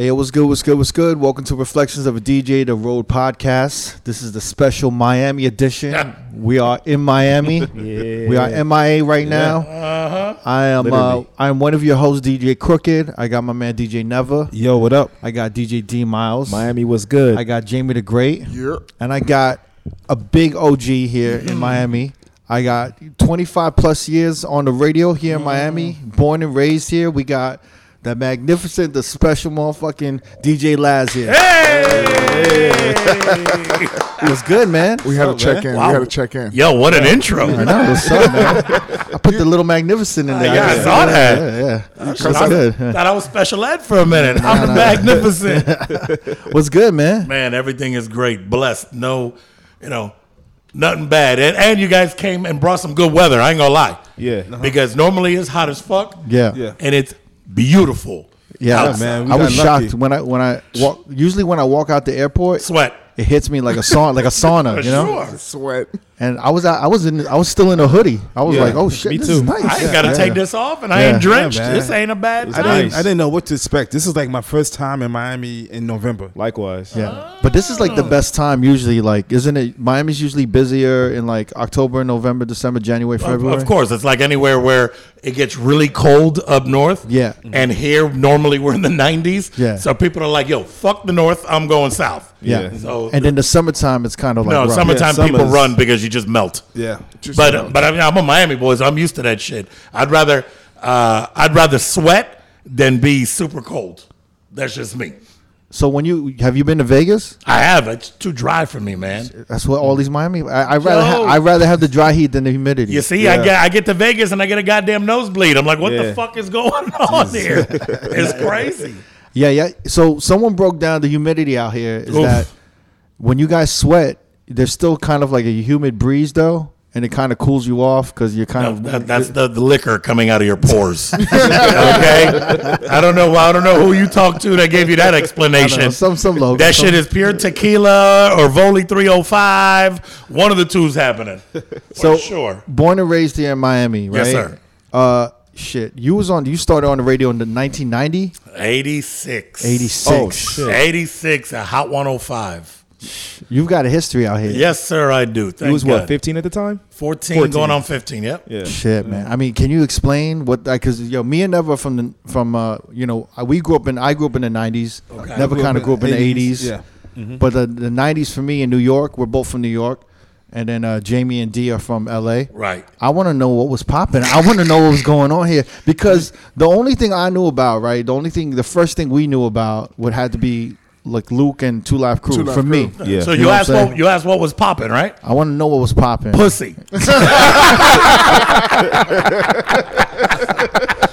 Hey, what's good? What's good? What's good? Welcome to Reflections of a DJ, the Road podcast. This is the special Miami edition. we are in Miami. We are MIA right now. Uh-huh. I am. Uh, Literally. I am one of your hosts, DJ Crooked. I got my man DJ Never. Yo, what up? I got DJ D Miles. Miami was good. I got Jamie the Great. Yeah. And I got a big OG here in Miami. I got 25 plus years on the radio here in Miami. Born and raised here. We got the magnificent, the special motherfucking DJ Laz here. Hey! It was good, man. We had to check man? in. Wow. We had to check in. Yo, what an intro. I know. What's up, man? I put the little magnificent in there. Yeah, I saw that. Yeah, yeah. That's I good. thought I was special ed for a minute. I'm the magnificent. What's good, man? Man, everything is great. Blessed. No, you know, nothing bad. And, and you guys came and brought some good weather. I ain't gonna lie. Yeah. Because normally it's hot as fuck. Yeah. Yeah. And it's beautiful. Yeah, Outside. man, we I was lucky. shocked when I when I walk. Usually when I walk out the airport, Sweat. It hits me like a sauna, like a sauna, you know. sure. Sweat. And I was I was in I was still in a hoodie. I was Yeah, like, oh shit, me this too. is nice. I ain't Yeah, gotta yeah. take this off and I ain't drenched. Yeah, this ain't a bad I time. didn't, I didn't know what to expect. This is like my first time in Miami in November. Likewise. Yeah, but this is like the oh. best time usually. Like, isn't it? Miami's usually busier in like October, November, December, January, Of- February. Of course, it's like anywhere where it gets really cold up north. Yeah. And here, normally we're in the 90s. Yeah. So people are like, yo, fuck the north, I'm going south. Yeah. So, And then the summertime, it's kind of like no, rough. summertime Yeah, people run because you just melt. Yeah. But but I mean, I'm a Miami boy, so I'm used to that shit. I'd rather uh, I'd rather sweat than be super cold. That's just me. So when you have you been to Vegas? I have. It's too dry for me, man. That's what all these Miami. I, I rather ha- I rather have the dry heat than the humidity. You see, I get I get to Vegas and I get a goddamn nosebleed. I'm like, what the fuck is going on here? It's crazy. Yeah, yeah. So someone broke down the humidity out here. Is Oof. that when you guys sweat, there's still kind of like a humid breeze though, and it kind of cools you off because you're kind No, of that, that's the, the liquor coming out of your pores. okay, I don't know. I don't know who you talked to that gave you that know, explanation. some some low. that some- shit is pure tequila or Voli 305. One of the two's happening. For so sure. Born and raised here in Miami, right? Yes, sir. Uh, shit. You was on. You started on the radio in the 1990, 86. 86. Oh, shit. 86 at Hot 105. You've got a history out here. Yes, sir, I do. Thank He was God. what, 15 at the time? 14, 14. going on 15. Yep. Yeah. Shit, man. I mean, can you explain what? Because yo, me and Never from the from uh, you know, uh, we grew up in. I grew up in the '90s. Okay. Never kind of grew up in the 80s, '80s. yeah. But the, the '90s for me in New York, we're both from New York, and then uh, Jamie and D are from LA. Right. I want to know what was popping. I want to know what was going on here because the only thing I knew about, right? The only thing, the first thing we knew about would have to be like Luke and Two Live Crew Two Live for me. Yeah. So You you, know asked what, saying? you asked what was popping, right? I want to know what was popping. Pussy.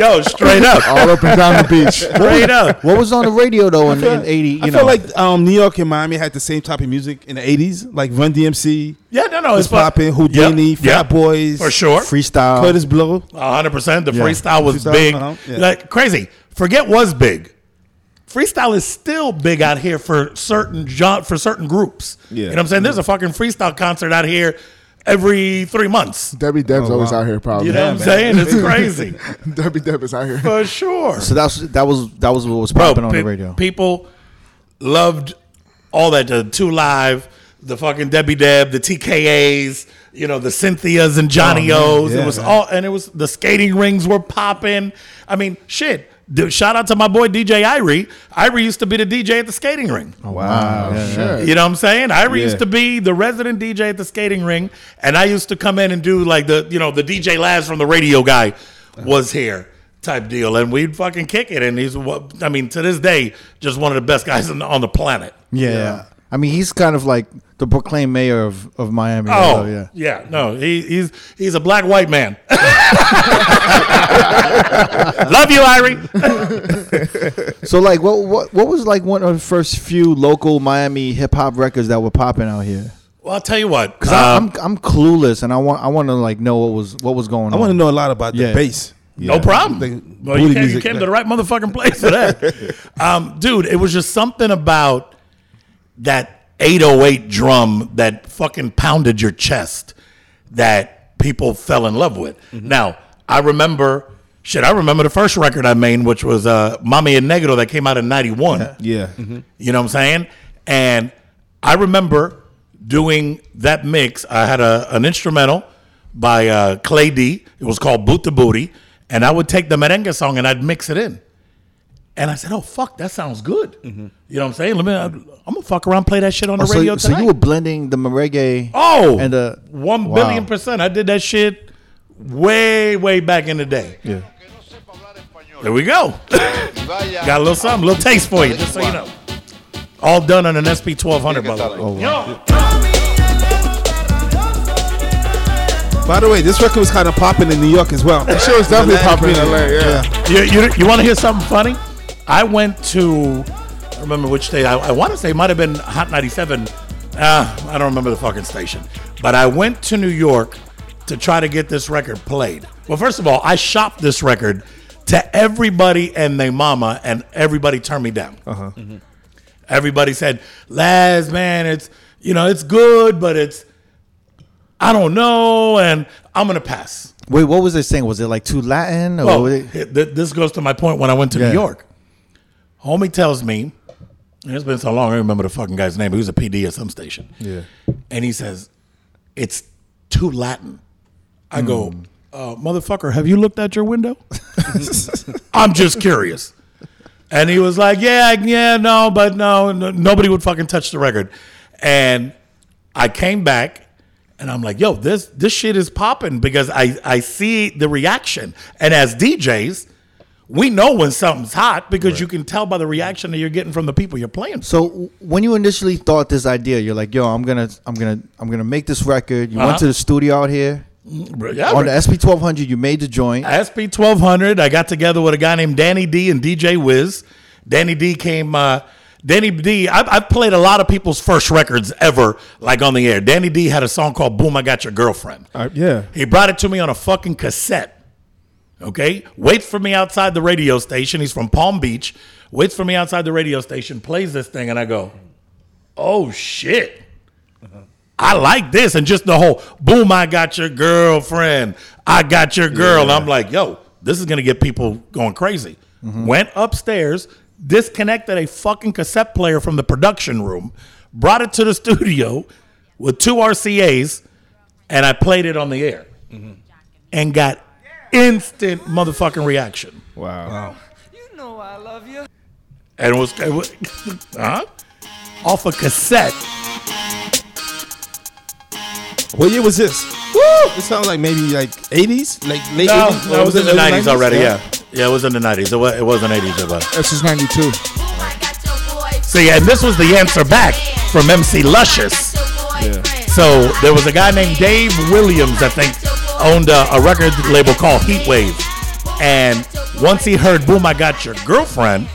Yo, straight up. All up and down the beach. Straight up. What was on the radio though in, in '80? You I know, feel like um, New York and Miami had the same type of music in the 80s, like Run DMC, Yeah, no, no. was It's fu- popping, Houdini, Yep, Fat yep. Boys, For sure. freestyle. Kurtis Blow. hundred percent. The Yeah. freestyle was Freestyle, big, uh-huh, yeah. like crazy. Forget was big. Freestyle is still big out here for certain gen- for certain groups. Yeah. You know what I'm saying? There's a fucking freestyle concert out here every three months. Debbie Deb's Oh, always wow. out here, probably. You know what I'm saying? It's crazy Debbie Deb is out here. for sure. So that's that was that was what was Bro, popping on pe- the radio. People loved all that. The two live, the fucking Debbie Deb, the TKAs, you know, the Cynthias and Johnny Oh, man. O's. Yeah, it was man. all, and it was the skating rings were popping. I mean, shit. Dude, shout out to my boy DJ Irie. Irie used to be the DJ at the skating ring. Oh, wow. Yeah, yeah. You know what I'm saying? Irie Yeah. used to be the resident DJ at the skating ring, and I used to come in and do like the you know the DJ Laz from the radio guy was here type deal, and we'd fucking kick it. And he's what I mean to this day, just one of the best guys on, on the planet. Yeah, yeah. I mean, he's kind of like the proclaimed mayor of, of Miami. Oh yeah. yeah, no, he, he's he's a black white man. Love you, Irie. So like, what what what was like one of the first few local Miami hip hop records that were popping out here? Well, I'll tell you what. Cause um, I'm I'm clueless, and I want I want to like know what was what was going I on. I want to know a lot about the Yeah. bass. No problem. The well, you booty came, you music, came to the right motherfucking place for that. um, dude, it was just something about that 808 drum that fucking pounded your chest that people fell in love with. Mm-hmm. Now, I remember shit, I remember the first record I made, which was uh, Mami and Negro that came out in 91. Yeah. You know what I'm saying? And I remember doing that mix. I had a, an instrumental by uh, Clay D. It was called Boot the Booty. And I would take the merengue song and I'd mix it in. And I said, oh, fuck, that sounds good. Mm-hmm. You know what I'm saying? Let me, uh, I'm going to fuck around, play that shit on the Oh, so, radio so tonight. you were blending the merengue. Oh, and the one wow. billion percent. I did that shit way, way back in the day. Yeah. There we go. Got a little something, a little taste for you, just so you know. All done on an SP 1200, by the way. Oh, wow. By the way, this record was kind of popping in New York as well. That shit was definitely popping in LA. Yeah. You, you, you want to hear something funny? I went to, I don't remember which day. I, I want to say it might have been Hot 97. Uh, I don't remember the fucking station. But I went to New York to try to get this record played. Well, first of all, I shopped this record to everybody and their mama, and everybody turned me down. Uh-huh. Everybody said, Laz, man, it's, you know, it's good, but it's, I don't know, and I'm going to pass. Wait, what was they saying? Was it like too Latin? Or Well, it- this goes to my point when I went to Yeah. New York. Homie tells me, and it's been so long, I don't remember the fucking guy's name. He was a PD at some station. Yeah. And he says, it's too Latin. I go, uh, motherfucker, have you looked out your window? I'm just curious. And he was like, yeah, yeah, no, but no, no, nobody would fucking touch the record. And I came back and I'm like, yo, this this shit is popping because I, I see the reaction. And as DJs, we know when something's hot because you can tell by the reaction that you're getting from the people you're playing. So when you initially thought this idea, you're like, "Yo, I'm gonna, I'm gonna, I'm gonna make this record." You Uh-huh. went to the studio out here Yeah, on the SP 1200. You made the joint. SP 1200. I got together with a guy named Danny D and DJ Wiz. Danny D came. Uh, Danny D. I've, I've played a lot of people's first records ever, like on the air. Danny D had a song called "Boom, I Got Your Girlfriend." Uh, yeah. He brought it to me on a fucking cassette. Okay, waits for me outside the radio station. He's from Palm Beach. Waits for me outside the radio station. Plays this thing, and I go, "Oh shit." I like this, and just the whole boom. I got your girlfriend. I got your girl. And I'm like, yo, this is gonna get people going crazy. Went upstairs, disconnected a fucking cassette player from the production room, brought it to the studio with two RCA's, and I played it on the air, mm-hmm. and got instant motherfucking reaction. Wow. You know I love you. And it was, it was huh? off a cassette. What year was this? Woo! It sounds like maybe like 80s, like late No, 80s. no, it was in the early 90s already. Yeah. yeah, it was in the 90s. It, was, it wasn't 80s. It was. This is 92. See, and this was the answer back from MC Luscious. So there was a guy named Dave Williams, I think, owned a, a record label called Heatwave. And once he heard "Boom, I Got Your Girlfriend,"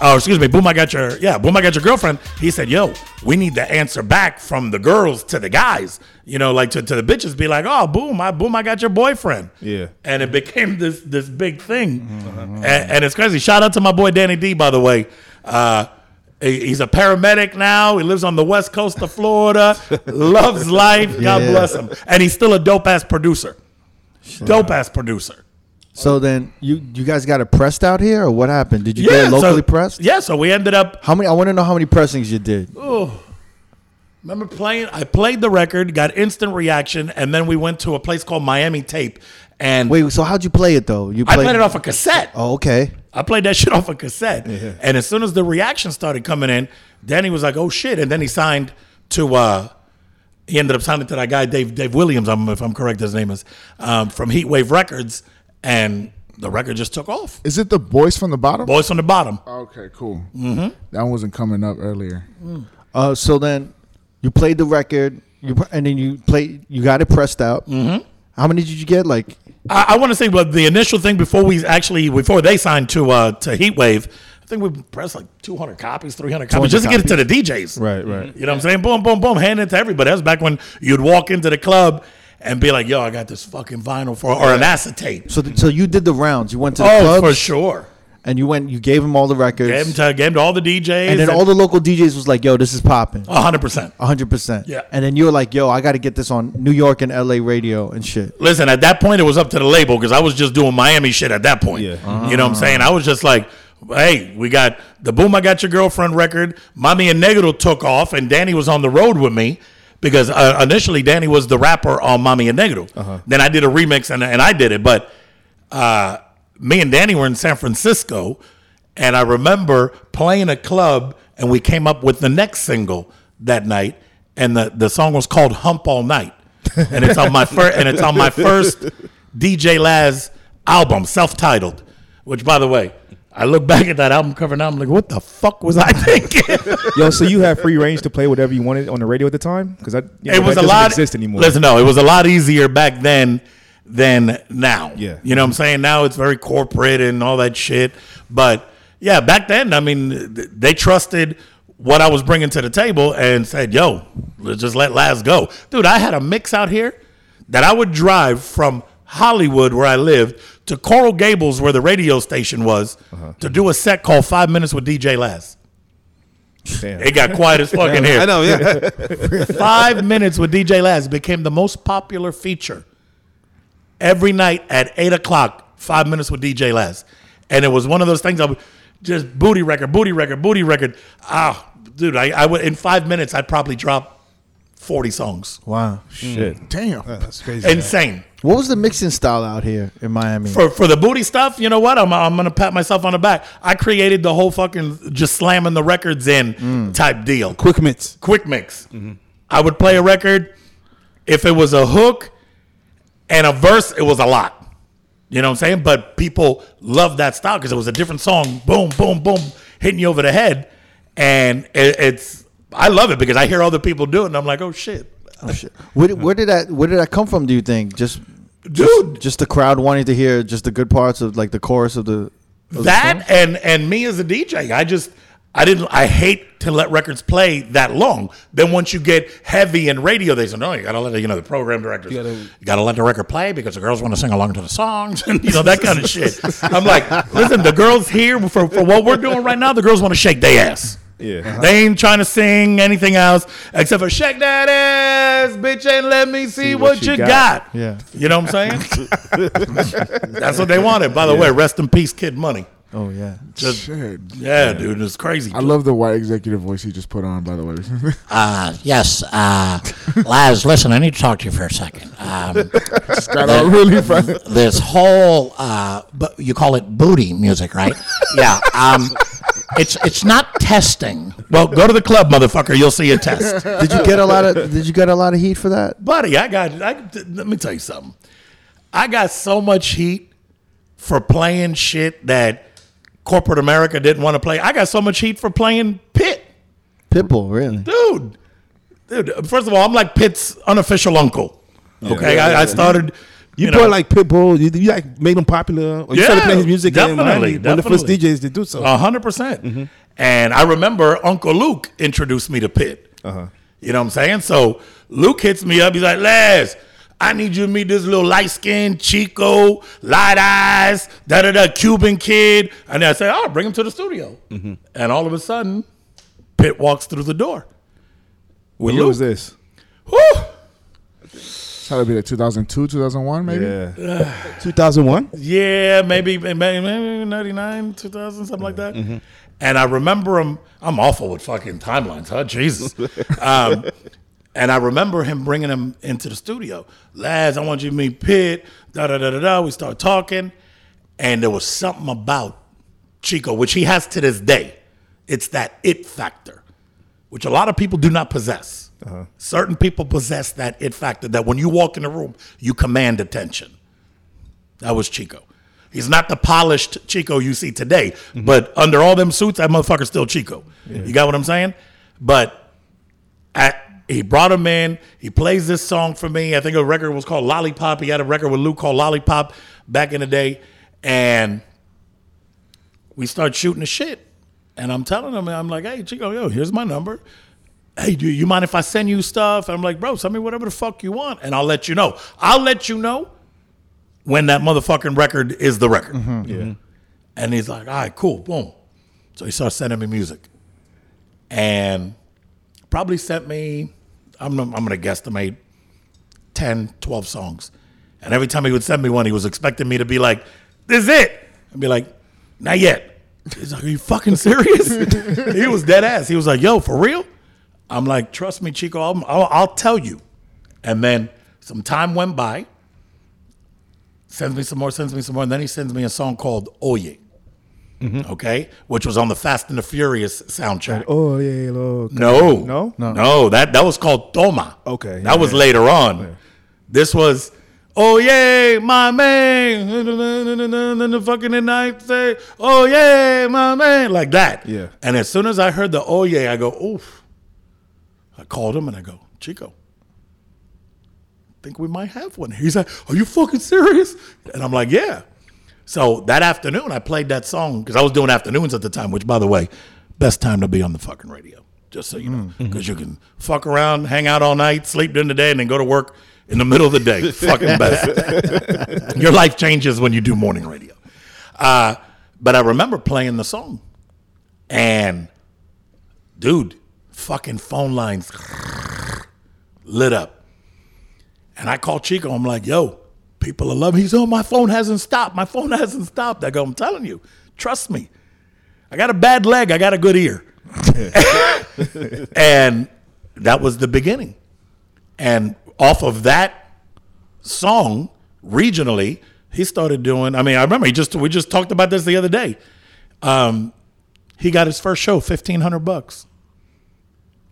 oh, excuse me, "Boom, I Got Your," yeah, "Boom, I Got Your Girlfriend," he said, "Yo, we need to answer back from the girls to the guys, you know, like to, to the bitches, be like, oh, boom, I boom, I got your boyfriend." Yeah. and it became this this big thing, and, and it's crazy. Shout out to my boy Danny D, by the way. Uh, he's a paramedic now. He lives on the west coast of Florida. loves life. God Yeah. bless him. And he's still a dope ass producer. Dope ass producer. So then you, you guys got it pressed out here, or what happened? Did you get it so- locally pressed? Yeah, so we ended up. How many? I want to know how many pressings you did. Oh, Remember playing? I played the record, got instant reaction, and then we went to a place called Miami Tape. And Wait, so how'd you play it though? You I played it off a cassette. Oh, okay. I played that shit off a cassette. And as soon as the reaction started coming in, Danny was like, "Oh shit!" And then he signed to. uh He ended up signing to that guy Dave Dave Williams. I'm, if I'm correct, his name is um, from Heatwave Records, and the record just took off. Is it the boys from the bottom? Boys from the bottom. Okay, cool. Mm-hmm. That wasn't coming up earlier. Uh, so then you played the record, you and then you played. You got it pressed out. Mm-hmm. How many did you get? Like I, I want to say, but the initial thing before we actually before they signed to uh, to Heatwave, I think we pressed like 200 copies, 300 copies, 200 just to get it to the DJs. Right, right. You know what I'm saying? Boom, boom, boom, hand it to everybody. That was back when you'd walk into the club and be like, "Yo, I got this fucking vinyl for or an acetate." so. so you did the rounds. You went to the Oh, clubs. for sure. And you went, you gave him all the records, Gave him to, gave him to all the DJs. and then all the local DJs was like, "Yo, this is popping." 100%. hundred percent. Yeah. And then you were like, "Yo, I got to get this on New York and L.A. radio and shit." Listen, at that point, it was up to the label because I was just doing Miami shit at that point. Yeah. You know what I'm saying? I was just like, hey, we got the Boom I Got Your Girlfriend record. Mommy and Negro took off, and Danny was on the road with me because uh, initially Danny was the rapper on Mommy and Negro. Then I did a remix and, and I did it. But uh, me and Danny were in San Francisco, and I remember playing a club, and we came up with the next single that night, and the, the song was called "Hump All Night," and it's on my first and it's on my first DJ Laz album, self-titled. Which, by the way, I look back at that album cover now, I'm like, what the fuck was I thinking? Yo, so you have free range to play whatever you wanted on the radio at the time? Because that you know, it was a lot. exist anymore. Listen, no, it was a lot easier back then than now. Yeah. you know what I'm saying. Now it's very corporate and all that shit. But yeah, back then, I mean, they trusted what I was bringing to the table and said, "Yo, let's just let Laz go." Dude, I had a mix out here that I would drive from Hollywood, where I lived, to Coral Gables, where the radio station was, Uh-huh. to do a set called Five Minutes with DJ Laz. Damn. It got quiet as fuck in here. I know, yeah. Five minutes with DJ Laz became the most popular feature every night at eight o'clock. Five minutes with DJ Laz, and it was one of those things. I would just booty record, booty record, booty record. Ah, dude, I, I would in five minutes I'd probably drop forty songs. Wow. Mm. Shit. Damn. That's crazy. Insane. What was the mixing style out here in Miami? For for the booty stuff, you know what? I'm I'm gonna pat myself on the back. I created the whole fucking just slamming the records in mm. type deal. Quick mix. quick mix. Mm-hmm. I would play a record. If it was a hook and a verse, it was a lot. You know what I'm saying? But people loved that style because it was a different song. Boom, boom, boom, hitting you over the head. And it, it's, I love it because I hear other people do it and I'm like, oh shit. Oh, shit. Where, did- where did that Where did that come from? Do you think just Dude. just, just the crowd wanting to hear just the good parts of like the chorus of the of that song? and and me as a DJ, I just I didn't I hate to let records play that long. Then once you get heavy in radio, they say no, you gotta let the, you know the program directors you gotta, let the record play because the girls want to sing along to the songs and you know that kind of shit. I'm like, listen, the girls here for for what we're doing right now, the girls want to shake their ass. Yeah. Uh-huh. They ain't trying to sing anything else except for shake that ass, bitch, and let me see, what, you got. Yeah. You know what I'm saying? That's what they wanted. By the way, rest in peace, Kid Money. Oh yeah. Just Shit. yeah, dude, it's crazy. I love the white executive voice he just put on, by the way. Uh, yes, uh, Laz, listen, I need to talk to you for a second. Um, Got all really fun. this whole, uh, bu- you call it booty music, right? Yeah. Um, it's it's not testing. well, go to the club, motherfucker. You'll see a test, Did you get a lot of Did you get a lot of heat for that? buddy. I got. I, let me tell you something. I got so much heat for playing shit that corporate America didn't want to play. I got so much heat for playing Pitt, Pitbull, really? dude. Dude, first of all, I'm like Pitt's unofficial uncle. Okay, I, I started. You, You, brought know, like Pitbull. You, you like made him popular. Or you Yeah, started playing his music. in definitely, One of the first. DJs to do so. A hundred percent. And I remember Uncle Luke introduced me to Pitt. Uh-huh. You know what I'm saying? So Luke hits me up. He's like, Laz, I need you to meet this little light skinned Chico, light eyes, da da da, Cuban kid. And I say, oh, bring him to the studio. Mm-hmm. And all of a sudden, Pitt walks through the door. What With year was this? Whew. It's to be like 2002, 2001, maybe. Yeah. 2001. Yeah, maybe maybe, maybe 99, 2000, something like that. And I remember him, I'm awful with fucking timelines, huh? Jesus. um, and I remember him bringing him into the studio. Laz, I want you to meet Pitt, da da da da da. We start talking, and there was something about Chico, which he has to this day. It's that it factor, which a lot of people do not possess. Uh-huh. Certain people possess that it factor that when you walk in the room, you command attention. That was Chico. He's not the polished Chico you see today, mm-hmm. but under all them suits, that motherfucker's still Chico. You got what I'm saying? But at, he brought him in. He plays this song for me. I think a record was called Lollipop. He had a record with Luke called Lollipop back in the day, and we start shooting the shit. And I'm telling him, I'm like, hey, Chico, yo, here's my number. Hey, do you mind if I send you stuff? I'm like, bro, send me whatever the fuck you want, and I'll let you know. I'll let you know when that motherfucking record is the record. Mm-hmm. Yeah. And he's like, all right, cool, boom. So he starts sending me music. And probably sent me, I'm, I'm going to guesstimate 10, 12 songs. And every time he would send me one, he was expecting me to be like, this is it. I'd be like, not yet. He's like, are you fucking serious? he was dead ass. He was like, yo, for real? I'm like, trust me, Chico, I'll, I'll, I'll tell you. And then some time went by, sends me some more, sends me some more, and then he sends me a song called Oye. Okay, which was on the Fast and the Furious soundtrack. Oh yeah, look. No, No? no, no. That that was called Toma. Okay, that was yeah. later on. This was, oh yeah, my man, the fucking I say, oh yeah, my man, like that. Yeah. And as soon as I heard the oh yeah, I go, oof. I called him and I go, Chico. Think we might have one. Here. He's like, "Are you fucking serious?" And I'm like, "Yeah." So that afternoon, I played that song because I was doing afternoons at the time. Which, by the way, best time to be on the fucking radio. Just so you know, because you can fuck around, hang out all night, sleep during the day, and then go to work in the middle of the day. fucking best. Your life changes when you do morning radio. Uh, but I remember playing the song, and dude, fucking phone lines lit up. And I called Chico. I'm like, yo, people are loving. He's oh, my phone hasn't stopped. My phone hasn't stopped. I go, I'm telling you, trust me. I got a bad leg. I got a good ear. and that was the beginning. And off of that song, regionally, he started doing. I mean, I remember he just we just talked about this the other day. Um, he got his first show, fifteen hundred bucks,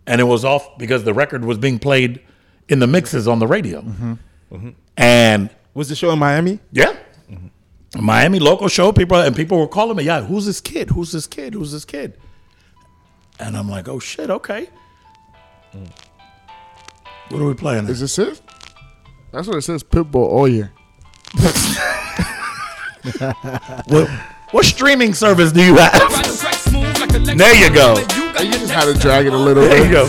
and it was off because the record was being played in the mixes on the radio. And Was the show in Miami? yeah, Miami local show. People and people were calling me, "Yeah, who's this kid? Who's this kid? Who's this kid?" And I'm like, "Oh shit, okay." What are we playing? Is this it? That's what it says. Pitbull all year. What, what streaming service do you have? There you go. You just had to drag it a little There bit. you go.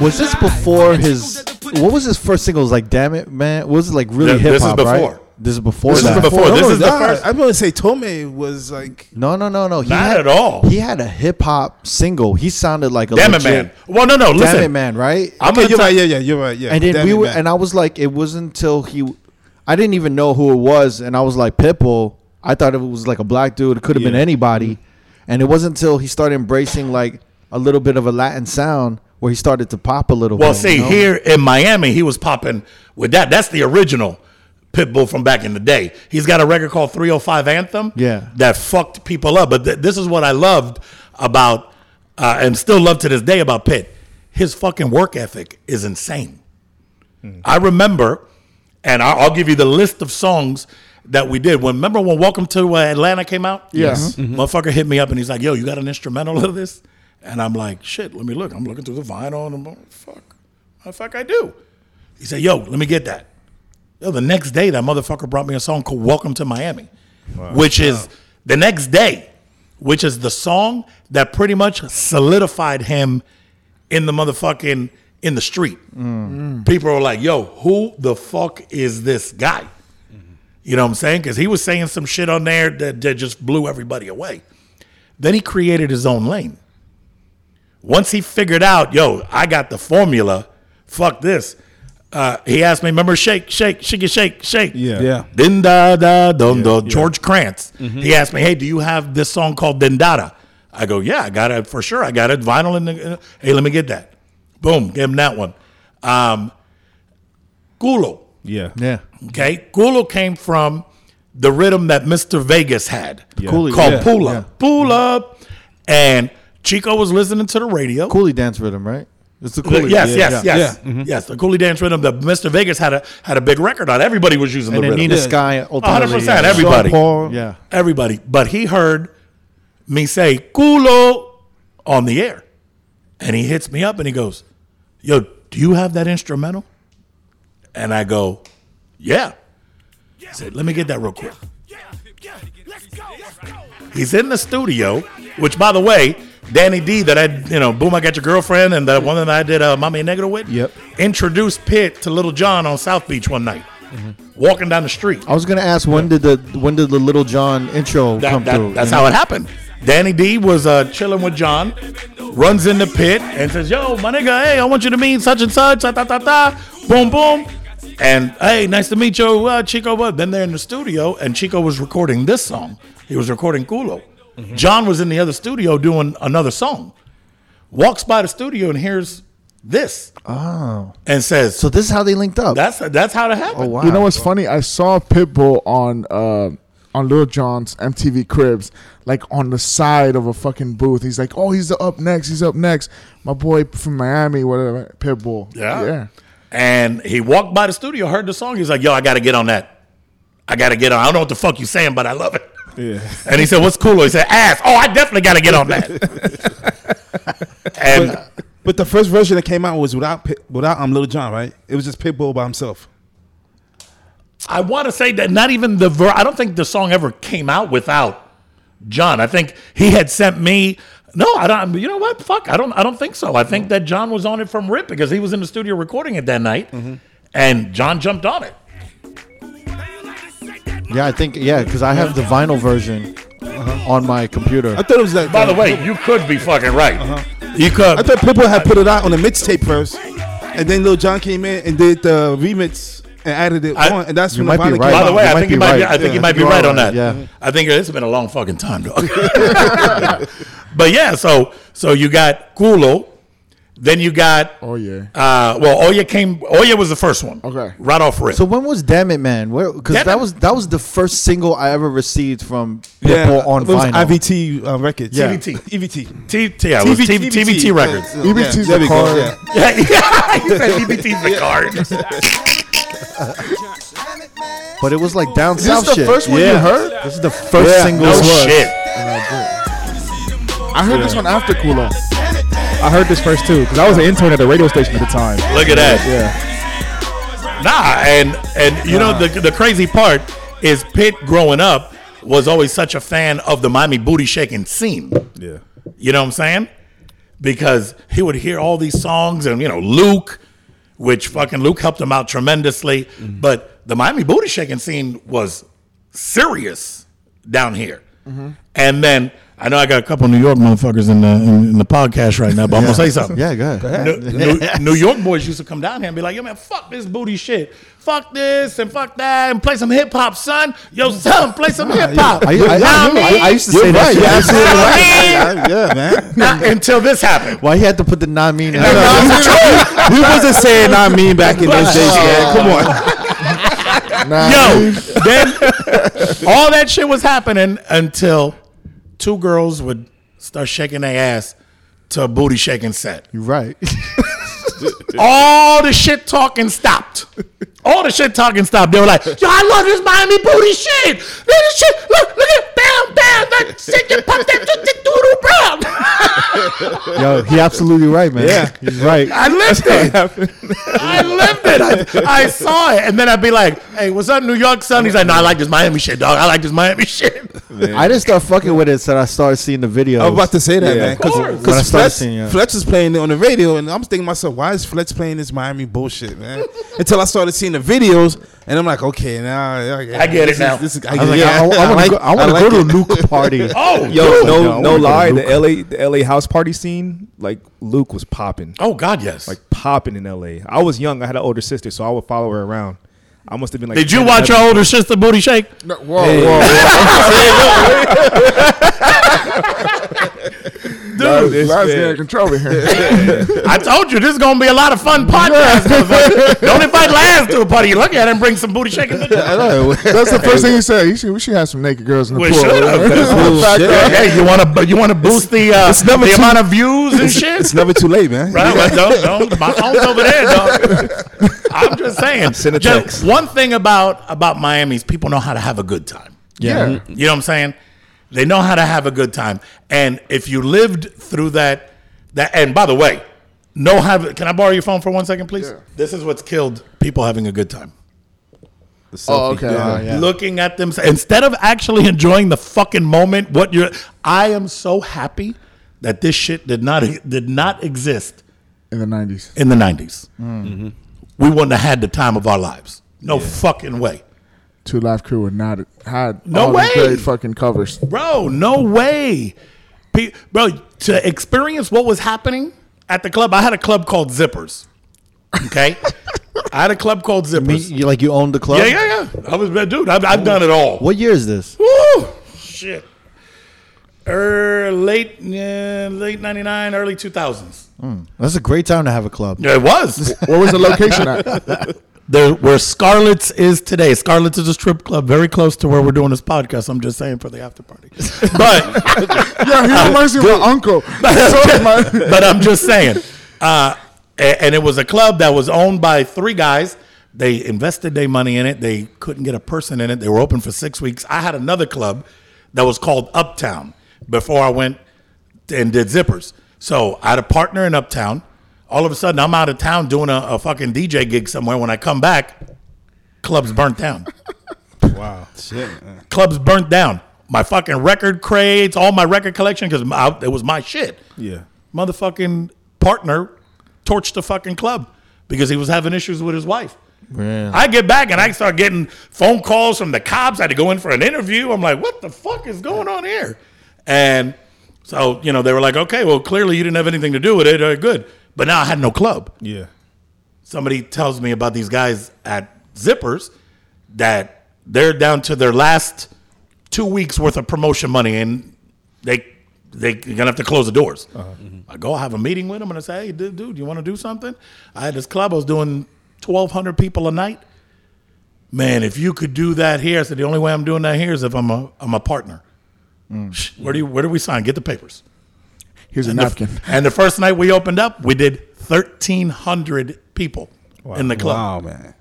Was this before his? What was his first single? It was like, damn it, man. Was it like really Th- hip this is hop? before. Right? This is before This is that. before. This No, is the first. I'm gonna say Toma was like No, no, no, no. He Not had, at all. He had a hip hop single. He sounded like a Damn it, legit, man. Well, no, no. Damn Listen, it, man. Right? I'm okay, gonna you're tell- right. Yeah, yeah, you're right. Yeah, and then Damn we it, were, man. and I was like, it wasn't until he, I didn't even know who it was, and I was like, Pitbull. I thought it was like a black dude. It could have been anybody, and it wasn't until he started embracing like a little bit of a Latin sound where he started to pop a little. Bit. Well, bit, see, you know? here in Miami, he was popping with that. That's the original Pitbull from back in the day. He's got a record called 305 Anthem. Yeah. That fucked people up. But th- this is what I loved about, uh, and still love to this day about Pit. His fucking work ethic is insane. I remember, and I'll, I'll give you the list of songs that we did. When remember when Welcome to uh, Atlanta came out? Yes. Motherfucker hit me up and he's like, "Yo, you got an instrumental of this?" And I'm like, "Shit, let me look." I'm looking through the vinyl and I'm like, "Fuck, the fuck, I do." He said, "Yo, let me get that." Yo, the next day that motherfucker brought me a song called "Welcome to Miami," which is the next day, which is the song that pretty much solidified him in the motherfucking in the street. Mm. People are like, "Yo, who the fuck is this guy?" You know what I'm saying? Because he was saying some shit on there that, that just blew everybody away. Then he created his own lane. Once he figured out, yo, I got the formula. Fuck this. Uh, he asked me, remember, shake, shake, shake, shake, shake. Yeah. Yeah. Din da da dum da. George Kranz. He asked me, "Hey, do you have this song called Dindada?" I go, "Yeah, I got it for sure. I got it vinyl in the. hey, let me get that. Boom, give him that one. Um, Culo. Yeah. yeah, Okay, Culo came from the rhythm that Mr. Vegas had Coolie, called yeah, Pull yeah. Up, Pull Up, and Chico was listening to the radio. Coolie dance rhythm, right? It's the The- Coolie. yes, yeah, yes, yeah. yes, yes. The Coolie Dance rhythm. The Mr. Vegas had a had a big record on. Everybody was using And the then rhythm. Nina Sky, one hundred percent. Everybody. Sean Paul. Yeah, Everybody. But he heard me say "culo" on the air, and he hits me up and he goes, "Yo, do you have that instrumental?" And I go, "Yeah." He said, "Let me get that real quick." He's in the studio, which, by the way, Danny D, that I, you know, Boom, I Got Your Girlfriend, and the one that I did uh, Mommy and Negro with, Yep. introduced Pitt to Little Jon on South Beach one night. walking down the street. I was gonna ask when did the when did the Little Jon intro That- come that- through? that's how it happened. Danny D was uh, chilling with John, runs in the pit and says, "Yo, my nigga, hey, I want you to meet such and such, ta ta ta ta, boom boom." And hey, nice to meet you, uh, Chico. But then they're in the studio, and Chico was recording this song. He was recording Culo. John was in the other studio doing another song. Walks by the studio and hears this. Oh. And says, So this is how they linked up. "That's that's how it happened." oh wow. You know what's funny? I saw Pitbull on uh, on Lil Jon's MTV Cribs, like on the side of a fucking booth. He's like, "Oh, he's up next. He's up next." My boy from Miami, whatever, Pitbull. Yeah. yeah. And he walked by the studio, heard the song. He's like, "Yo, I got to get on that. I got to get on. I don't know what the fuck you saying, but I love it." Yeah. And he said, "What's cooler?" He said, "Ass." Oh, I definitely got to get on that. and But the first version that came out was without without um Little Jon, right? It was just Pitbull by himself. I want to say that not even the ver- I don't think the song ever came out without John. I think he had sent me. No, I don't. You know what? Fuck. I don't. I don't think so. I think that John was on it from Rip because he was in the studio recording it that night, and John jumped on it. Yeah, I think yeah, because I have the vinyl version on my computer. I thought it was that. By the way, you could be fucking right. Uh-huh. You could. I thought people had put it out on a mixtape first, and then Lil Jon came in and did the remix and added it I- on, and that's when the might vinyl right. came By the way, You I think you might be. right. I think Yeah, you might be right on that. yeah. I think it's been a long fucking time, dog. but yeah, so so you got Culo, then you got Oh yeah. uh, well, Oye came. Oye was the first one. Okay. right off rip. So when was Damn It Man? Because that was that was the first single I ever received from yeah, Pitbull on it was vinyl. IVT uh, records. Yeah. TVT. EVT. T, T, yeah, it was TV, TVT records. Yeah, EVT 's there the we go, card. yeah. Yeah, yeah. he said TVT's the card. but it was like down Is south this is the shit. first one you heard? This is the first Yeah. single. No shit. I heard this one after Culo. I heard this first too because I was an intern at the radio station at the time. Look at that. Yeah. Nah, and and you know the the crazy part is Pitt growing up was always such a fan of the Miami booty shaking scene. Yeah. You know what I'm saying? Because he would hear all these songs and you know Luke, which fucking Luke helped him out tremendously. Mm-hmm. But the Miami booty shaking scene was serious down here. Mm-hmm. And then I know I got a couple New York motherfuckers in the in, in the podcast right now, but I'm gonna say something. Yeah, go ahead. New, New, New York boys used to come down here and be like, "Yo, man, fuck this booty shit, fuck this and fuck that, and play some hip hop, son. Yo, son, play some hip hop." I, I, I, I used to say that. You're shit. absolutely Yeah, right. Yeah, yeah, man. Not until this happened. Why he had to put the non mean? we wasn't saying not mean back in those days, man. Come uh, on. Nah, Yo, then all that shit was happening until two girls would start shaking their ass to a booty shaking set. You're right. All the shit talking stopped. All the shit talking stopped. They were like, "Yo, I love this Miami booty shit. This shit. Look, look at bam, bam, that shit. You pop that doodle brown." Yo, he absolutely right, man. Yeah. he's right. I lived it. I lived it. I, I saw it, and then I'd be like, "Hey, what's up, New York, son?" He's like, "No, I like this Miami shit, dog. I like this Miami shit." I didn't start fucking with it until I started seeing the videos. I was about to say that, Yeah, man. of course. When I Because started Fletch, seeing, yeah. Fletch was playing it on the radio, and I'm thinking to myself, why is Fletch playing this Miami bullshit, man? Until I started seeing the videos, and I'm like, okay, now I get, I it this is- now. This is, I I get was like, it. I, I, want to like- go, oh, wanna like go to a. Luke party. Oh, Yo, dude. no, no lie. The LA, the LA house party scene, like Luke was popping, Oh God, yes. like popping in LA. I was young. I had an older sister, so I would follow her around. I must have been like. Did you watch your older sister booty shake? No, whoa, whoa, whoa. this Last man. getting control here. I told you this is gonna be a lot of fun podcast. motherfucker. Don't invite Laz to a party. You look at it and bring some booty shaking. I know. That's the first thing he said. He should, we should have some naked girls in the We pool. should have. Back Shit. Hey, you want to you want to boost the uh, never the too- amount of views and shit? It's never too late, man. Right, right, don't, don't. My phone's over there, dog. I'm just saying. Send a Just text. one thing about about Miami is people know how to have a good time. Yeah. You know what I'm saying? They know how to have a good time. And if you lived through that, that and by the way, no have can I borrow your phone for one second, please? Yeah. This is what's killed people having a good time. Oh, okay. Uh, yeah. Looking at them instead of actually enjoying the fucking moment, what you're I am so happy that this shit did not did not exist In the 90s. in the 90s. We wouldn't have had the time of our lives. No fucking way. Two Live Crew would not had No all the way. great fucking covers. Bro, no way. Pe- Bro, to experience what was happening at the club, I had a club called Zippers. Okay? I had a club called I mean, Zippers. you like you owned the club? Yeah, yeah, yeah. I was, dude, I've, I've done it all. What year is this? Woo! Shit. Er, late, uh, late 99, early 2000s. That's a great time to have a club. Yeah, it was. Where was the location at? there, where Scarlett's is today. Scarlett's is a strip club very close to where we're doing this podcast. I'm just saying for the after party. But yeah, he reminds me of my uncle. But I'm just saying. Uh, and it was a club that was owned by three guys. They invested their money in it. They couldn't get a person in it. They were open for six weeks. I had another club that was called Uptown before I went and did zippers. So I had a partner in Uptown. All of a sudden, I'm out of town doing a, a fucking DJ gig somewhere. When I come back, club's burnt down. Wow. Shit. man. club's burnt down. My fucking record crates, all my record collection, because it was my shit. Yeah. Motherfucking partner torched the fucking club because he was having issues with his wife. I get back and I start getting phone calls from the cops. I had to go in for an interview. I'm like, what the fuck is going on here? And so, you know, they were like, okay, well, clearly you didn't have anything to do with it. Uh, good. But now I had no club Yeah. somebody tells me about these guys at Zippers that they're down to their last two weeks worth of promotion money and they they're gonna have to close the doors. Uh-huh. Mm-hmm. I go I have a meeting with them and I say, hey, dude, dude you want to do something? I had this club. I was doing twelve hundred people a night. Man, if you could do that here, I said the only way I'm doing that here is if I'm a I'm a partner. Mm. Shh, Where do you where do we sign? Get the papers. Here's a And the- napkin. and the first night we opened up, we did 1,300 people in the club. Wow, man.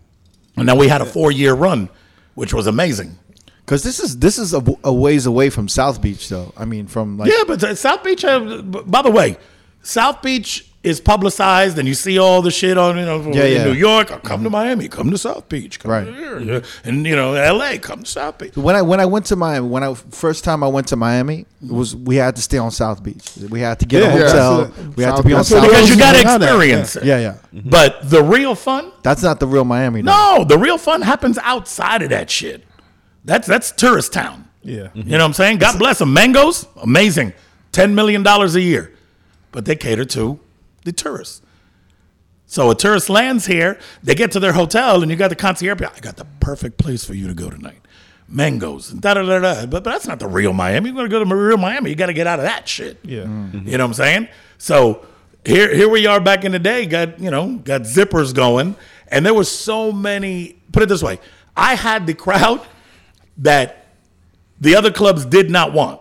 And then we had a four year run, which was amazing. Because this is this is a, a ways away from South Beach, though. I mean, from like Yeah, but uh, South Beach, uh, by the way, South Beach is publicized and you see all the shit on, you know, Yeah, in yeah. New York, oh, come to Miami, come to South Beach, come Right. to here. And, you know, LA, come to South Beach. when I when I went to Miami, when I first time I went to Miami, it was we had to stay on South Beach. We had to get Yeah, a yeah, hotel. that's we had to be on South Beach. Because you got to hang out experience it. Yeah, yeah. Mm-hmm. But the real fun, That's not the real Miami. though. no, the real fun happens outside of that shit. That's that's tourist town. Yeah. You know what I'm saying? God bless them. Mango's, amazing. $10 million a year. But they cater to the tourists. So a tourist lands here, they get to their hotel, and you got the concierge. I got the perfect place for you to go tonight. Mango's, and da da da da. But, but that's not the real Miami. You're going to go to real Miami. You got to get out of that shit. Yeah. Mm-hmm. You know what I'm saying? So here, here we are back in the day. Got you know, got zippers going, and there was so many. Put it this way: I had the crowd that the other clubs did not want.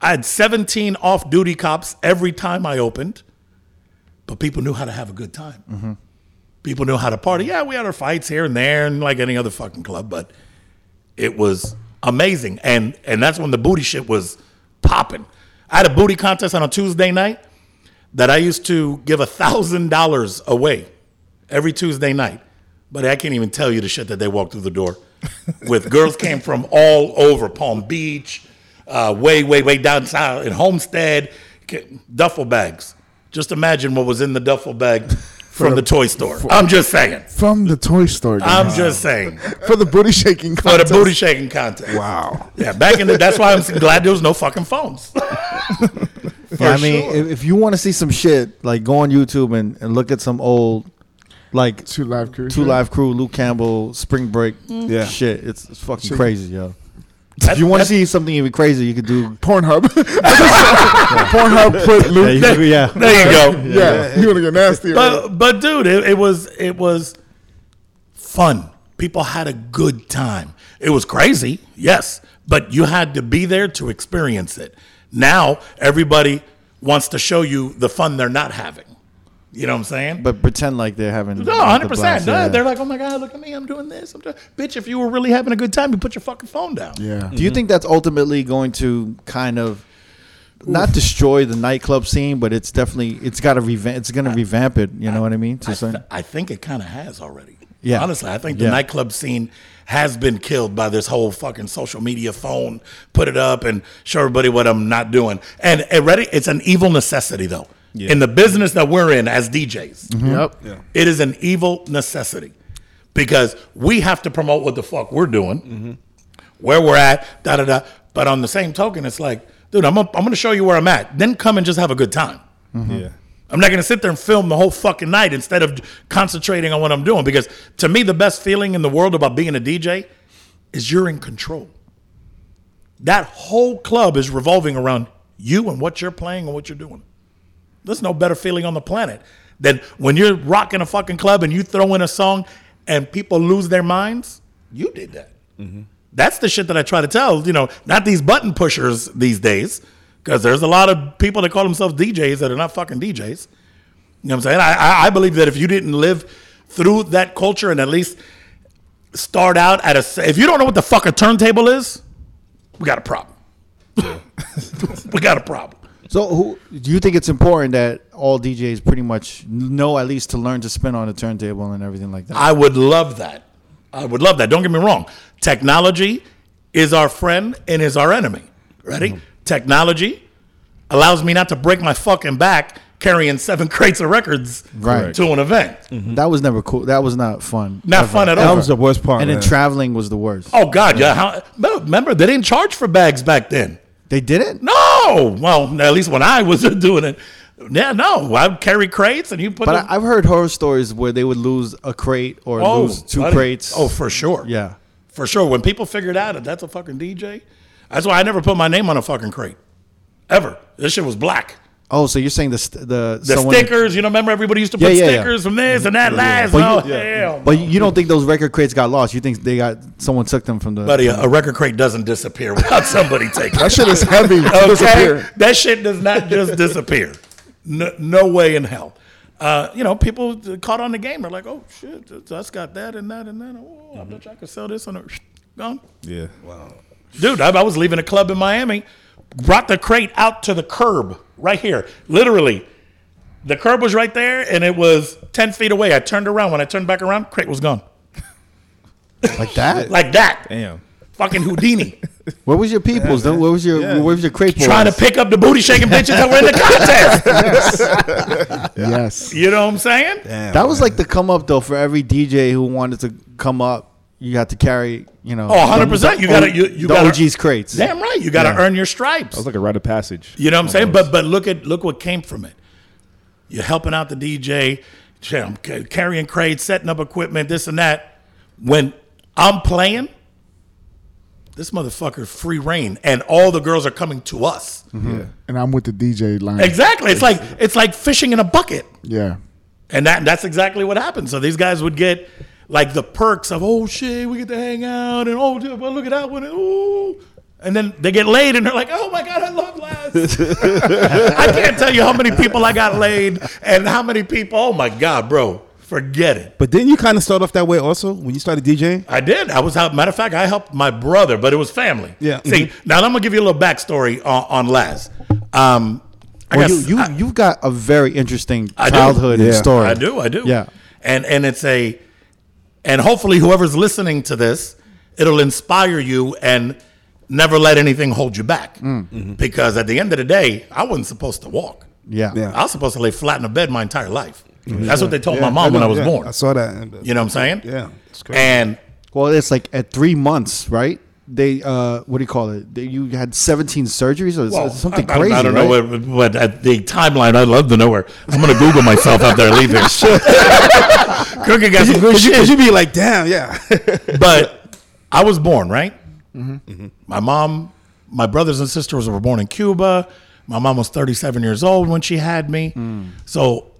I had 17 off-duty cops every time I opened, but people knew how to have a good time. People knew how to party. Yeah, we had our fights here and there, and like any other fucking club, but it was amazing. And and that's when the booty shit was popping. I had a booty contest on a Tuesday night that I used to give a thousand dollars away every Tuesday night. But I can't even tell you the shit that they walked through the door with. Girls came from all over Palm Beach, uh, way, way, way down south in Homestead, duffel bags. Just imagine what was in the duffel bag from the toy store. I'm just saying. From the toy store. I'm guys. just saying. for the booty shaking For the contest. booty shaking contest. Wow. Yeah, back in the that's why I'm glad there was no fucking phones. Yeah, I mean, if, if you want to see some shit, like go on YouTube and, and look at some old, like Two live crew. Two Live Crew, Luke Campbell, Spring Break, mm-hmm. Yeah. shit. It's, it's fucking Shit. crazy, yo. If you want to see something even crazy, you could do. Pornhub. Pornhub put Yeah, Luke. you yeah. There you go. Yeah, you want to get nasty? right? But but dude, it, it was it was fun. People had a good time. It was crazy, yes, but you had to be there to experience it. Now everybody wants to show you the fun they're not having. You know what I'm saying? But pretend like they're having. no, the hundred blast, percent. yeah. They're like, oh my god, look at me, I'm doing this. I'm doing. Bitch, if you were really having a good time, you put your fucking phone down. yeah. Mm-hmm. Do you think that's ultimately going to kind of not destroy the nightclub scene, but it's definitely it's got to revamp. It's going to revamp it. You know what I mean? To I, th- I think it kind of has already. Yeah. Honestly, I think the Yeah. nightclub scene has been killed by this whole fucking social media phone. Put it up and show everybody what I'm not doing. And, and ready, it's an evil necessity though. In the business that we're in as DJs, mm-hmm. Yep. it is an evil necessity because we have to promote what the fuck we're doing, mm-hmm. where we're at, da da da. But on the same token, it's like, dude, I'm, I'm going to show you where I'm at. Then come and just have a good time. Mm-hmm. Yeah. I'm not going to sit there and film the whole fucking night instead of concentrating on what I'm doing. Because to me, the best feeling in the world about being a DJ is you're in control. That whole club is revolving around you and what you're playing and what you're doing. There's no better feeling on the planet than when you're rocking a fucking club and you throw in a song and people lose their minds. You did that. Mm-hmm. That's the shit that I try to tell. You know, not these button pushers these days, because there's a lot of people that call themselves DJs that are not fucking DJs. You know what I'm saying? I, I, I believe that if you didn't live through that culture and at least start out at a, if you don't know what the fuck a turntable is, we got a problem. we got a problem. So, who do you think it's important that all DJs pretty much know at least to learn to spin on a turntable and everything like that? I would love that. I would love that. Don't get me wrong. Technology is our friend and is our enemy. Ready? Mm-hmm. Technology allows me not to break my fucking back carrying seven crates of records Right. to an event. Mm-hmm. that was never cool. That was not fun. Not ever. fun at all. That was the worst part. And then traveling was the worst. oh God, yeah. How, remember, they didn't charge for bags back then. They didn't. No. Well, at least when I was doing it. Yeah, no. I'd carry crates and you put But them. I, I've heard horror stories where they would lose a crate or oh, lose two buddy. crates. Oh, for sure. yeah. For sure. When people figured out that that's a fucking DJ, that's why I never put my name on a fucking crate. Ever. This shit was black. Oh, so you're saying the st- the The someone- stickers, you know, remember everybody used to Yeah, put yeah, yeah. stickers from this and that last. But oh, you- hell. But you don't think those record crates got lost? You think they got someone took them from the? Buddy, a, a record crate doesn't disappear without somebody taking That it. shit is heavy. to Okay? disappear. That shit does not just disappear. No, no way in hell. Uh, you know, people caught on the game. They're like, oh, shit, that's got that and that and that. Oh, I bet you I could sell this on a. Gone. Yeah. Wow. Dude, I, I was leaving a club in Miami, brought the crate out to the curb right here. Literally, the curb was right there, and it was ten feet away. I turned around. When I turned back around, crate was gone, like that. like that. Damn. Fucking Houdini, What was your peoples? though? Where was your What was your crate boys? trying to pick up the booty shaking bitches that were in the contest. Yes. You know what I'm saying? Damn, That was like the come up though for every DJ who wanted to come up. You got to carry, you know. Oh, 100%. the- You gotta- you- you the gotta- OG's crates. Damn right. You got to Yeah. earn your stripes. That was like a rite of passage. You know what I'm saying? But but look at look what came from it. You're helping out the DJ, ca- ca- carrying crates, setting up equipment, this and that. When I'm playing, this motherfucker free reign, and all the girls are coming to us. Mm-hmm. Yeah. And I'm with the DJ line. Exactly. It's like it's like fishing in a bucket, Yeah. and that that's exactly what happened. So these guys would get like the perks of oh shit, we get to hang out, and oh dude, well, look at that one, and ooh. And then they get laid, and they're like, "Oh my god, I love Laz." I can't tell you how many people I got laid, and how many people. Oh my god, bro, forget it. But didn't you kind of start off that way also when you started DJing? I did. I was out. Matter of fact, I helped my brother, but it was family. Yeah. See, now I'm gonna give you a little backstory on, on Laz. Um, I Well, got- you you I- you've got a very interesting I do. childhood Yeah. story. I do, I do. Yeah. And and it's a and hopefully whoever's listening to this, it'll inspire you and never let anything hold you back. Mm. Mm-hmm. Because at the end of the day, I wasn't supposed to walk. Yeah. Yeah. I was supposed to lay flat in a bed my entire life. That's what they told my Yeah, mom when know, I was yeah. born. I saw that. You know what I'm saying? Yeah. It's crazy. And Well, it's like at three months, right? They uh, what do you call it? They, you had 17 surgeries or well, something I, I- crazy, I don't know, right? what, but at uh, the timeline, I'd love to know where. I'm gonna Google myself after I leave this. Cookie got some good you, shit. cause you be like, damn, yeah. but I was born right. Mm-hmm. Mm-hmm. My mom, my brothers and sisters were born in Cuba. My mom was 37 years old when she had me. Mm. So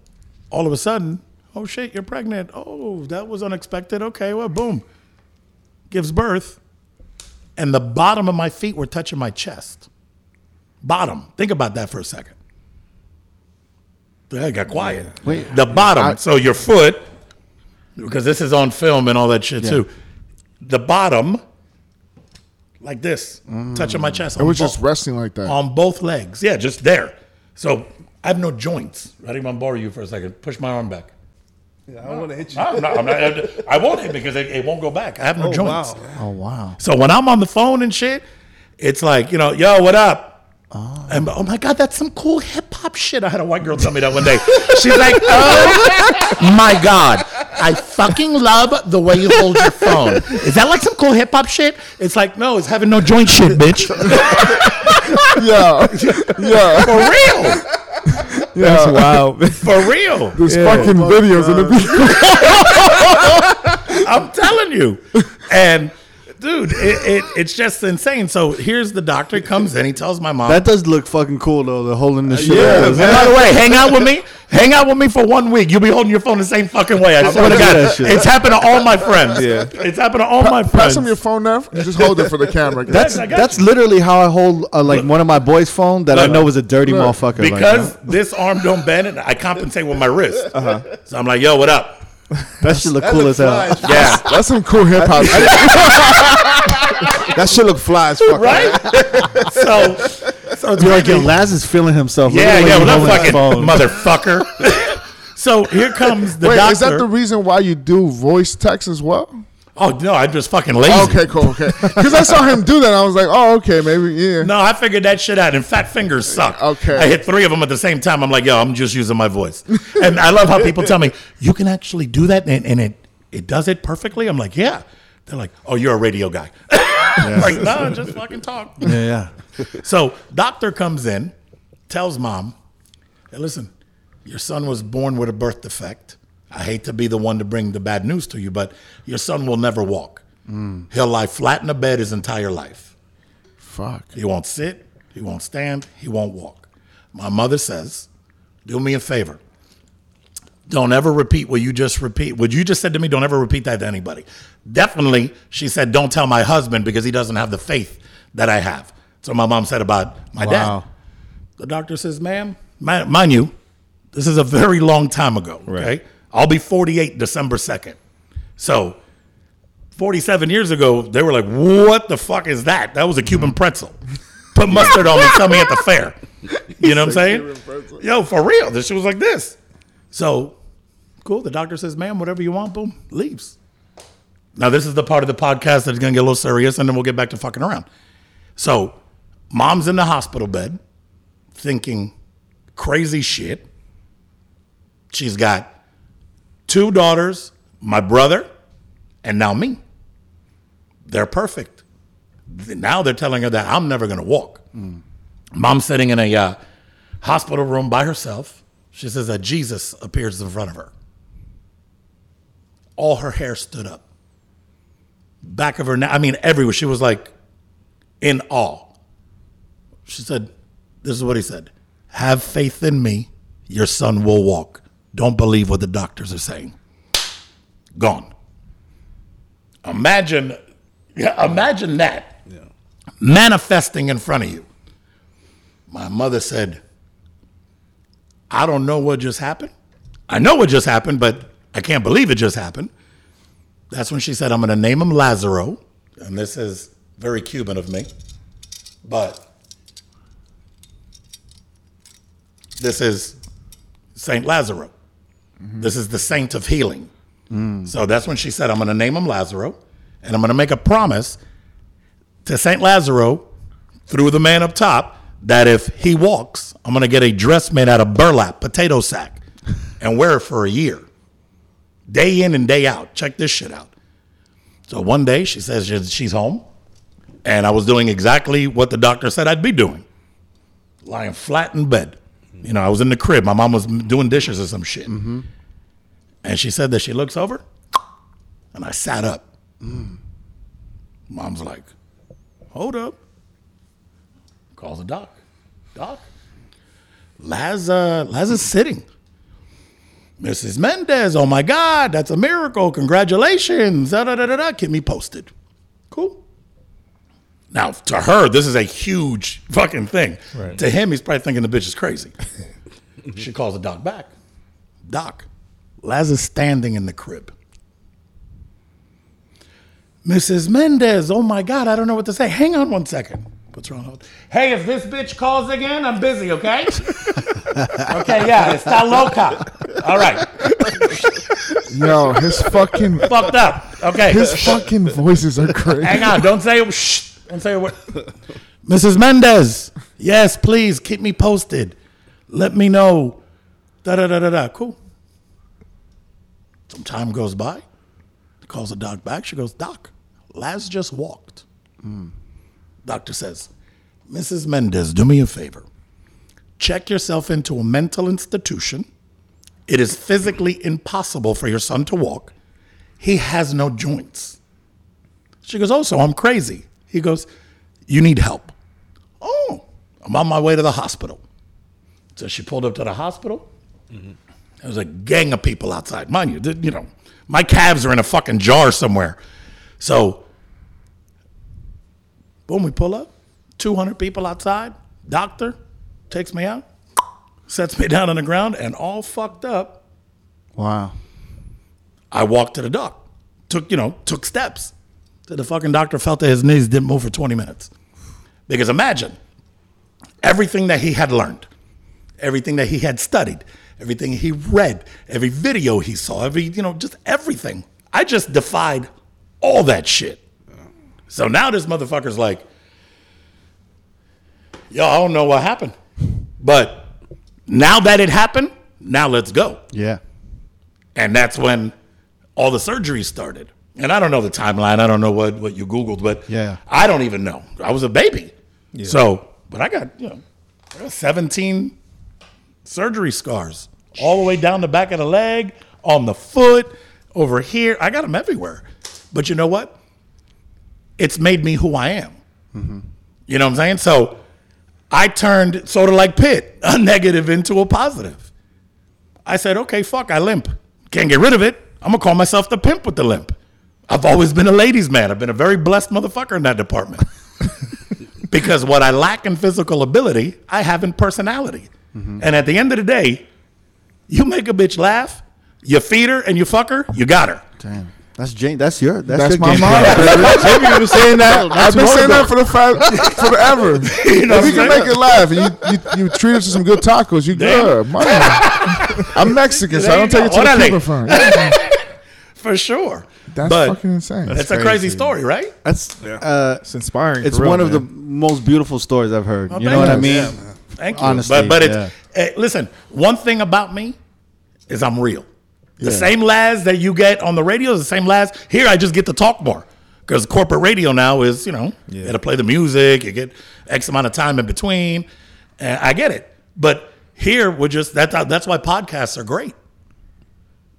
all of a sudden, oh shit, you're pregnant. Oh, that was unexpected. Okay, well, boom, gives birth, and the bottom of my feet were touching my chest. Bottom. Think about that for a second. I got quiet. Wait. the bottom. so your foot, because this is on film and all that shit too. The bottom, like this, touching my chest. It was just resting like that. on both legs. Yeah, just there. So I have no joints. Ready? I'm gonna borrow you for a second. Push my arm back. I don't want to hit you. No, no, I'm not, I won't hit because it, it won't go back. I have no Oh, joints. wow. Oh wow. So when I'm on the phone and shit, it's like, you know, yo, what up? Oh. And oh my God, that's some cool hip hop shit. I had a white girl tell me that one day. She's like, oh my God, I fucking love the way you hold your phone. Is that like some cool hip hop shit? It's like, no, it's having no joint shit, bitch. Yeah, yeah, For real. That's wild. For real. there's fucking videos in the I'm telling you. And dude, it, it, it's just insane. So here's the doctor comes in. He tells my mom. That does look fucking cool though. The holding the shit. yeah, up. By the way, hang out with me. Hang out with me for one week. You'll be holding your phone the same fucking way. I swear to God. It's happened to all my friends. Yeah. It's happened to all my friends. Pass friends. him your phone now. You just hold it for the camera. That's that's you. literally how I hold uh, like one of my boys' phone that I know is a dirty Look. motherfucker. like, because this arm don't bend and I compensate with my wrist. Uh-huh. So I'm like, yo, what up? That shit look cool as hell. Yeah. That's some cool hip hop shit. That shit look fly as fuck. Right? so, so it's You're like, yo. Laz is feeling himself. Look Yeah, at the way yeah, he well, that his fucking phone. motherfucker. so here comes the Wait, doctor. is that the reason why you do voice text as well? Oh no, I'm just fucking lazy. Okay, cool, okay. Because I saw him do that, and I was like, oh, okay, maybe, yeah. No, I figured that shit out. And fat fingers suck. Okay. I hit three of them at the same time. I'm like, yo, I'm just using my voice. and I love how people tell me you can actually do that, and, and it it does it perfectly. I'm like, yeah. They're like, oh, you're a radio guy. I'm like, no, just fucking talk. Yeah, yeah. So doctor comes in, tells mom, hey, listen, your son was born with a birth defect. I hate to be the one to bring the bad news to you, but your son will never walk. He'll lie flat in a bed his entire life. Fuck. He won't sit, he won't stand, he won't walk. My mother says, do me a favor. Don't ever repeat what you just repeat. What you just said to me, don't ever repeat that to anybody. Definitely, she said, don't tell my husband because he doesn't have the faith that I have. So my mom said about my Wow. dad. The doctor says, ma'am, mind you, this is a very long time ago. Okay. I'll be 48 December 2nd. So 47 years ago, they were like, what the fuck is that? That was a Cuban pretzel. Put mustard on me, tell me at the fair. You know what I'm saying? Yo, for real. This shit was like this. So, cool. The doctor says, ma'am, whatever you want, boom, leaves. Now, this is the part of the podcast that's going to get a little serious, and then we'll get back to fucking around. So, mom's in the hospital bed thinking crazy shit. She's got two daughters, my brother, and now me. They're perfect. Now they're telling her that I'm never going to walk. Mom's sitting in a uh, hospital room by herself. She says that Jesus appears in front of her. All her hair stood up. Back of her neck, I mean, everywhere. She was like in awe. She said, This is what he said Have faith in me, your son will walk. Don't believe what the doctors are saying. Gone. Imagine, yeah, imagine that manifesting in front of you. My mother said, I don't know what just happened. I know what just happened, but I can't believe it just happened. That's when she said, I'm going to name him Lazaro. And this is very Cuban of me. But this is Saint Lazaro. This is the saint of healing. So that's when she said, I'm going to name him Lazaro, and I'm going to make a promise to Saint Lazaro through the man up top that if he walks, I'm going to get a dress made out of burlap, potato sack, and wear it for a year, day in and day out. Check this shit out. So one day she says she's home, and I was doing exactly what the doctor said I'd be doing lying flat in bed. You know, I was in the crib. My mom was doing dishes or some shit. And she said that she looks over, and I sat up. Mom's like, hold up. Calls the doc. Doc, Laz, uh, Laz is sitting. Mrs. Mendez, oh my God, that's a miracle. Congratulations. Da, da, da, da, da. Keep me posted. Cool. Now, to her, this is a huge fucking thing. To him, he's probably thinking the bitch is crazy. she calls the doc back. Doc, Laz is standing in the crib. Mrs. Mendez, oh my God, I don't know what to say. Hang on one second. What's wrong? on. Hey, if this bitch calls again, I'm busy, okay? okay, yeah, está loca. All right, Yo, his fucking fucked up. Okay. his fucking voices are crazy. Hang on, don't say shh. Don't say word. Mrs. Mendez, Yes, please keep me posted. Let me know. Da da da da da. Cool. Some time goes by. Calls the doc back. She goes, Doc, Laz just walked. Hmm. Doctor says, Mrs. Mendez, do me a favor. Check yourself into a mental institution. It is physically impossible for your son to walk. He has no joints. She goes, Oh, so I'm crazy. He goes, You need help. Oh, I'm on my way to the hospital. So she pulled up to the hospital. Mm-hmm. There was a gang of people outside. Mind you, you know, my calves are in a fucking jar somewhere. So, boom, we pull up. 200 people outside. Doctor takes me out, sets me down on the ground, and all fucked up. Wow. I walked to the doc. Took, you know, took steps. So the fucking doctor felt that his knees didn't move for 20 minutes. Because imagine everything that he had learned, everything that he had studied, everything he read, every video he saw, every, you know, just everything. I just defied all that shit. So now this motherfucker's like, yo, I don't know what happened. But now that it happened, now let's go. Yeah. And that's when all the surgeries started. And I don't know the timeline. I don't know what, what you Googled, but Yeah. I don't even know. I was a baby. So, but I got, you know, I got 17 surgery scars all the way down the back of the leg, on the foot, over here. I got them everywhere. But you know what? It's made me who I am. Mm-hmm. You know what I'm saying? So I turned sort of like Pitt, a negative into a positive. I said, okay, fuck, I limp. Can't get rid of it. I'm gonna call myself the pimp with the limp. I've always been a ladies' man. I've been a very blessed motherfucker in that department. because what I lack in physical ability, I have in personality. Mm-hmm. And at the end of the day, you make a bitch laugh, you feed her and you fuck her, you got her. Damn. That's Jane. That's your. That's, That's your my game motto. plan. Jamie was saying that. I've been saying that for the fact forever. You know if you can make it laugh and you, you, you treat us to some good tacos, you good. Man. I'm Mexican, so I don't take it to go. the Cuban front. For sure. That's But fucking insane. That's, a crazy crazy. story, right? That's uh, It's inspiring. it's real, one of the most beautiful stories I've heard. you know what I mean? Yeah, Thank you. Honestly, but but it's yeah. eh, listen. One thing about me is I'm real. The same Laz that you get on the radio is the same Laz here. I just get to talk more because corporate radio now is you know you got to play the music. You get X amount of time in between. And I get it, but here we're just that's that's why podcasts are great.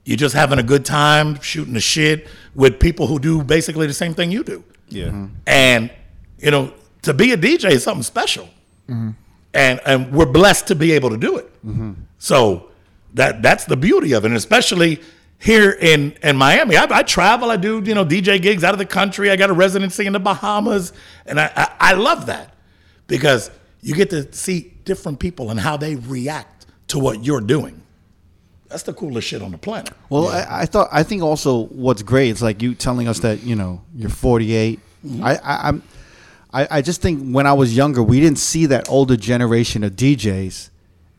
You're just having a good time shooting the shit with people who do basically the same thing you do. Yeah. Mm-hmm. And you know, to be a DJ is something special, mm-hmm. and and we're blessed to be able to do it. Mm-hmm. So that that's the beauty of it, and especially here in in Miami. I, I travel, I do you know DJ gigs out of the country. I got a residency in the Bahamas, and I, I I love that because you get to see different people and how they react to what you're doing. That's the coolest shit on the planet. Well, I, I thought I think also what's great is like you telling us that you know you're 48. I, I I'm I, I just think when I was younger we didn't see that older generation of DJs,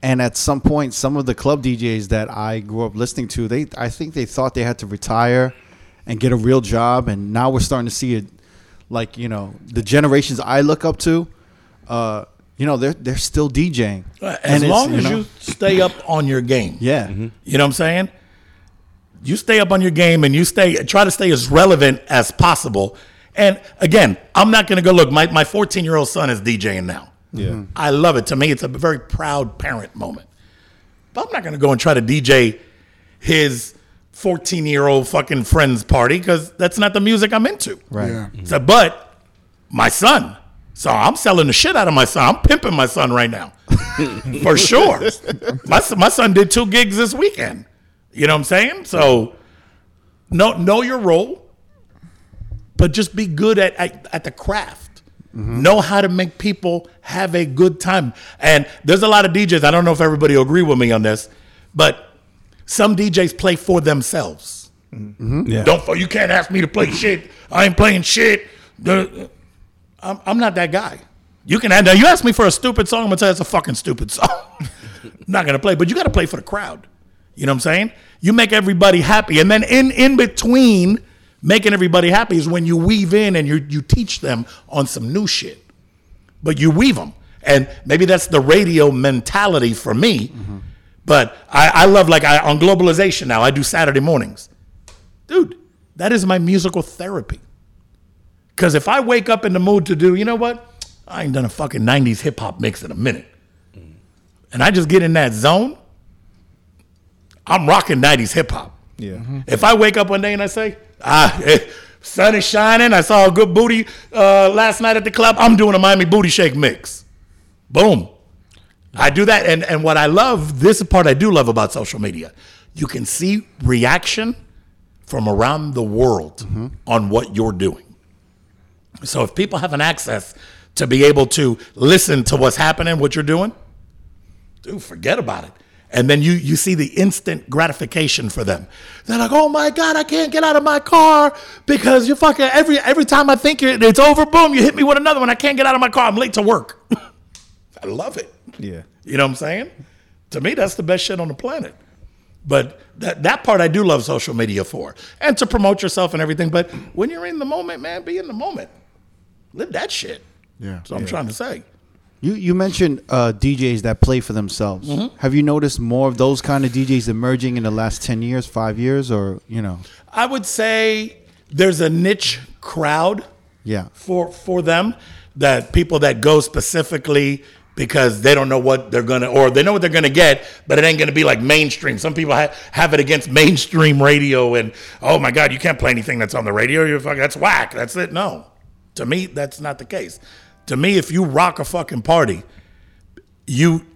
and at some point some of the club DJs that I grew up listening to they I think they thought they had to retire and get a real job, and now we're starting to see it like you know the generations I look up to. Uh, you know they're they're still DJing, As And long as know- you stay up on your game. yeah. Mm-hmm. You know what I'm saying? You stay up on your game and you stay try to stay as relevant as possible. And again, I'm not gonna go look. My my 14 year old son is DJing now. Yeah. Mm-hmm. I love it. To me, it's a very proud parent moment. But I'm not gonna go and try to DJ his 14 year old fucking friend's party because that's not the music I'm into. Right. Yeah. So, but my son. So I'm selling the shit out of my son. I'm pimping my son right now, for sure. My son, my son did two gigs this weekend. You know what I'm saying? So know know your role, but just be good at at, at the craft. Mm-hmm. Know how to make people have a good time. And there's a lot of DJs. I don't know if everybody will agree with me on this, but some DJs play for themselves. Mm-hmm. Mm-hmm. Yeah. Don't you can't ask me to play shit. I ain't playing shit. I'm, I'm not that guy. You can now you ask me for a stupid song, I'm gonna tell you it's a fucking stupid song. not gonna play, but you gotta play for the crowd. You know what I'm saying? You make everybody happy, and then in in between making everybody happy is when you weave in and you you teach them on some new shit. But you weave them, And maybe that's the radio mentality for me. Mm-hmm. But I, I love like I, on globalization now. I do Saturday mornings, dude. That is my musical therapy. Because if I wake up in the mood to do, you know what? I ain't done a fucking '90s hip hop mix in a minute, and I just get in that zone. I'm rocking '90s hip hop. Yeah. If I wake up one day and I say, ah, eh, sun is shining, I saw a good booty uh, last night at the club, I'm doing a Miami booty shake mix. Boom. I do that. And, and what I love, this is part I do love about social media. You can see reaction from around the world on what you're doing. So if people have an access to be able to listen to what's happening, what you're doing, dude, forget about it. And then you you see the instant gratification for them. They're like, "Oh my god, I can't get out of my car because you're fucking every every time I think you're, it's over, boom, you hit me with another one. I can't get out of my car. I'm late to work." I love it. Yeah. You know what I'm saying? To me, that's the best shit on the planet. But that that part I do love social media for, and to promote yourself and everything. But when you're in the moment, man, be in the moment. Live that shit. Yeah. That's what I'm trying to say. You you mentioned uh, DJs that play for themselves. Mm-hmm. Have you noticed more of those kind of DJs emerging in the last ten years, five years, or you know? I would say there's a niche crowd Yeah. for for them that people that go specifically because they don't know what they're gonna or they know what they're gonna get, but it ain't gonna be like mainstream. Some people ha- have it against mainstream radio and oh my god, you can't play anything that's on the radio. You're fucking that's whack. That's it. No, to me that's not the case. To me, if you rock a fucking party, you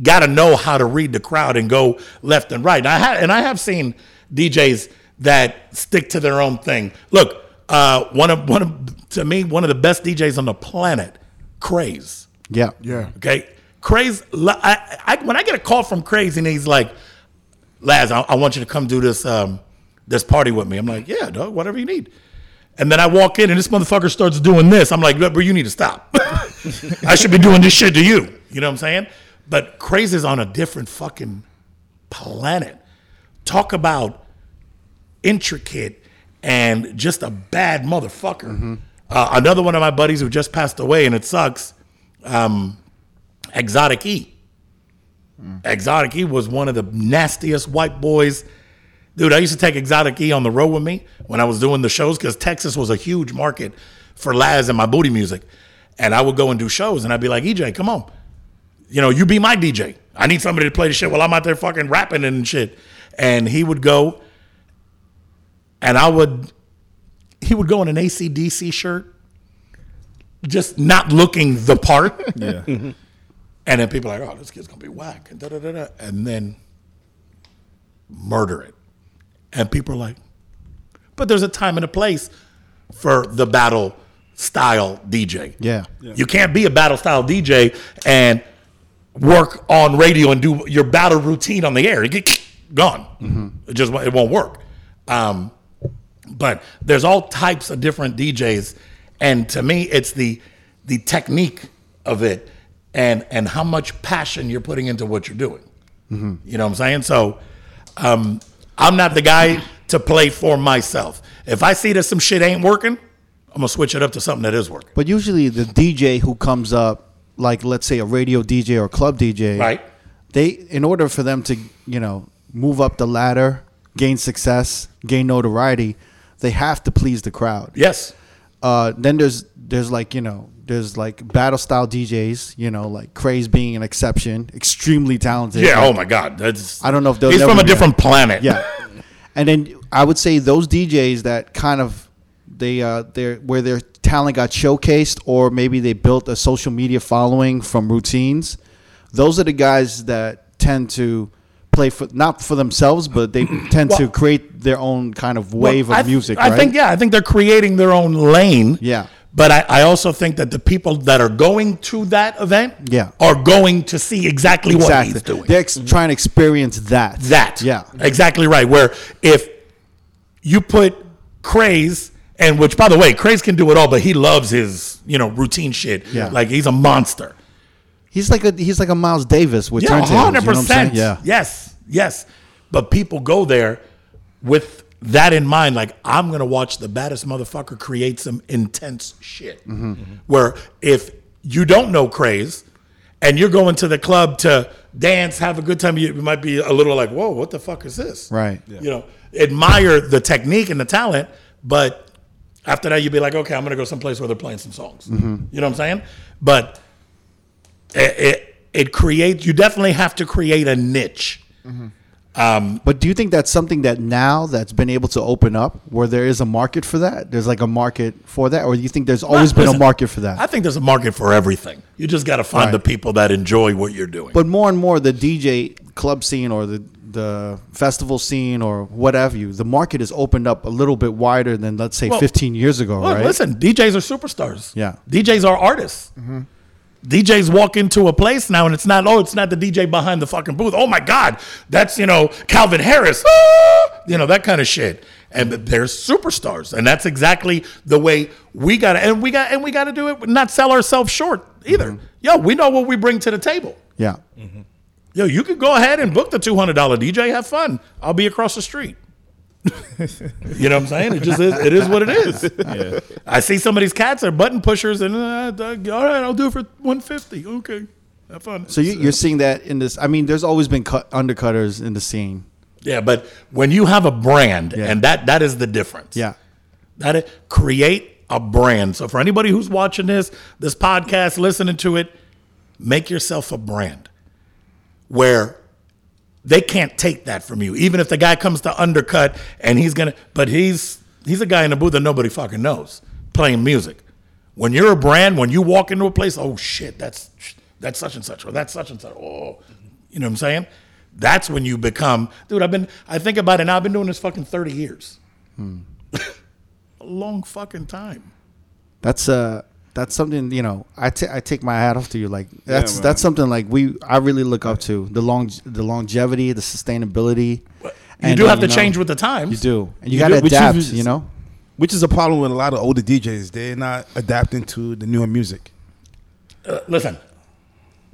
got to know how to read the crowd and go left and right. And I have, and I have seen DJs that stick to their own thing. Look, uh, one of one of to me one of the best DJs on the planet, Craze. Yeah. Yeah. Okay, Craze. I, I, when I get a call from Craze and he's like, "Laz, I, I want you to come do this um, this party with me." I'm like, "Yeah, dog, whatever you need." And then I walk in and this motherfucker starts doing this. I'm like, bro, you need to stop. I should be doing this shit to you. You know what I'm saying? But Craze is on a different fucking planet. Talk about intricate and just a bad motherfucker. Uh, another one of my buddies who just passed away, and it sucks. Um, Exotic E. Exotic E was one of the nastiest white boys. Dude, I used to take Exotic E on the road with me when I was doing the shows because Texas was a huge market for Laz and my booty music. And I would go and do shows, and I'd be like, EJ, come on. You know, you be my DJ. I need somebody to play the shit while I'm out there fucking rapping and shit. And he would go, and I would, he would go in an ACDC shirt, just not looking the part. Yeah. And then people are like, oh, this kid's gonna be whack, and da da da da, and then murder it. And people are like, but there's a time and a place for the battle style DJ. Yeah. You can't be a battle style DJ and work on radio and do your battle routine on the air. You get gone. It just it won't work. Um, but there's all types of different DJs, and to me, it's the the technique of it and and how much passion you're putting into what you're doing. You know what I'm saying? So um, I'm not the guy to play for myself. If I see that some shit ain't working, I'm gonna switch it up to something that is working. But usually the DJ who comes up, like let's say a radio DJ or club DJ, Right. They, in order for them to, you know, move up the ladder, gain success, gain notoriety, they have to please the crowd. Yes. Uh, then there's there's like you know there's like battle style DJs, you know, like Craze being an exception, extremely talented. Yeah. Like, Oh my God. That's. I don't know if he's from a different planet. yeah. And then I would say those DJs that kind of they uh they where their talent got showcased or maybe they built a social media following from routines. Those are the guys that tend to play for not for themselves, but they tend to create their own kind of Well, wave I of th- music. I right? think yeah, I think they're creating their own lane. Yeah. But I, I also think that the people that are going to that event Yeah. are going to see exactly, what he's doing. They're ex- mm-hmm. trying to experience that. that. Yeah. Exactly right. Where if you put Craze, and which by the way, Craze can do it all, but he loves his, you know, routine shit. Yeah. Like he's a monster. He's like a he's like a Miles Davis with Yeah, turntables. you know hundred what I'm percent. Yeah. Yes, yes. But people go there with that in mind. Like I'm gonna watch the baddest motherfucker create some intense shit. Mm-hmm. mm-hmm. Where if you don't know craze and you're going to the club to dance, have a good time, you might be a little like, "Whoa, what the fuck is this?" Right. You know, admire the technique and the talent, but after that, you'd be like, "Okay, I'm gonna go someplace where they're playing some songs." Mm-hmm. You know what I'm saying? But it, it it creates. You definitely have to create a niche. Mm-hmm. Um, but do you think that's something that now that's been able to open up where there is a market for that? There's like a market for that, or do you think there's always been a market for that? I think there's a market for everything. You just got to find Right. the people that enjoy what you're doing. But more and more, the DJ club scene or the the festival scene or whatever you, the market has opened up a little bit wider than let's say Well, 15 years ago, Look, right? listen, DJs are superstars. Yeah. DJs are artists. Mm-hmm. DJs walk into a place now and it's not, oh, it's not the DJ behind the fucking booth. Oh my God, that's, you know, Calvin Harris. Ah! You know, that kind of shit. And they're superstars. And that's exactly the way we got to, and we got, and we got to do it, not sell ourselves short either. Yo, we know what we bring to the table. Yeah. Yo, you could go ahead and book the two hundred dollar DJ. Have fun. I'll be across the street. You know what I'm saying? It just is. It is what it is. I see some of these cats are button pushers, and uh, all right, I'll do it for one fifty. Okay, have fun. So you, you're seeing that in this. I mean, there's always been cut, undercutters in the scene. yeah, but when you have a brand, Yeah. and that that is the difference. Yeah. that it, create a brand. So for anybody who's watching this, this podcast, listening to it, make yourself a brand where they can't take that from you. Even if the guy comes to undercut and he's gonna, but he's he's a guy in the booth that nobody fucking knows playing music. When you're a brand, when you walk into a place, oh shit, that's that's such and such, or that's such and such. Oh, you know what I'm saying? That's when you become, dude. I've been, I think about it now. I've been doing this fucking 30 years. a long fucking time. That's uh that's something you know. I I take my hat off to you. Like that's man. that's something like we I really look up to the long the longevity, the sustainability. You And, do uh, have to know, change with the times. You do, and you, You got to which adapt. is- you know. Which is a problem with a lot of older DJs. They're not adapting to the newer music. listen,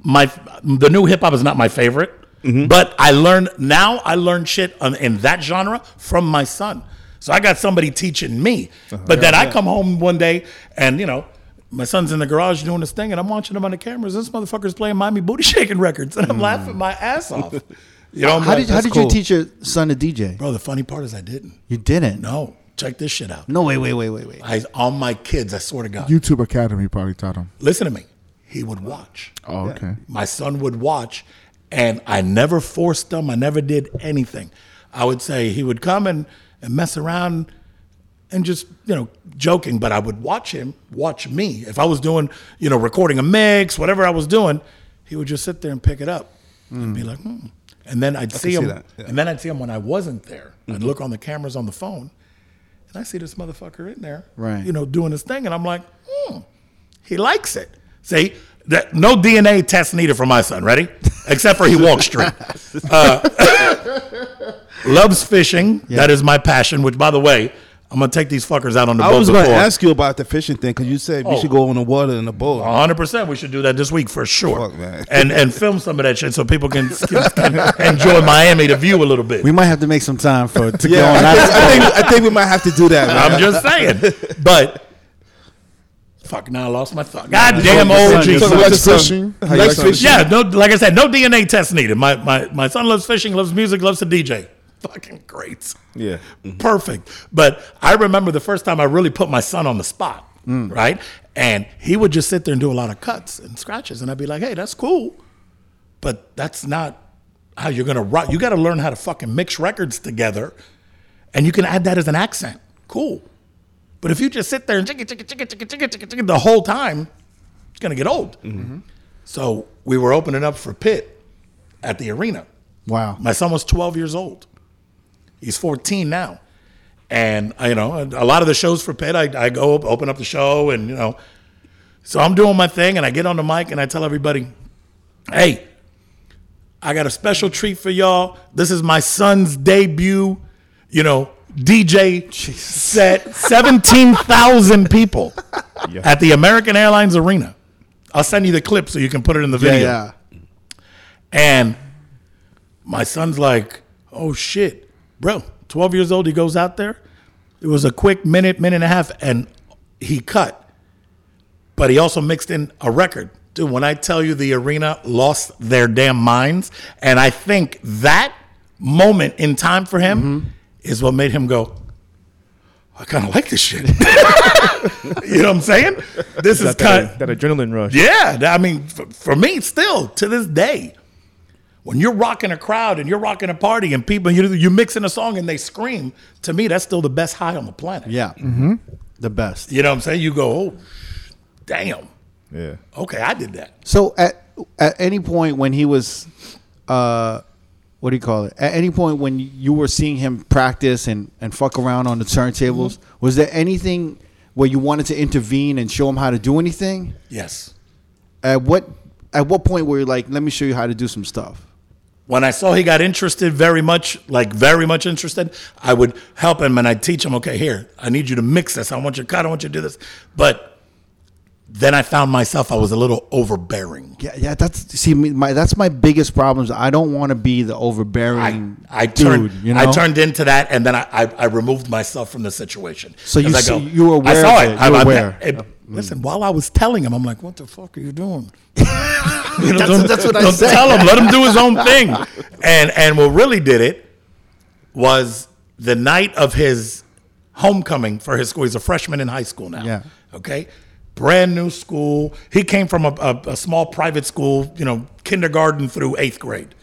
my the new hip hop is not my favorite, Mm-hmm. but I learned now. I learned shit on, in that genre from my son. So I got somebody teaching me. Uh-huh. But then I come home one day and you know. My son's in the garage doing this thing, and I'm watching him on the cameras. This motherfucker's playing Miami booty shaking records, and I'm laughing my ass off. You know, I'm Mm. How like, did how did cool. you teach your son to DJ? Bro, the funny part is I didn't. You didn't. No, check this shit out. No, wait, wait, wait, wait, wait. I on my kids. I swear to God. YouTube Academy probably taught him. Listen to me. He would watch. Oh, okay. my son would watch and I never forced him. I never did anything. I would say he would come and, and mess around and just, you know, joking, but I would watch him watch me. If I was doing, you know, recording a mix, whatever I was doing, he would just sit there and pick it up and be like, hmm. And then I'd see see him, that, yeah. and then I'd see him when I wasn't there. I'd look on the cameras on the phone, and I see this motherfucker in there, Right. You know, doing his thing, and I'm like, hmm, he likes it. See, that no DNA test needed for my son. Ready? Except for he walks straight. Uh, loves fishing. That is my passion. Which, by the way, I'm gonna take these fuckers out on the I boat was going to before. ask you about the fishing thing because you said we Oh. should go on the water in the boat. 100. percent We should do that this week for sure, Fuck, man. and and film some of that shit so people can, can, can enjoy Miami to view a little bit. We might have to make some time for to go on I think, I, think, I think we might have to do that. Man. I'm just saying, but fuck, now I lost my thought. God damn Your son, old your Jesus. son. He likes fishing. He He likes likes fishing. Yeah, no, like I said, no DNA test needed. My my my son loves fishing, loves music, loves to DJ. Fucking great. Yeah. Mm-hmm. Perfect. But I remember the first time I really put my son on the spot, mm. right? And he would just sit there and do a lot of cuts and scratches. And I'd be like, hey, that's cool. But that's not how you're going to rock. You got to learn how to fucking mix records together. And you can add that as an accent. Cool. But if you just sit there and chicka, chicka, chicka, chicka, chicka, chicka, chicka the whole time, it's going to get old. Mm-hmm. Mm-hmm. So we were opening up for Pitt at the arena. Wow. My son was 12 years old. He's 14 now. And, uh, you know, a lot of the shows for Pitt, I, I go up, open up the show and, you know, so I'm doing my thing and I get on the mic and I tell everybody, hey, I got a special treat for y'all. This is my son's debut, you know, DJ set. 17,000 people at the American Airlines Arena. I'll send you the clip so you can put it in the Yeah, video. yeah. And my son's like, oh shit, bro, 12 years old. He goes out there. It was a quick minute, minute and a half, and he cut. But he also mixed in a record Dude, when I tell you the arena lost their damn minds, and I think that moment in time for him Mm-hmm. is what made him go, I kind of like this shit. you know what I'm saying? This is That, kind that, that adrenaline rush. yeah, I mean, for, for me, still to this day, when you're rocking a crowd and you're rocking a party and people you you're mixing a song and they scream, to me, that's still the best high on the planet. Yeah. The best. You know what I'm saying? You go, oh, damn. Yeah. Okay, I did that. So at at any point when he was, uh, what do you call it? At any point when you were seeing him practice and and fuck around on the turntables, was there anything where you wanted to intervene and show him how to do anything? Yes. At what at what point were you like, let me show you how to do some stuff? When I saw he got interested very much, like very much interested, I would help him and I'd teach him, okay, here, I need you to mix this. I want you to cut, I want you to do this. But then I found myself, I was a little overbearing. Yeah, yeah. That's see, me- my that's my biggest problems. I don't want to be the overbearing I dude. turned you know, I turned into that and then I, I, I removed myself from the situation. So you I see- you were aware I saw it. it. I- You were I- aware. it- mm. listen, while I was telling him, I'm like, what the fuck are you doing? You know, That's- don't- that's what I don't said. Tell him, let him do his own thing. And and what really did it was the night of his homecoming for his school. He's a freshman in high school now. Yeah. Okay. Brand new school. He came from a, a, a small private school, you know, kindergarten through eighth grade.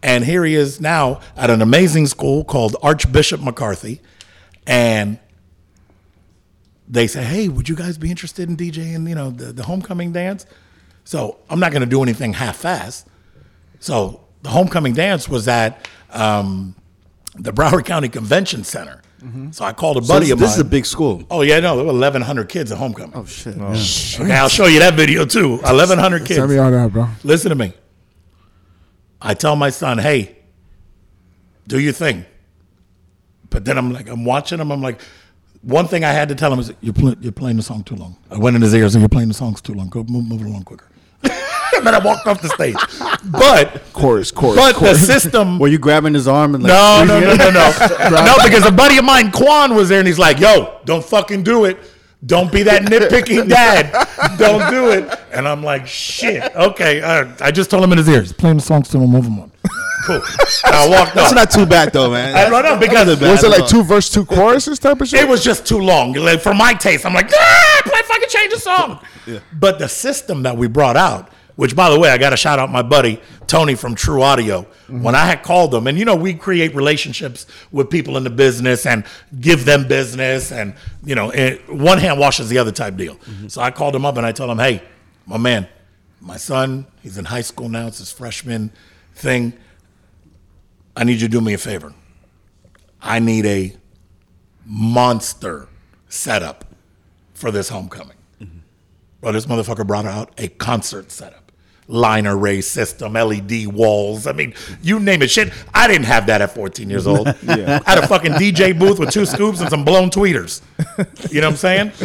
And here he is now at an amazing school called Archbishop McCarthy. And they say, hey, would you guys be interested in DJing, you know, the, the homecoming dance? So I'm not going to do anything half-assed. So the homecoming dance was at um, the Broward County Convention Center. So I called a Mm-hmm. So buddy this, of this is a big school. Oh yeah, no, there were 1,100 kids at homecoming. Oh shit. Okay, I'll show you that video too. 1,100 kids. Send me all that, bro. Listen to me. I tell my son, hey, do your thing. But then I'm like, I'm watching him. I'm like, one thing I had to tell him is, you're, play, you're playing the song too long. I went in his ears and you're playing the songs too long. Go move, move it along quicker. and then I walked off the stage. But, Chorus, chorus, but the system. Were you grabbing his arm and like, No, no, no, no, no. no, because a buddy of mine, Quan, was there and he's like, yo, don't fucking do it. Don't be that nitpicking dad. Don't do it. And I'm like, shit. Okay. Uh, I just told him in his ears, playing the songs to him, move him on. Cool. And I walked That's off. not too bad though, man. I don't know because That's not Was bad it like all. two verse, two choruses type of shit? it was just too long. Like, for my taste, I'm like, ah, play fucking change the song. Yeah. But the system that we brought out, which by the way, I got to shout out my buddy Tony from True Audio. Mm-hmm. When I had called them, and you know, we create relationships with people in the business and give them business, and you know, one hand washes the other type deal. Mm-hmm. So I called him up and I told him, hey, my man, my son, he's in high school now. It's his freshman thing. I need you to do me a favor. I need a monster setup for this homecoming. Mm-hmm. Well, this motherfucker brought out a concert setup. Line array system, LED walls. I mean, you name it. Shit, I didn't have that at 14 years old. I had a fucking DJ booth with two scoops and some blown tweeters. You know what I'm saying?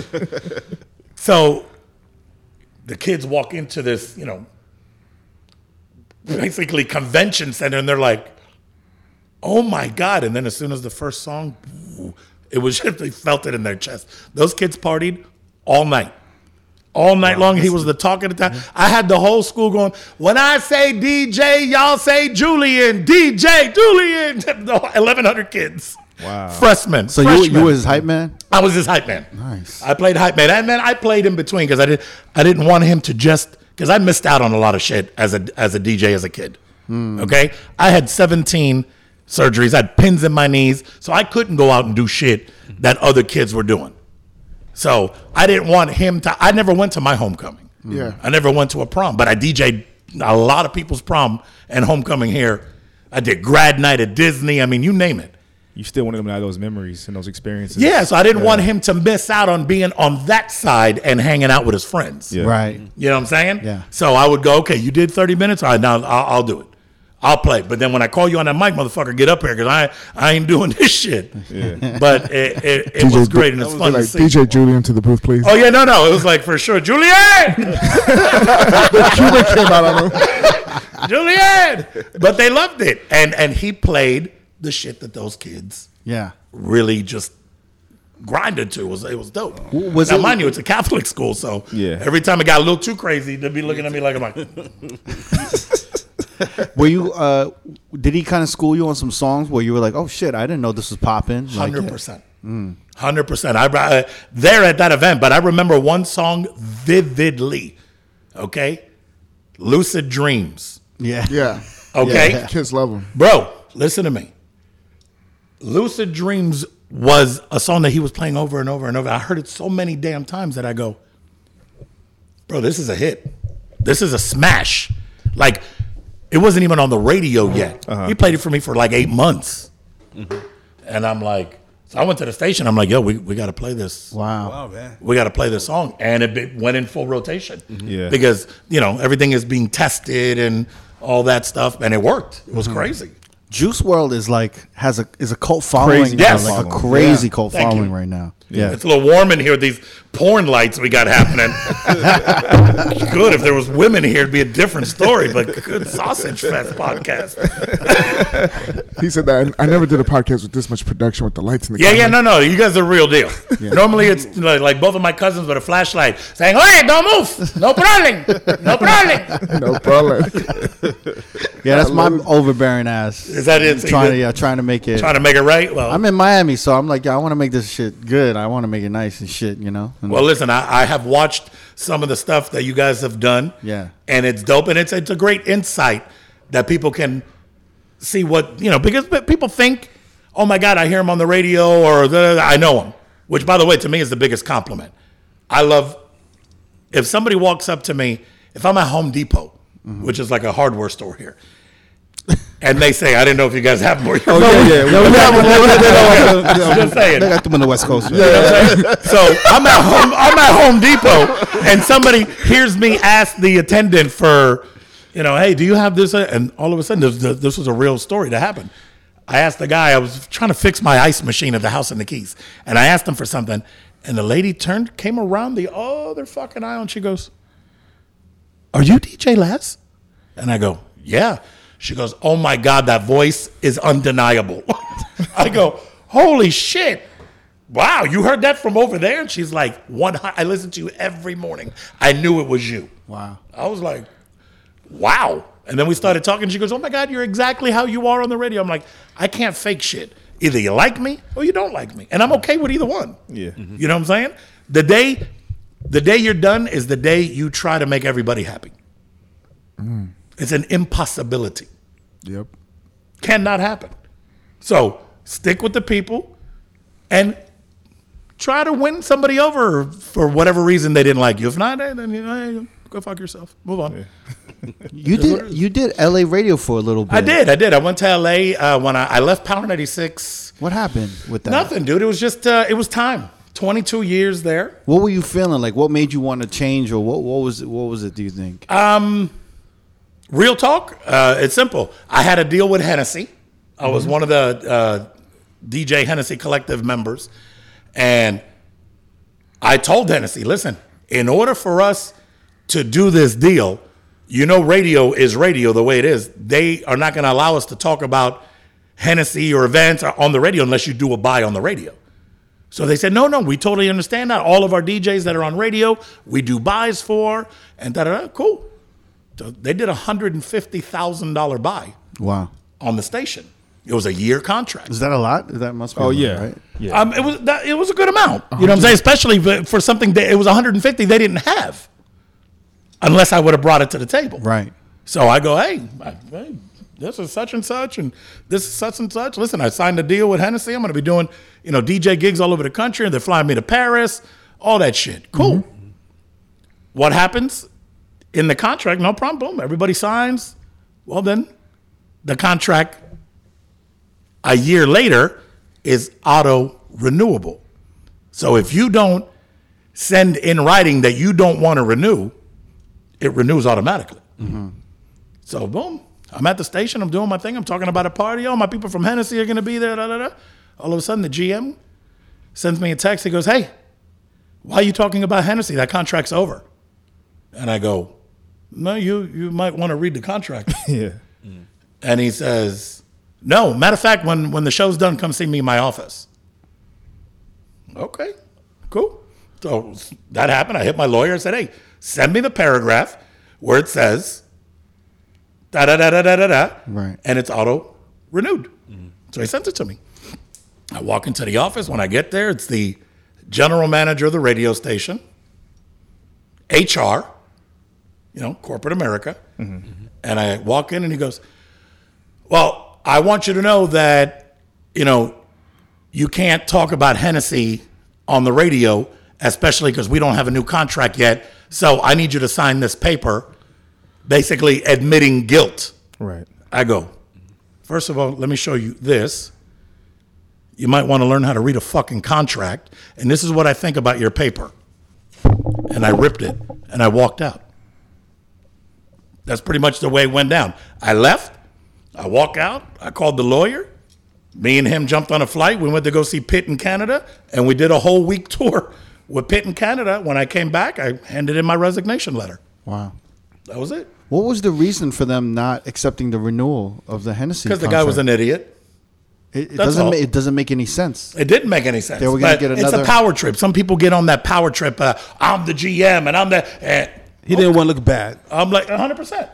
So the kids walk into this, you know, basically convention center and they're like, oh my God. And then as soon as the first song, it was just, they felt it in their chest. Those kids partied all night. All night long, he was the talk of the town. I had the whole school going, when I say DJ, y'all say Julian, DJ, Julian. 1,100 kids. Wow. Freshmen. So you freshmen. you was his hype man? I was his hype man. Nice. I played hype man, and then I played in between because I did. I didn't want him to just because I missed out on a lot of shit as a as a DJ as a kid. Hmm. Okay, I had 17 surgeries. I had pins in my knees, so I couldn't go out and do shit that other kids were doing. So I didn't want him to. I never went to my homecoming. Yeah. I never went to a prom, but I DJ'd a lot of people's prom and homecoming here. I did grad night at Disney. I mean, you name it. You still want them to have those memories and those experiences. Yeah, so I didn't Yeah. want him to miss out on being on that side and hanging out with his friends. Yeah. Right. You know what I'm saying? Yeah. So I would go, okay, you did 30 minutes. All right, now I'll, I'll do it. I'll play. But then when I call you on that mic, motherfucker, get up here because I, I ain't doing this shit. Yeah. But it, it, it was great and it's fun like to see. DJ Julian to the booth, please. Oh, yeah, no, no. It was like for sure, Julian! the Cuban came out on him. Julian! But they loved it. And, and he played the shit that those kids Yeah. really just grinded to. It was it was dope. Was now, it- mind you, it's a Catholic school, so Yeah. every time it got a little too crazy, they'd be looking at me like I'm like, Were you? Uh, did he kind of school you on some songs where you were like, "Oh shit, I didn't know this was popping"? Like, hundred percent, hundred percent. I uh, there at that event, but I remember one song vividly. Okay, "Lucid Dreams." yeah, Yeah. Okay, Yeah. Kids love him. bro, listen to me. "Lucid Dreams" was a song that he was playing over and over and over. I heard it so many damn times that I go, bro, this is a hit. This is a smash. Like, it wasn't even on the radio uh-huh. yet. He uh-huh. played it for me for like eight months. Mm-hmm. And I'm like, so I went to the station. I'm like, yo, we, we got to play this. Wow. Oh man. We got to play this song. And it be- went in full rotation. Mm-hmm. Yeah. Because, you know, everything is being tested and all that stuff. And it worked. It was mm-hmm. crazy. Juice WRLD is like has a is a cult following. Crazy now, Yes. like a following. crazy cult Thank following you. right now. Yeah, It's a little warm in here with these porn lights we got happening. good if there was women here, it'd be a different story. But good sausage fest podcast. He said that I never did a podcast with this much production with the lights in the Yeah, yeah, no, no, you guys are real deal. Normally it's like, like both of my cousins with a flashlight saying, "Hey, don't move, no problem, no problem." no problem. Yeah. That's my overbearing ass. Is that it? Trying to yeah, trying to make it. trying to make it right? Well, I'm in Miami, so I'm like, yeah, I want to make this shit good. I want to make it nice and shit, you know. And Well, listen, I, I have watched some of the stuff that you guys have done. Yeah. And it's dope. And it's, it's a great insight that people can see what, you know, because people think, oh my God, I hear him on the radio or the, I know him, which, by the way, to me is the biggest compliment. I love if somebody walks up to me, if I'm at Home Depot, mm-hmm. which is like a hardware store here, and they say, I didn't know if you guys have more. Oh yeah, yeah. We, Just saying. They got them on the West Coast. You know what I'm so I'm at home. I'm at Home Depot, and somebody hears me ask the attendant for, you know, hey, do you have this? And all of a sudden, this, this was a real story that happened. I asked the guy. I was trying to fix my ice machine at the house in the Keys, and I asked him for something, and the lady turned, came around the other fucking aisle, and she goes, "Are you DJ Laz?" And I go, "Yeah." She goes, "Oh my God, that voice is undeniable." I go, "Holy shit!" Wow, you heard that from over there? And she's like, "One, I listen to you every morning. I knew it was you." wow. I was like, "Wow!" And then we started talking. She goes, "Oh my God, you're exactly how you are on the radio." I'm like, "I can't fake shit. Either you like me or you don't like me, and I'm okay with either one." Yeah. You know what I'm saying? The day, the day you're done is the day you try to make everybody happy. Mm. It's an impossibility. Yep. Cannot happen. So stick with the people and try to win somebody over for whatever reason they didn't like you. If not, then you know, hey, go fuck yourself. Move on. You did you did L.A. radio for a little bit. I did. I did. I went to LA uh, when I, I left Power 96. What happened with that? Nothing, dude. It was just, uh, it was time. 22 years there. What were you feeling like? What made you want to change, or what? What was it? What was it? Do you think? Real talk, uh, it's simple. I had a deal with Hennessy. I was one of the uh, DJ Hennessy Collective members. And I told Hennessy, listen, in order for us to do this deal, you know, radio is radio the way it is. They are not going to allow us to talk about Hennessy or events on the radio unless you do a buy on the radio. So they said, no, no, we totally understand that. All of our DJs that are on radio, we do buys for, and da da da. Cool. So they did a hundred and fifty thousand dollar buy Wow. on the station. It was a year contract. Is that a lot? That must be. a Oh lot, yeah. right? Yeah. Um, it was that, it was a good amount. You know what I'm saying? Especially for- for something that it was 150 they didn't have, unless I would have brought it to the table. Right. So I go, hey, I- hey, this is such and such, and this is such and such. Listen, I signed a deal with Hennessy. I'm going to be doing, you know, DJ gigs all over the country, and they're flying me to Paris, all that shit. Cool. What happens in the contract? No problem. Boom. Everybody signs. Well, then the contract a year later is auto renewable. So if you don't send in writing that you don't want to renew, it renews automatically. Mm-hmm. So boom, I'm at the station. I'm doing my thing. I'm talking about a party. Oh, my people from Hennessy are going to be there. Da, da, da. All of a sudden, the GM sends me a text. He goes, "Hey, why are you talking about Hennessy? That contract's over." And I go, "No, you you might want to read the contract." yeah. Mm. and he says, "No. Matter of fact, when when the show's done, come see me in my office." Okay, cool. So that happened. I hit my lawyer and said, hey, send me the paragraph where it says da da da da da da da. Right. And it's auto renewed. Mm. So he sent it to me. I walk into the office. When I get there, it's the general manager of the radio station, HR, you know, corporate America. And I walk in and he goes, Well, I want you to know that, you know, you can't talk about Hennessy on the radio, especially because we don't have a new contract yet. So I need you to sign this paper, basically admitting guilt. Right. I go, first of all, let me show you this. You might want to learn how to read a fucking contract. And this is what I think about your paper. And I ripped it and I walked out. That's pretty much the way it went down. I left. I walk out. I called the lawyer. Me and him jumped on a flight. We went to go see Pitt in Canada, and we did a whole week tour with Pitt in Canada. When I came back, I handed in my resignation letter. Wow. That was it. What was the reason for them not accepting the renewal of the Hennessy? Because the guy was an idiot. It, it doesn't. all. It doesn't make any sense. It didn't make any sense. They were gonna But get It's a another- power trip. Some people get on that power trip. Uh, I'm the GM and I'm the. And He didn't want to look bad. I'm like 100. percent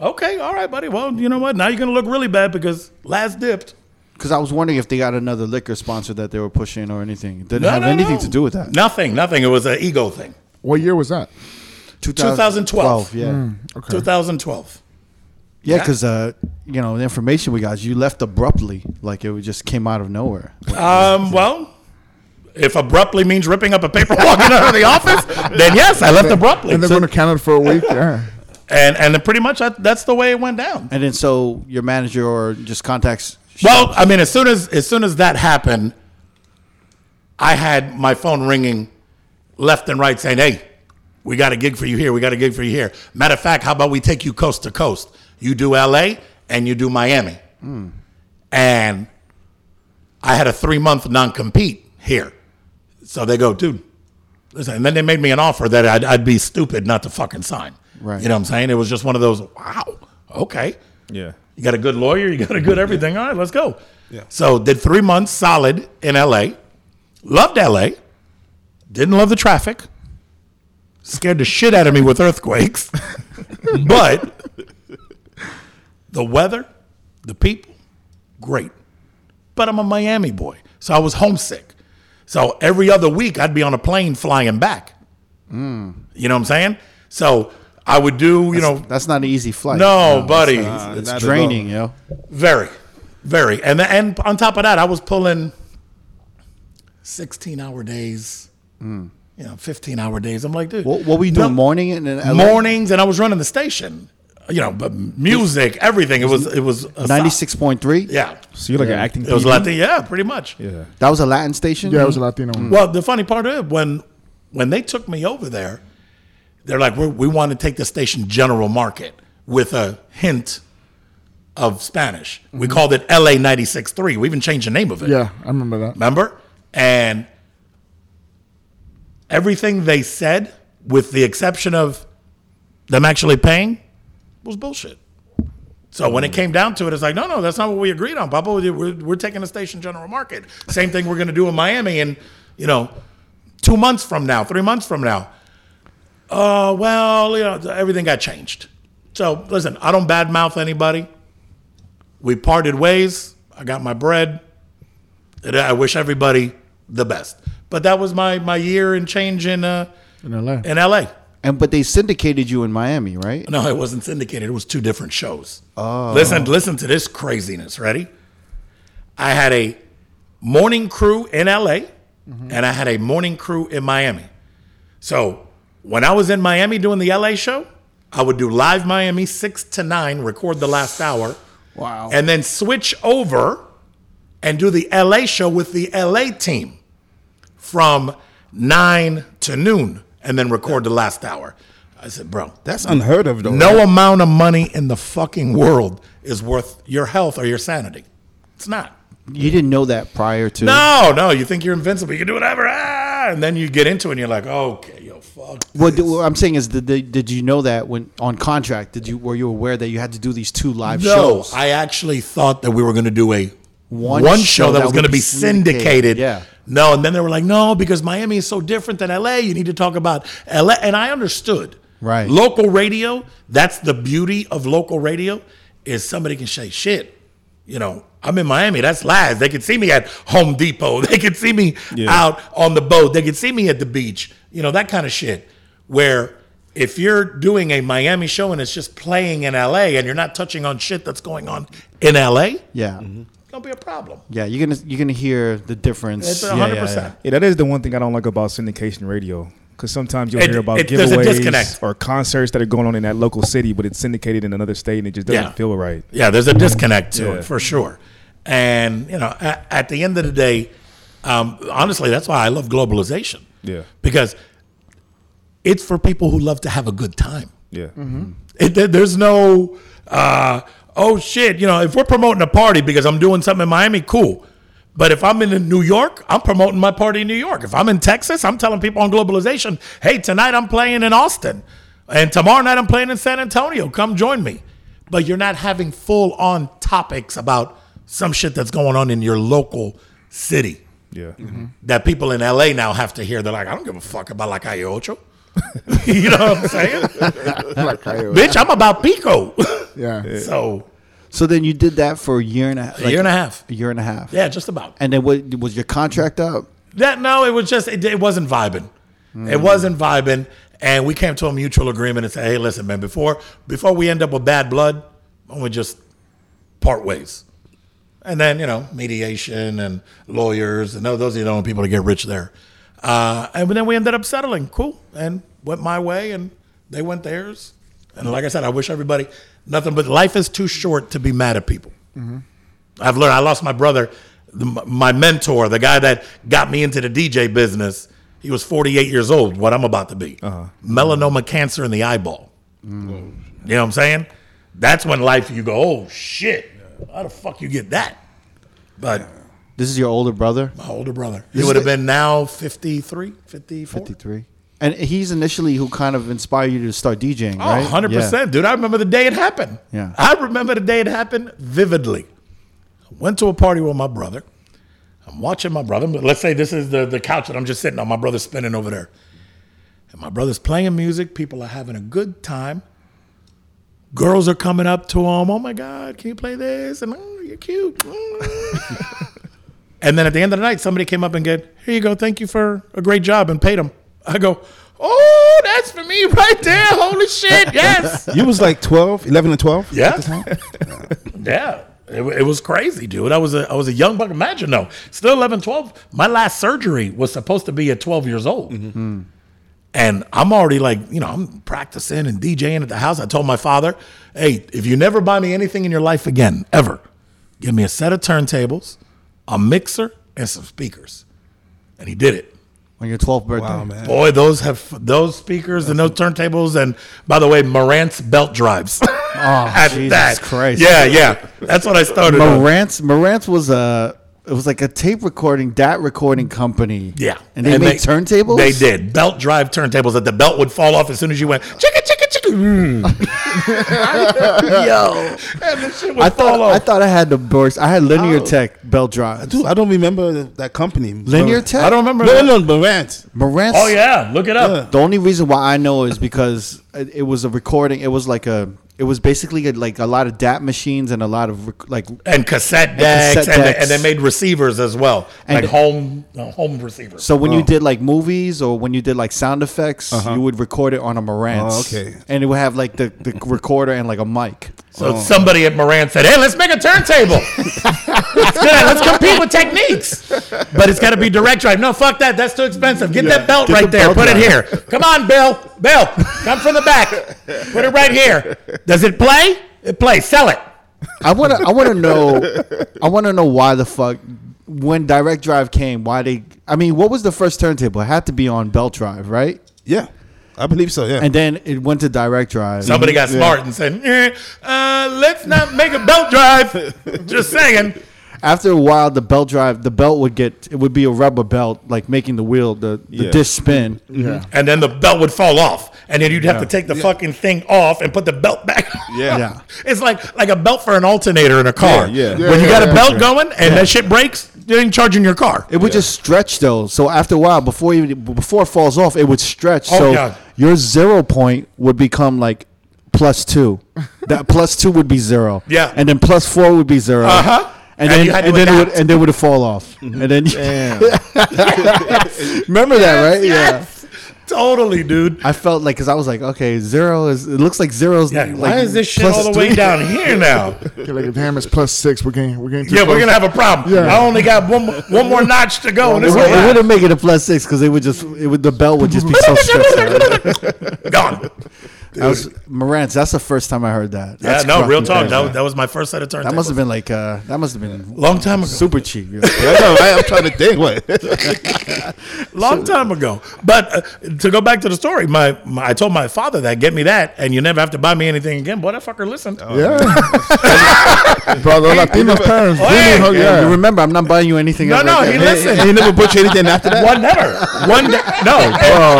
Okay, all right, buddy. Well, you know what? Now you're gonna look really bad because Laz dipped. Because I was wondering if they got another liquor sponsor that they were pushing or anything. It didn't No, have no, anything no. to do with that. Nothing. Nothing. It was an ego thing. What year was that? 2012. Yeah. Okay. 2012. Yeah, because uh, you know the information we got, you left abruptly, like it just came out of nowhere. Um. Well. If abruptly means ripping up a paper walking out of the office, then yes, I left abruptly. And they're So- going to Canada for a week. Yeah. and and pretty much that, that's the way it went down. And then so your manager or just contacts. Well, I mean, as soon as as soon as that happened, I had my phone ringing left and right saying, "Hey, we got a gig for you here. We got a gig for you here." Matter of fact, how about we take you coast to coast? You do L.A. and you do Miami, hmm. and I had a three month non compete here, so they go, dude. Listen, and then they made me an offer that I'd, I'd be stupid not to fucking sign. Right. You know what I'm saying? It was just one of those, wow, okay. Yeah. You got a good lawyer. You got a good everything. All right, let's go. Yeah. So did three months solid in L.A. Loved L.A. Didn't love the traffic. Scared the shit out of me with earthquakes. but the weather, the people, great. But I'm a Miami boy, so I was homesick. So every other week I'd be on a plane flying back. Hmm. You know what I'm saying? So I would do, you know, That's not an easy flight. no, buddy. Uh, it's not at draining, yo. Very, very, and and on top of that, I was pulling sixteen hour days, hmm. you know, fifteen hour days. I'm like, dude, What, what were you doing? no- morning and mornings, and I was running the station, you know, but music, everything. It was it was ninety six point three. Yeah, So you're like an acting. it was Latin. Yeah, pretty much. Yeah. That was a Latin station. Yeah, it was a Latino one. Well, the funny part is when when they took me over there, they're like, We're, we want to take the station general market with a hint of Spanish. We mm-hmm. called it LA 96.3. We even changed the name of it. Yeah, I remember that. Remember? And everything they said, with the exception of them actually paying, was bullshit. So when it came down to it, it's like, no, no, that's not what we agreed on, Papa. We're, we're taking the station general market. Same thing we're going to do in Miami in, you know, two months from now, three months from now. Oh, well, you know, everything got changed. So listen, I don't badmouth anybody. We parted ways. I got my bread. And I wish everybody the best. But that was my my year and change in uh, In LA. in LA. And but they syndicated you in Miami, right? No, it wasn't syndicated. It was two different shows. Oh. Listen, listen to this craziness. Ready? I had a morning crew in LA mm-hmm. and I had a morning crew in Miami. So when I was in Miami doing the LA show, I would do live Miami six to nine, record the last hour. Wow. And then switch over and do the LA show with the LA team from nine to noon and then record the last hour. I said, bro, That's unheard of, though. no right? amount of money in the fucking world is worth your health or your sanity. It's not. You didn't know that prior to. No, no, you think you're invincible. You can do whatever. Ah, and then you get into it and you're like, okay, yo, fuck. What, what I'm saying is, did, they, did you know that when on contract? Did you were you aware that you had to do these two live No, shows? I actually thought that we were going to do a One one, show show, that, that was going to be be syndicated, syndicated, yeah. No. And then they were like, no, because Miami is so different than LA. You need to talk about LA. And I understood. Right. Local radio, that's the beauty of local radio, is somebody can say, shit, you know, I'm in Miami. That's lies. They can see me at Home Depot. They can see me out on the boat. They can see me at the beach. You know, that kind of shit. Where if you're doing a Miami show and it's just playing in LA and you're not touching on shit that's going on in LA, Yeah. it's gonna be a problem. Yeah, you're gonna you're gonna hear the difference. It's Yeah, 100. yeah, percent Yeah, that is the one thing I don't like about syndication radio. Because sometimes you'll It- hear about it- giveaways or concerts that are going on in that local city, but it's syndicated in another state and it just doesn't Yeah. feel right. Yeah, there's a disconnect to Yeah. it for sure. And you know, at, at the end of the day, um, honestly, that's why I love globalization. Yeah. because it's for people who love to have a good time. Yeah. It, there's no, uh, oh shit, you know, if we're promoting a party because I'm doing something in Miami, cool. But if I'm in New York, I'm promoting my party in New York. If I'm in Texas, I'm telling people on globalization, hey, tonight I'm playing in Austin. And tomorrow night I'm playing in San Antonio. Come join me. But you're not having full on topics about some shit that's going on in your local city Yeah. Mm-hmm. that people in LA now have to hear. They're like, I don't give a fuck about La Calle Ocho. you know what I'm saying? Like, Bitch, I'm about Pico. yeah. so, So then you did that for a year and a half. a year and a half. A year and a half. Yeah, just about. And then what was your contract up? That no, it was just it, it wasn't vibing. It hmm. wasn't vibing, and we came to a mutual agreement and said, "Hey, listen, man, before before we end up with bad blood, why don't we just part ways?" And then you know, mediation and lawyers, and those those are the only people to get rich there. Uh, and then we ended up settling, cool, and went my way, and they went theirs. And like I said, I wish everybody nothing but life is too short to be mad at people. Mm-hmm. I've learned. I lost my brother, the, my mentor, the guy that got me into the DJ business. He was 48 years old. What I'm about to be, uh-huh. melanoma cancer in the eyeball. Mm. You know what I'm saying? That's when life you go, oh shit, how the fuck you get that? But This is your older brother, my older brother, he would have been now 53, 54. 53. And he's initially who kind of inspired you to start DJing, Oh, right? 100%. Dude, I remember the day it happened. Yeah. I remember the day it happened vividly. I went to a party with my brother. I'm watching my brother. Let's say this is the, the couch that I'm just sitting on. My brother's spinning over there. And my brother's playing music. People are having a good time. Girls are coming up to him. Oh my God, can you play this? And oh, mm, you're cute. Mm. And then at the end of the night, somebody came up and said, here you go. Thank you for a great job and paid him. I go, oh, that's for me right there. Holy shit. Yes. You was like 12, 11 and 12? Yeah. yeah. It, it was crazy, dude. I was a I was a young buck. Imagine though, still 11, 12. My last surgery was supposed to be at 12 years old. Mm-hmm. And I'm already like, you know, I'm practicing and DJing at the house. I told my father, hey, if you never buy me anything in your life again, ever, give me a set of turntables, a mixer, and some speakers. And he did it. On your 12th birthday. Wow, man. Boy, those have those speakers and those turntables, and by the way, Marantz belt drives. Oh, Jesus Christ. Yeah, yeah, that's what I started. on. Marantz, Marantz was a it was like a tape recording, DAT recording company. Yeah, and they made turntables. They did belt drive turntables that the belt would fall off as soon as you went chicka chicka chicka. Mm. Yo, And the shit would I thought I thought I had the burst. I had Linear oh. Tech belt drive. Dude, I don't remember that company. Linear Tech. I don't remember. No, that. no, no, Morant. Marantz. Oh yeah, look it up. The only reason why I know is because it, it was a recording. It was like a. It was basically a, like a lot of DAT machines and a lot of rec- like And cassette decks, cassette and, they, and they made receivers as well, And- like home uh, home receivers. So when you did like movies or when you did like sound effects, you would record it on a Marantz. Oh, okay. And it would have like the, the recorder and like a mic. So oh. somebody at Marantz said, "Hey, let's make a turntable. let's, do it. Let's compete with Technics, but it's got to be direct drive. No, fuck that. That's too expensive. Get that belt get right the there. belt Put it here. Come on, Bill. Bill, come from the back. Put it right here. Does it play? It plays. Sell it. I wanna I wanna know I wanna know why the fuck when Direct Drive came, why they I mean, what was the first turntable? It had to be on belt drive, right? Yeah, I believe so. Yeah. And then it went to Direct Drive. Somebody got smart and said, eh, uh, "Let's not make a belt drive." Just saying. After a while, the belt drive, the belt would get it would be a rubber belt, like making the wheel, the, the Yeah. disc spin. Yeah. And then the belt would fall off, and then you'd have to take the fucking thing off and put the belt back. Yeah. Yeah. It's like like a belt for an alternator in a car. Yeah, yeah. when you Yeah, got a yeah, belt going and that shit breaks, They ain't charging your car. It would just stretch though. So after a while, before even before it falls off, it would stretch. Oh, so yeah. your zero point would become like plus two. that plus two would be zero. Yeah. And then plus four would be 0 Uh-huh. And, And then you and then it would and then it would fall off. And then remember that, right? Yeah. Totally, dude. I felt like because I was like, okay, zero is. It looks like zeros. Yeah, like why is this shit all the way three. down here now? Okay, like damn, it's plus six. We're getting, we're getting. too Yeah, we're gonna have a problem. Yeah. I only got one more, one more notch to go. and It, it's would, it wouldn't make it a plus six because it would just it would the bell would just be so stretched out. Gone. That was Marantz. That's the first time I heard that. Yeah, That's no, real talk. That, was- that was my first set of turntables. That must have been like uh, that must have been long time ago. super cheap. yeah. no, I, am trying to think. What? long time ago. But uh, to go back to the story, my, my I told my father that get me that, and you never have to buy me anything again. Boy, that fucker listened. Yeah, bro. The Latino parents, Oh, hey. hug- Yeah, you remember, I'm not buying you anything. No, ever no, again. he listened. he never bought you anything after that. One never. One day. No.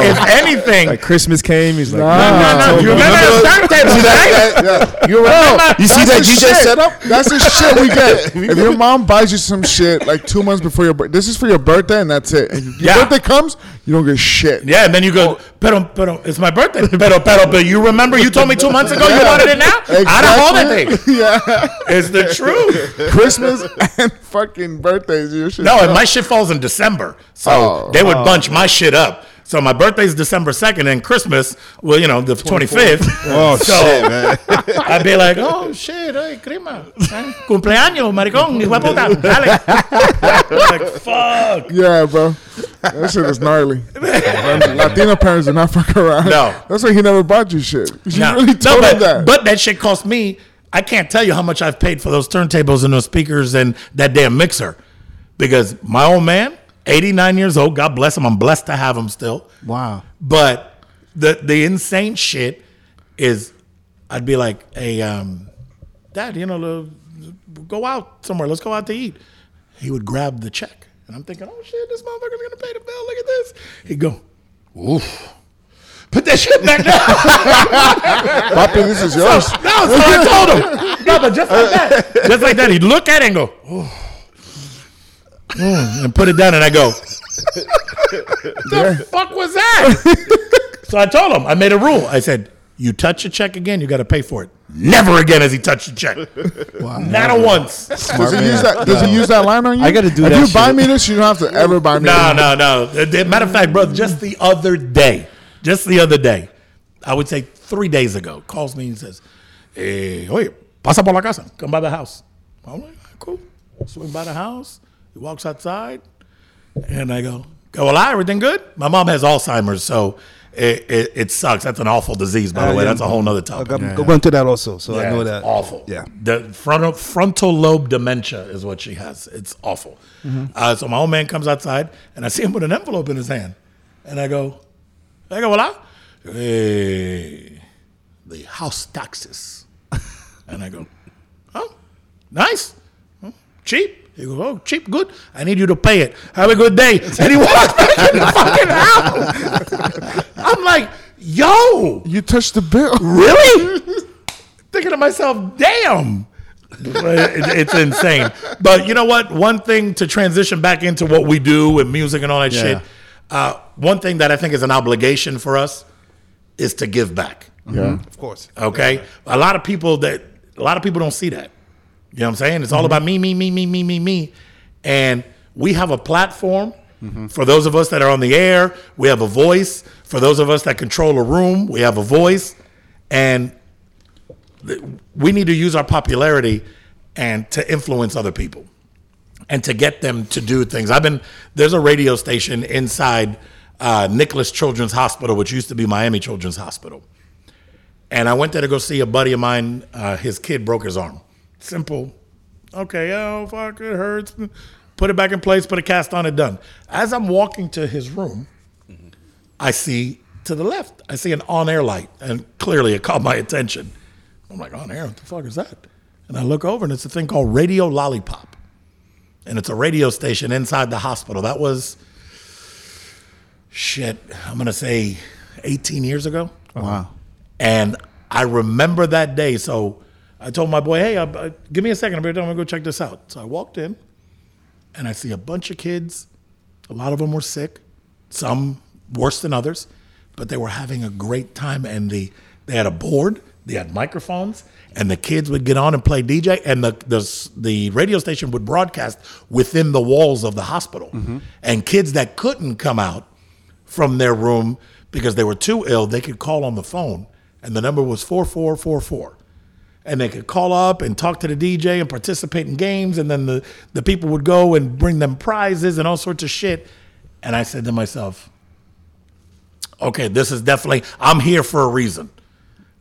if, if anything. Like Christmas came, he's like, no, no, no. You remember the turntables, right? You remember? You see that That's the DJ shit. setup? That's the shit we get. if your mom buys you some shit like two months before your birthday, this is for your birthday and that's it. And your Yeah. birthday comes, you don't get shit. Yeah, and then you go, oh. pero, pero, it's my birthday. Pero, pero, but you remember you told me two months ago you wanted it now? I don't hold that thing. yeah. It's the truth. Christmas and fucking birthdays, your shit. No, and my shit falls in December. So Oh. they would oh. bunch my shit up. So my birthday's December 2nd and Christmas, well, you know, the 25th. Oh so shit, man! I'd be like, oh shit, hey, crema. eh, Cumpleaños, maricón, hijo puta. Dale. like, fuck. Yeah, bro. That shit is gnarly. Latino parents do not fuck around. No. That's why he never bought you shit. You No. really No, told but, him that. but that shit cost me. I can't tell you how much I've paid for those turntables and those speakers and that damn mixer, because my old man, 89 years old, God bless him. I'm blessed to have him still. Wow. But the the insane shit is, I'd be like, hey, um, Dad, you know, go out somewhere. Let's go out to eat. He would grab the check, and I'm thinking, oh shit, this motherfucker's gonna pay the bill. Look at this. He'd go, oof. Put that shit back down. Papi, this is yours. No, so I told him. No, but just like that. Just like that. He'd look at it and go, oh. Mm, and put it down. And I go, What the fuck was that? so I told him, I made a rule. I said, you touch a check again, you got to pay for it. Never again has he touched a check. Not a once. Does he use that? Does he use that line on you? I gotta do if that you buy me this, you don't have to ever buy me. No, this. no, no. Matter of fact, bro, just the other day, just the other day, I would say three days ago, calls me and says, eh, oye, pasa por la casa. Come by the house. I'm like, "Ah, cool. Swing by the house. He walks outside. And I go, go, well, I everything good? My mom has Alzheimer's, so it, it, it sucks. That's an awful disease, by the Uh, way. yeah. That's a whole nother topic. got, go Go into that also, so I know that. awful. Yeah. the frontal frontal lobe dementia is what she has. It's awful. Uh, so my old man comes outside, and I see him with an envelope in his hand, and I go, I go, voila, hey, the house taxes, and I go, oh, nice, Hmm, cheap. He goes, oh, cheap, good. I need you to pay it. Have a good day. And he walks back in the fucking house. I'm like, yo, You touched the bill. really? Thinking to myself, damn. It's insane. But you know what? One thing to transition back into what we do with music and all that Yeah. shit. Uh, one thing that I think is an obligation for us is to give back. Yeah. Of course. Okay, a lot of people that a lot of people don't see that. You know what I'm saying? It's all about me, me, me, me, me, me, me, and we have a platform. For those of us that are on the air, we have a voice. For those of us that control a room, we have a voice, and we need to use our popularity and to influence other people and to get them to do things. I've been there's a radio station inside uh, Nicklaus Children's Hospital, which used to be Miami Children's Hospital, and I went there to go see a buddy of mine. Uh, his kid broke his arm. Simple. Okay, oh fuck, it hurts. Put it back in place. Put a cast on it. Done. As I'm walking to his room, I see to the left. I see an on-air light, and clearly it caught my attention. I'm like, on air? What the fuck is that? And I look over, and it's a thing called Radio Lollipop, and it's a radio station inside the hospital. That was shit. I'm gonna say 18 years ago. Wow. And I remember that day. So I told my boy, hey, uh, uh, give me a second. I'm going to go check this out. So I walked in and I see a bunch of kids. A lot of them were sick, some worse than others, but they were having a great time. And the they had a board, they had microphones, and the kids would get on and play DJ, and the the, the radio station would broadcast within the walls of the hospital. And kids that couldn't come out from their room because they were too ill, they could call on the phone, and the number was four four four four and they could call up and talk to the DJ and participate in games, and then the, the people would go and bring them prizes and all sorts of shit. And I said to myself, okay, this is definitely I'm here for a reason.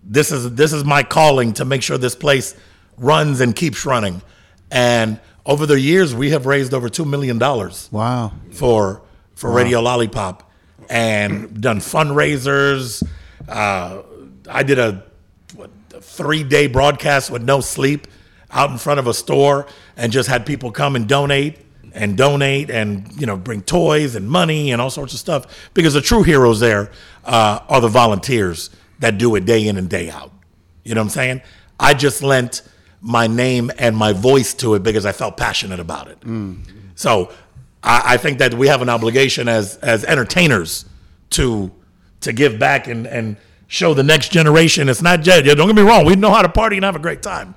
This is this is my calling to make sure this place runs and keeps running. And over the years, we have raised over two million dollars Wow. for for Radio Lollipop and done fundraisers. Uh, I did a three day broadcast with no sleep out in front of a store and just had people come and donate and donate and you know bring toys and money and all sorts of stuff because the true heroes there uh, are the volunteers that do it day in and day out. You know what I'm saying? I just lent my name and my voice to it because I felt passionate about it. So I, I think that we have an obligation as as entertainers to to give back and and show the next generation. It's not just don't get me wrong, we know how to party and have a great time,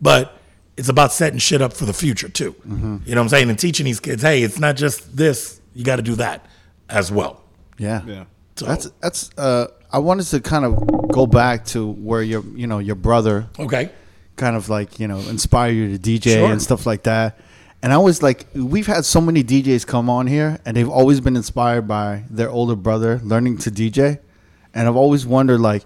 but it's about setting shit up for the future too. You know what I'm saying? And teaching these kids, hey, it's not just this. You got to do that as well. Yeah. Yeah. So That's that's. Uh, I wanted to kind of go back to where your you know your brother okay. kind of like you know inspire you to DJ Sure. and stuff like that. And I was like, we've had so many DJs come on here, and they've always been inspired by their older brother learning to DJ. And I've always wondered, like,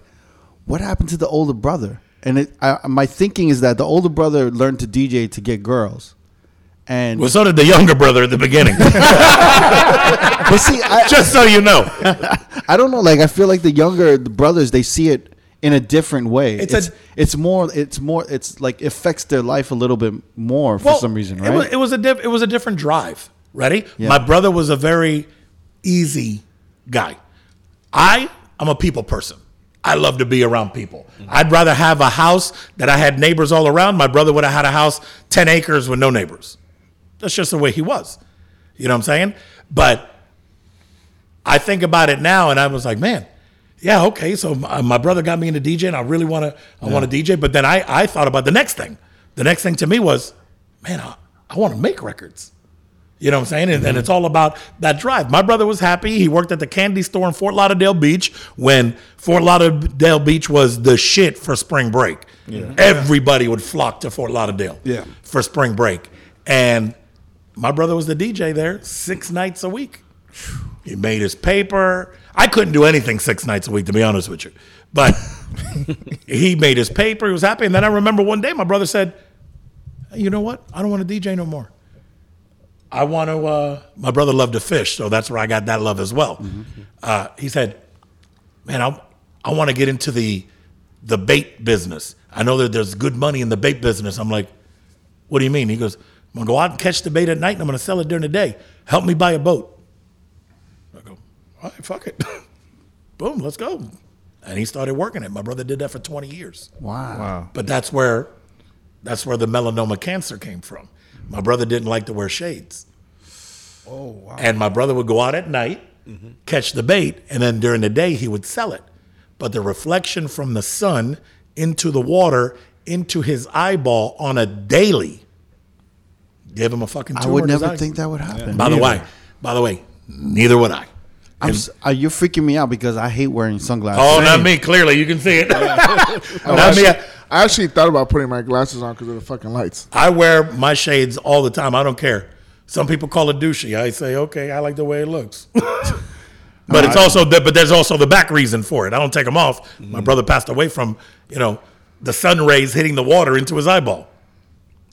what happened to the older brother? And it, I, my thinking is that the older brother learned to DJ to get girls. And Well, so did the younger brother at the beginning. but see, I, just so you know, I don't know. Like I feel like the younger the brothers, they see it in a different way. It's It's a- it's, more it's more it's like affects their life a little bit more for Well, some reason, It right? was, it was a diff, it was a different drive. Ready? Yeah. My brother was a very easy guy. I am a people person. I love to be around people. I'd rather have a house that I had neighbors all around. My brother would have had a house 10 acres with no neighbors. That's just the way he was. You know what I'm saying? But I think about it now and I was like, man, yeah, okay. So my, uh, my brother got me into DJ and I really want to, I want to DJ. But then I, I thought about the next thing. The next thing to me was, man, I, I want to make records. You know what I'm saying? And, and mm-hmm. it's all about that drive. My brother was happy. He worked at the candy store in Fort Lauderdale Beach when Fort Lauderdale Beach was the shit for spring break. Yeah. Everybody would flock to Fort Lauderdale Yeah. for spring break. And my brother was the DJ there six nights a week. He made his paper. I couldn't do anything six nights a week, to be honest with you. But he made his paper. He was happy. And then I remember one day my brother said, "Hey, You know what? I don't want to DJ no more. I want to. Uh, my brother loved to fish, so that's where I got that love as well. Uh, he said, "Man, I I want to get into the the bait business. I know that there's good money in the bait business." I'm like, "What do you mean?" He goes, "I'm gonna go out and catch the bait at night, and I'm gonna sell it during the day. Help me buy a boat." I go, "All right, fuck it, boom, let's go." And he started working it. My brother did that for 20 years. wow. Wow. But that's where that's where the melanoma cancer came from. My brother didn't like to wear shades. Oh wow. And my brother would go out at night, catch the bait, and then during the day he would sell it. But the reflection from the sun into the water into his eyeball on a daily gave him a fucking I would never think that would happen. By the way, by the way, neither would I. I'm s uh, you're freaking me out because I hate wearing sunglasses. Oh, not me. Clearly, you can see it. Not me. actually, I actually thought about putting my glasses on because of the fucking lights. I wear my shades all the time. I don't care. Some people call it douchey. I say, okay, I like the way it looks. but it's uh, also, the, but there's also the back reason for it. I don't take them off. My mm. brother passed away from, you know, the sun rays hitting the water into his eyeball.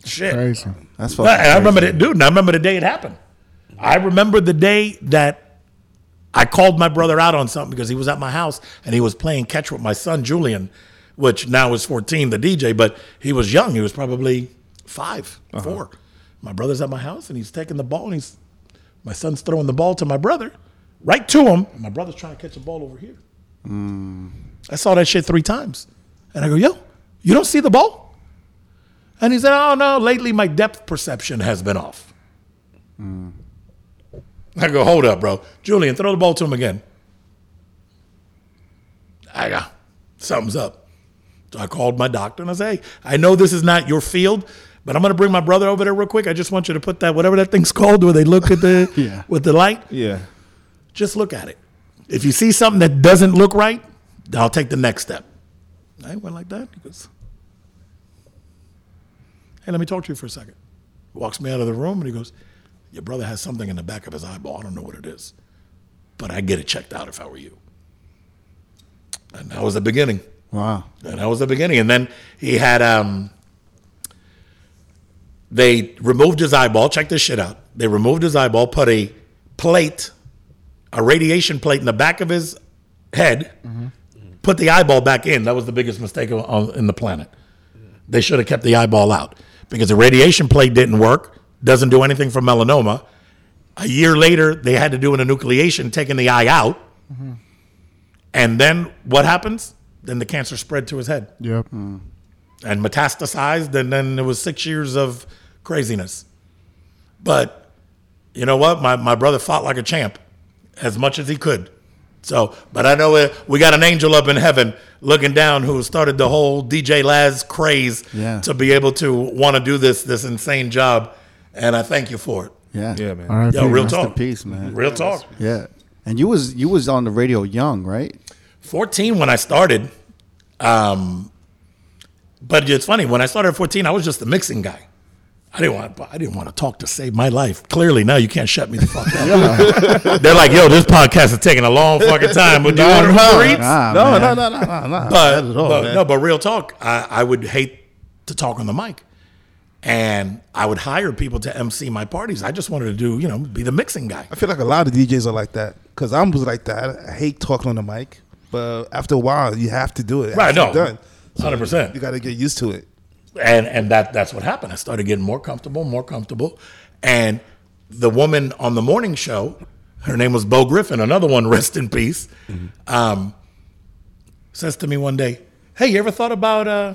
Shit. Crazy. That's And fucking I remember crazy. that, dude. And I remember the day it happened. I remember the day that I called my brother out on something because he was at my house and he was playing catch with my son Julian, which now is 14, the DJ, but he was young. He was probably 5 uh-huh. four. My brother's at my house and he's taking the ball and he's my son's throwing the ball to my brother, right to him. And my brother's trying to catch the ball over here. Hmm. I saw that shit three times, and I go, "Yo, you don't see the ball?" And he said, "Oh no, lately my depth perception has been off." Hmm. I go, hold up, bro. Julian, throw the ball to him again. I go, something's up. So I called my doctor and I said, hey, I know this is not your field, but I'm going to bring my brother over there real quick. I just want you to put that, whatever that thing's called, where they look at the, Yeah. with the light, Yeah. just look at it. If you see something that doesn't look right, I'll take the next step. I went like that. He goes, hey, let me talk to you for a second. Walks me out of the room and he goes, your brother has something in the back of his eyeball. I don't know what it is, but I'd get it checked out if I were you. And that was the beginning. Wow. And that was the beginning. And then he had um they removed his eyeball, check this shit out. They removed his eyeball, put a plate, a radiation plate in the back of his head, put the eyeball back in. That was the biggest mistake on, in the planet. They should have kept the eyeball out because the radiation plate didn't work, doesn't do anything for melanoma. A year later, they had to do an enucleation, taking the eye out. And then what happens? Then the cancer spread to his head Yep. and metastasized, and then it was six years of craziness. But you know what? My, my brother fought like a champ as much as he could. So, but I know uh, we got an angel up in heaven looking down who started the whole DJ Laz craze Yeah. to be able to want to do this this insane job, and I thank you for it. Yeah. Yeah, man. Yo, real talk, peace, man. Real talk. Yeah. And you was you was on the radio young, right? 14 when I started. Um, but it's funny when I started at 14, I was just the mixing guy. I didn't want. I didn't want to talk to save my life. Clearly, now you can't shut me the fuck up. They're like, "Yo, this podcast is taking a long fucking time." But do you want to Uber Eats? Nah, No, no, no, no, no, no. But, Not at all, but- no, but real talk, I, I would hate to talk on the mic, and I would hire people to MC my parties. I just wanted to do, you know, be the mixing guy. I feel like a lot of DJs are like that because I'm was like that. I hate talking on the mic, but after a while, you have to do it. Right? No, done. hundred percent. You got to get used to it. and and that that's what happened. I started getting more comfortable, more comfortable, and the woman on the morning show, her name was Bo Griffin, another one, rest in peace, um, says to me one day, "Hey, you ever thought about uh,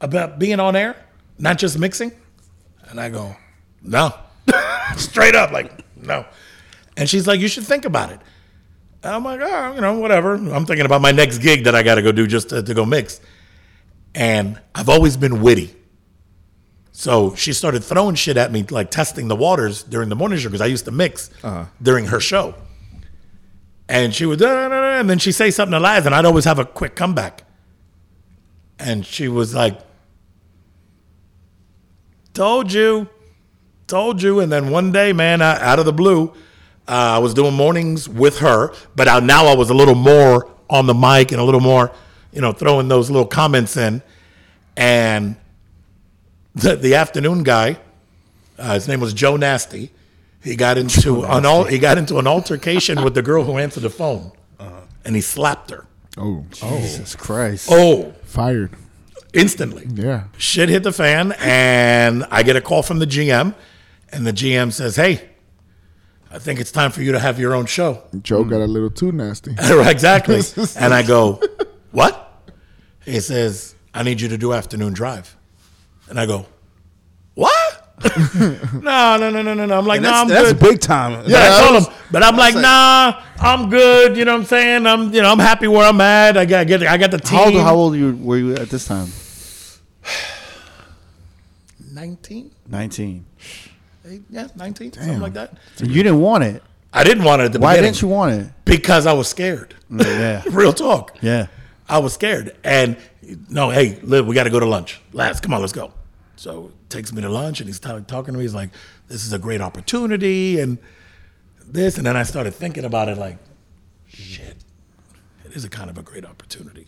about being on air, not just mixing?" And I go, "No, straight up, like no." And she's like, "You should think about it." And I'm like, "Oh, you know, whatever." I'm thinking about my next gig that I got to go do just to, to go mix and I've always been witty. So she started throwing shit at me, like testing the waters during the morning show because I used to mix uh-huh. during her show. And she would, and then she'd say something to Laz, and I'd always have a quick comeback. And she was like, "Told you, told you." And then one day, man, I, out of the blue, uh, I was doing mornings with her, but I, now I was a little more on the mic and a little more, you know, throwing those little comments in. And the, the afternoon guy, uh, his name was Joe Nasty. He got into an al- he got into an altercation with the girl who answered the phone, and he slapped her. Oh, Jesus Christ. Oh, fired. instantly. Yeah. shit hit the fan and I get a call from the GM and the GM says, "Hey, I think it's time for you to have your own show." Joe got a hmm. little too nasty. exactly. and I go, "What?" He says, "I need you to do afternoon drive." And I go, "What?" no, no, no, no, no, no. I'm like, And "No, that's I'm good. that's good." big time. But I told him, but I'm like, nah, I'm good. You know what I'm saying? I'm, you know, I'm happy where I'm at. I got, get, I got the team. How old, how old you were you at this time? Nineteen. 19? 19. Yeah, 19, something like that. And you didn't want it. I didn't want it at the Why beginning. didn't you want it? Because I was scared. Mm, yeah. Real talk. Yeah. I was scared. And no, hey, Liv, we got to go to lunch. Laz, come on, let's go. So takes me to lunch, and he's ta- talking to me. He's like, "This is a great opportunity," and this. And then I started thinking about it, like, shit, it is a kind of a great opportunity.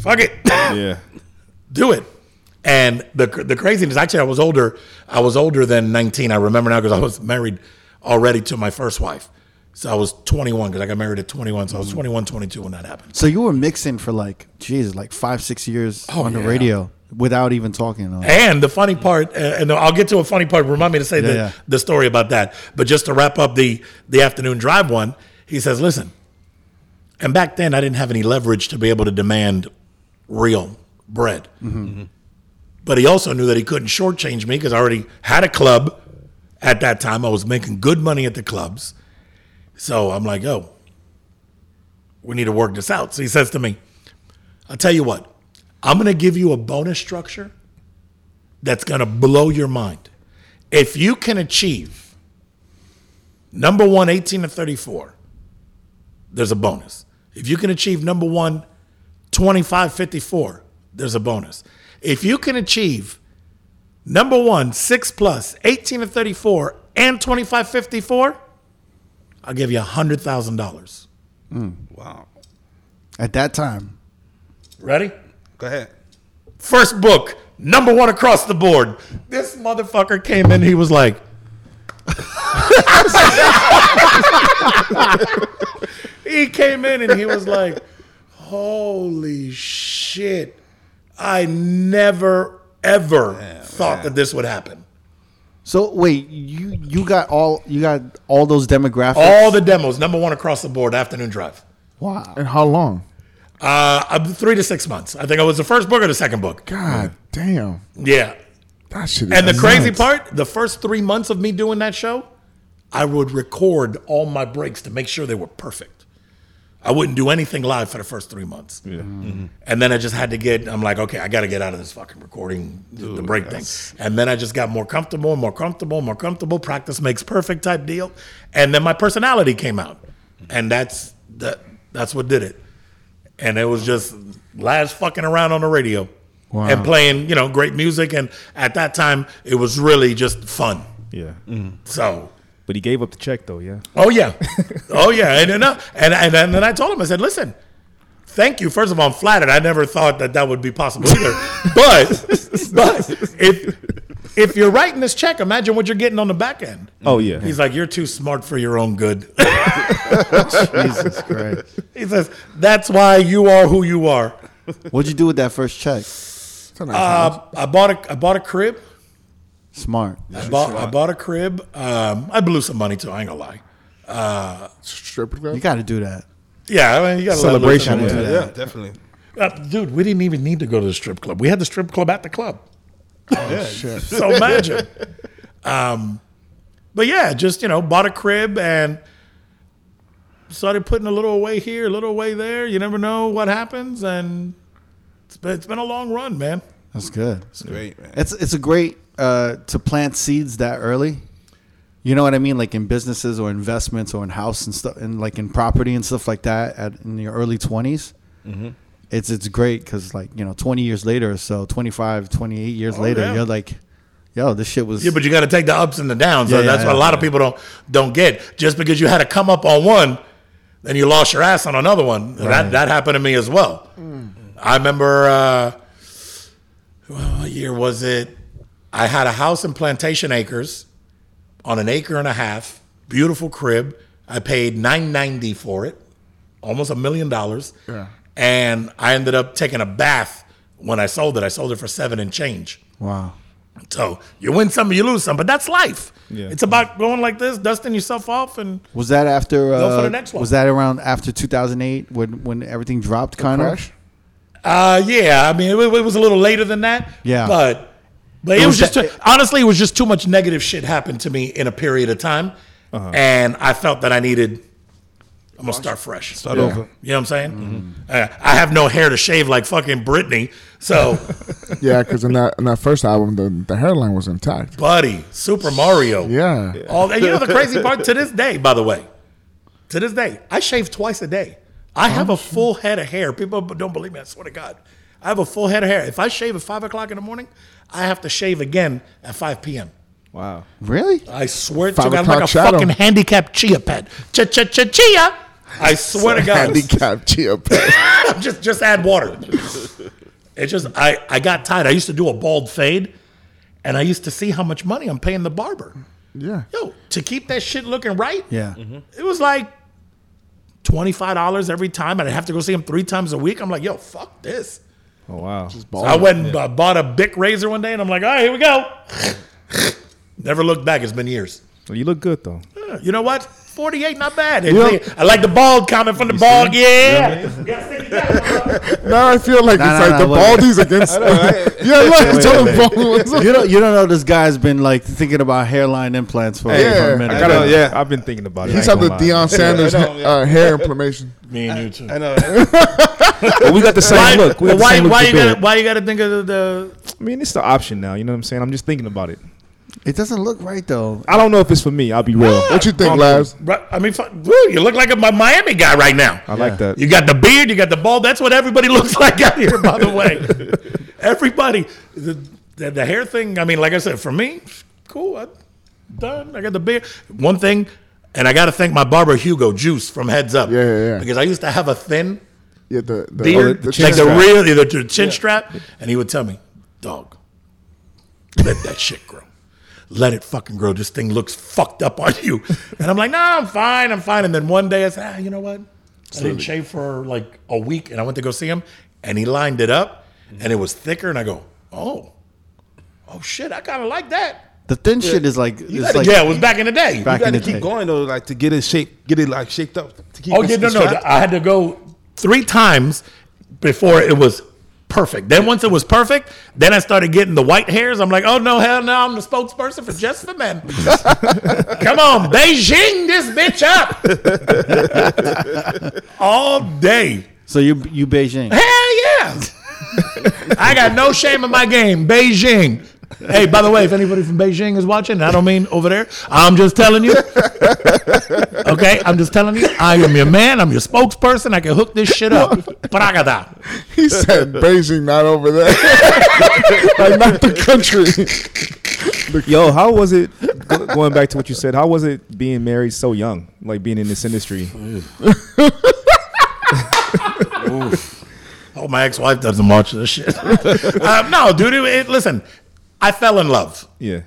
Fuck it. Yeah. do it. And the the craziness, actually, I was older. I was older than 19. I remember now because I was married already to my first wife. So I was 21 because I got married at 21. So I was 21, 22 when that happened. So you were mixing for like, Jesus, like five, six years Oh, on the yeah. radio without even talking. And the funny part, uh, and I'll get to a funny part. Remind me to say the, yeah. the story about that. But just to wrap up the the afternoon drive one, he says, "Listen." And back then, I didn't have any leverage to be able to demand real bread. But he also knew that he couldn't shortchange me because I already had a club at that time. I was making good money at the clubs. So I'm like, oh, we need to work this out. So he says to me, I'll tell you what, I'm going to give you a bonus structure that's going to blow your mind. If you can achieve number one, 18 to 34, there's a bonus. If you can achieve number one, 25 54, there's a bonus. If you can achieve number one, six plus, 18 to 34, and 25 54, I'll give you $100,000. Mm, wow. At that time, Ready? Go ahead. First book, number one across the board. This motherfucker came in, he was like, he came in and he was like, holy shit. I never, ever thought that this would happen. so wait, you you got all you got all those demographics. All the demos, number one across the board, afternoon drive. wow. And how long? Uh, uh, three to six months. I think it was the first book or the second book. God damn. Yeah. That shit And the crazy part, the first three months of me doing that show, I would record all my breaks to make sure they were perfect. I wouldn't do anything live for the first three months. Yeah. Mm-hmm. Mm-hmm. And then I just had to get, I'm like, okay, I got to get out of this fucking recording, the- the break thing. And then I just got more comfortable, more comfortable, more comfortable. Practice makes perfect type deal. And then my personality came out. And that's that, that's what did it. And it was just Laz fucking around on the radio and playing, you know, great music. And at that time, it was really just fun. Yeah. Mm-hmm. So, But he gave up the check though. Yeah. oh yeah, oh yeah, and then, uh, and and and then I told him, I said, listen, thank you. First of all, I'm flattered. I never thought that that would be possible either. but but if if you're writing this check, imagine what you're getting on the back end. Oh yeah. He's like, you're too smart for your own good. Jesus Christ. he says, that's why you are who you are. What'd you do with that first check? Nice. Uh, I bought a I bought a crib. Smart. I bought I bought a crib. Um, I blew some money too. I ain't gonna lie. Stripper club. You got to do that. Yeah, I mean, you got Celebration. Gotta do Yeah, that. definitely. Uh, dude, we didn't even need to go to the strip club. We had the strip club at the club. Oh, shit. So imagine. um, but yeah, just you know, bought a crib and started putting a little away here, a little away there. You never know what happens, and it's been, it's been a long run, man. That's good. It's great, man. It's it's a great uh, to plant seeds that early. You know what I mean, like in businesses or investments or in house and stuff, and like in property and stuff like that. At in your early 20s it's it's great because like you know, twenty years later, or so 25, 28 years later, yeah. you're like, yo, this shit was. Yeah, but you got to take the ups and the downs. Yeah, That's yeah, what a yeah. lot of people don't don't get. Just because you had to come up on one, then you lost your ass on another one. That that happened to me as well. I remember. Uh, what year was it? I had a house in Plantation Acres, on an acre and a half, beautiful crib. I paid nine ninety for it, almost a million dollars. Yeah. And I ended up taking a bath when I sold it. I sold it for seven and change. wow. So you win some, you lose some, but that's life. Yeah. It's about going like this, dusting yourself off, and Was that after? Uh, Go for the next one. Was that around after 2008 when when everything dropped? Kind of. Uh, yeah. I mean, it, it was a little later than that. Yeah. but but it, It was, was just that- too, honestly, it was just too much negative shit happened to me in a period of time, and I felt that I needed. I'm gonna start fresh. Start Yeah. over. You know what I'm saying? Uh, I have no hair to shave like fucking Britney, so Yeah, because in that in that first album, the the hairline was intact. buddy, Super Mario. Yeah. All and you know the crazy part to this day, by the way, to this day, I shave twice a day. I have a full head of hair. People don't believe me. I swear to God, I have a full head of hair. If I shave at five o'clock in the morning, I have to shave again at five p.m. Wow. Really? I swear to Five God, I'm like a o'clock shadow. fucking handicapped chia pet. Ch ch ch chia. I swear to God, Handicap chia pet. just just add water. It just I I got tired. I used to do a bald fade, and I used to see how much money I'm paying the barber. Yeah. Yo, to keep that shit looking right, Yeah. it was like twenty five dollars every time, and I have to go see him three times a week. I'm like, yo, fuck this. Oh wow. So I went and uh, bought a Bic razor one day, and I'm like, all right, here we go. Never looked back. It's been years. Well, you look good though. You know what? 48, not bad. I like the bald comment from the bald. Yeah. Now I feel like Nah, it's nah, like nah, the Baldies against. yeah, look, tell the bald ones. You don't, you don't know this guy's been like thinking about hairline implants for, Yeah, for a minute. I gotta, yeah. I've been thinking about it. He's I had the gonna lie. Deion Sanders know, yeah. uh, hair implementation. Me and you too. I know. But we got the same Why, look. We got the why, same look why with you gotta why you gotta think of the, the I mean, it's the option now. You know what I'm saying? I'm just thinking about it. It doesn't look right though. I don't know if it's for me. I'll be real. Ah! What you think, Labs? Right, I mean, fu- woo, you look like a Mi- Miami guy right now. I like that. You got the beard, you got the bald. That's what everybody looks like out here, by the way. everybody, the, the, the hair thing. I mean, like I said, for me, cool. I'm done. I got the beard. One thing, and I got to thank my barber Hugo Juice from Heads Up. Yeah, yeah, yeah. Because I used to have a thin Yeah, the, the, beard, oh, the chin like the strap. real, the, the chin strap, and he would tell me, "Dog, let that shit grow." Let it fucking grow. This thing looks fucked up on you. And I'm like, nah, I'm fine. I'm fine. And then one day I said, ah, you know what? I didn't shave for like a week and I went to go see him and he lined it up and it was thicker. And I go, oh, oh shit, I kind of like that. The thin shit is like, it's gotta- like yeah, it was back in the day. Back You got to keep day. going though, like to get it shaped, get it like shaped up. To keep Oh, yeah, no, no. I had to go three times before it was perfect. Then once it was perfect, then I started getting the white hairs. I'm like, oh no, hell no, I'm the spokesperson for just for men. Come on, Beijing this bitch up all day. so you you Beijing. Hell yeah! I got no shame in my game. Beijing. Hey, by the way, if anybody from Beijing is watching, I don't mean over there. I'm just telling you. Okay, I'm just telling you. I am your man. I'm your spokesperson. I can hook this shit up. Pragada. He said Beijing, not over there. like, not the country. Yo, how was it going back to what you said? How was it being married so young, like being in this industry? Oh, my ex-wife doesn't watch this shit. uh, no, dude. It, it- listen, I fell in love. Yeah,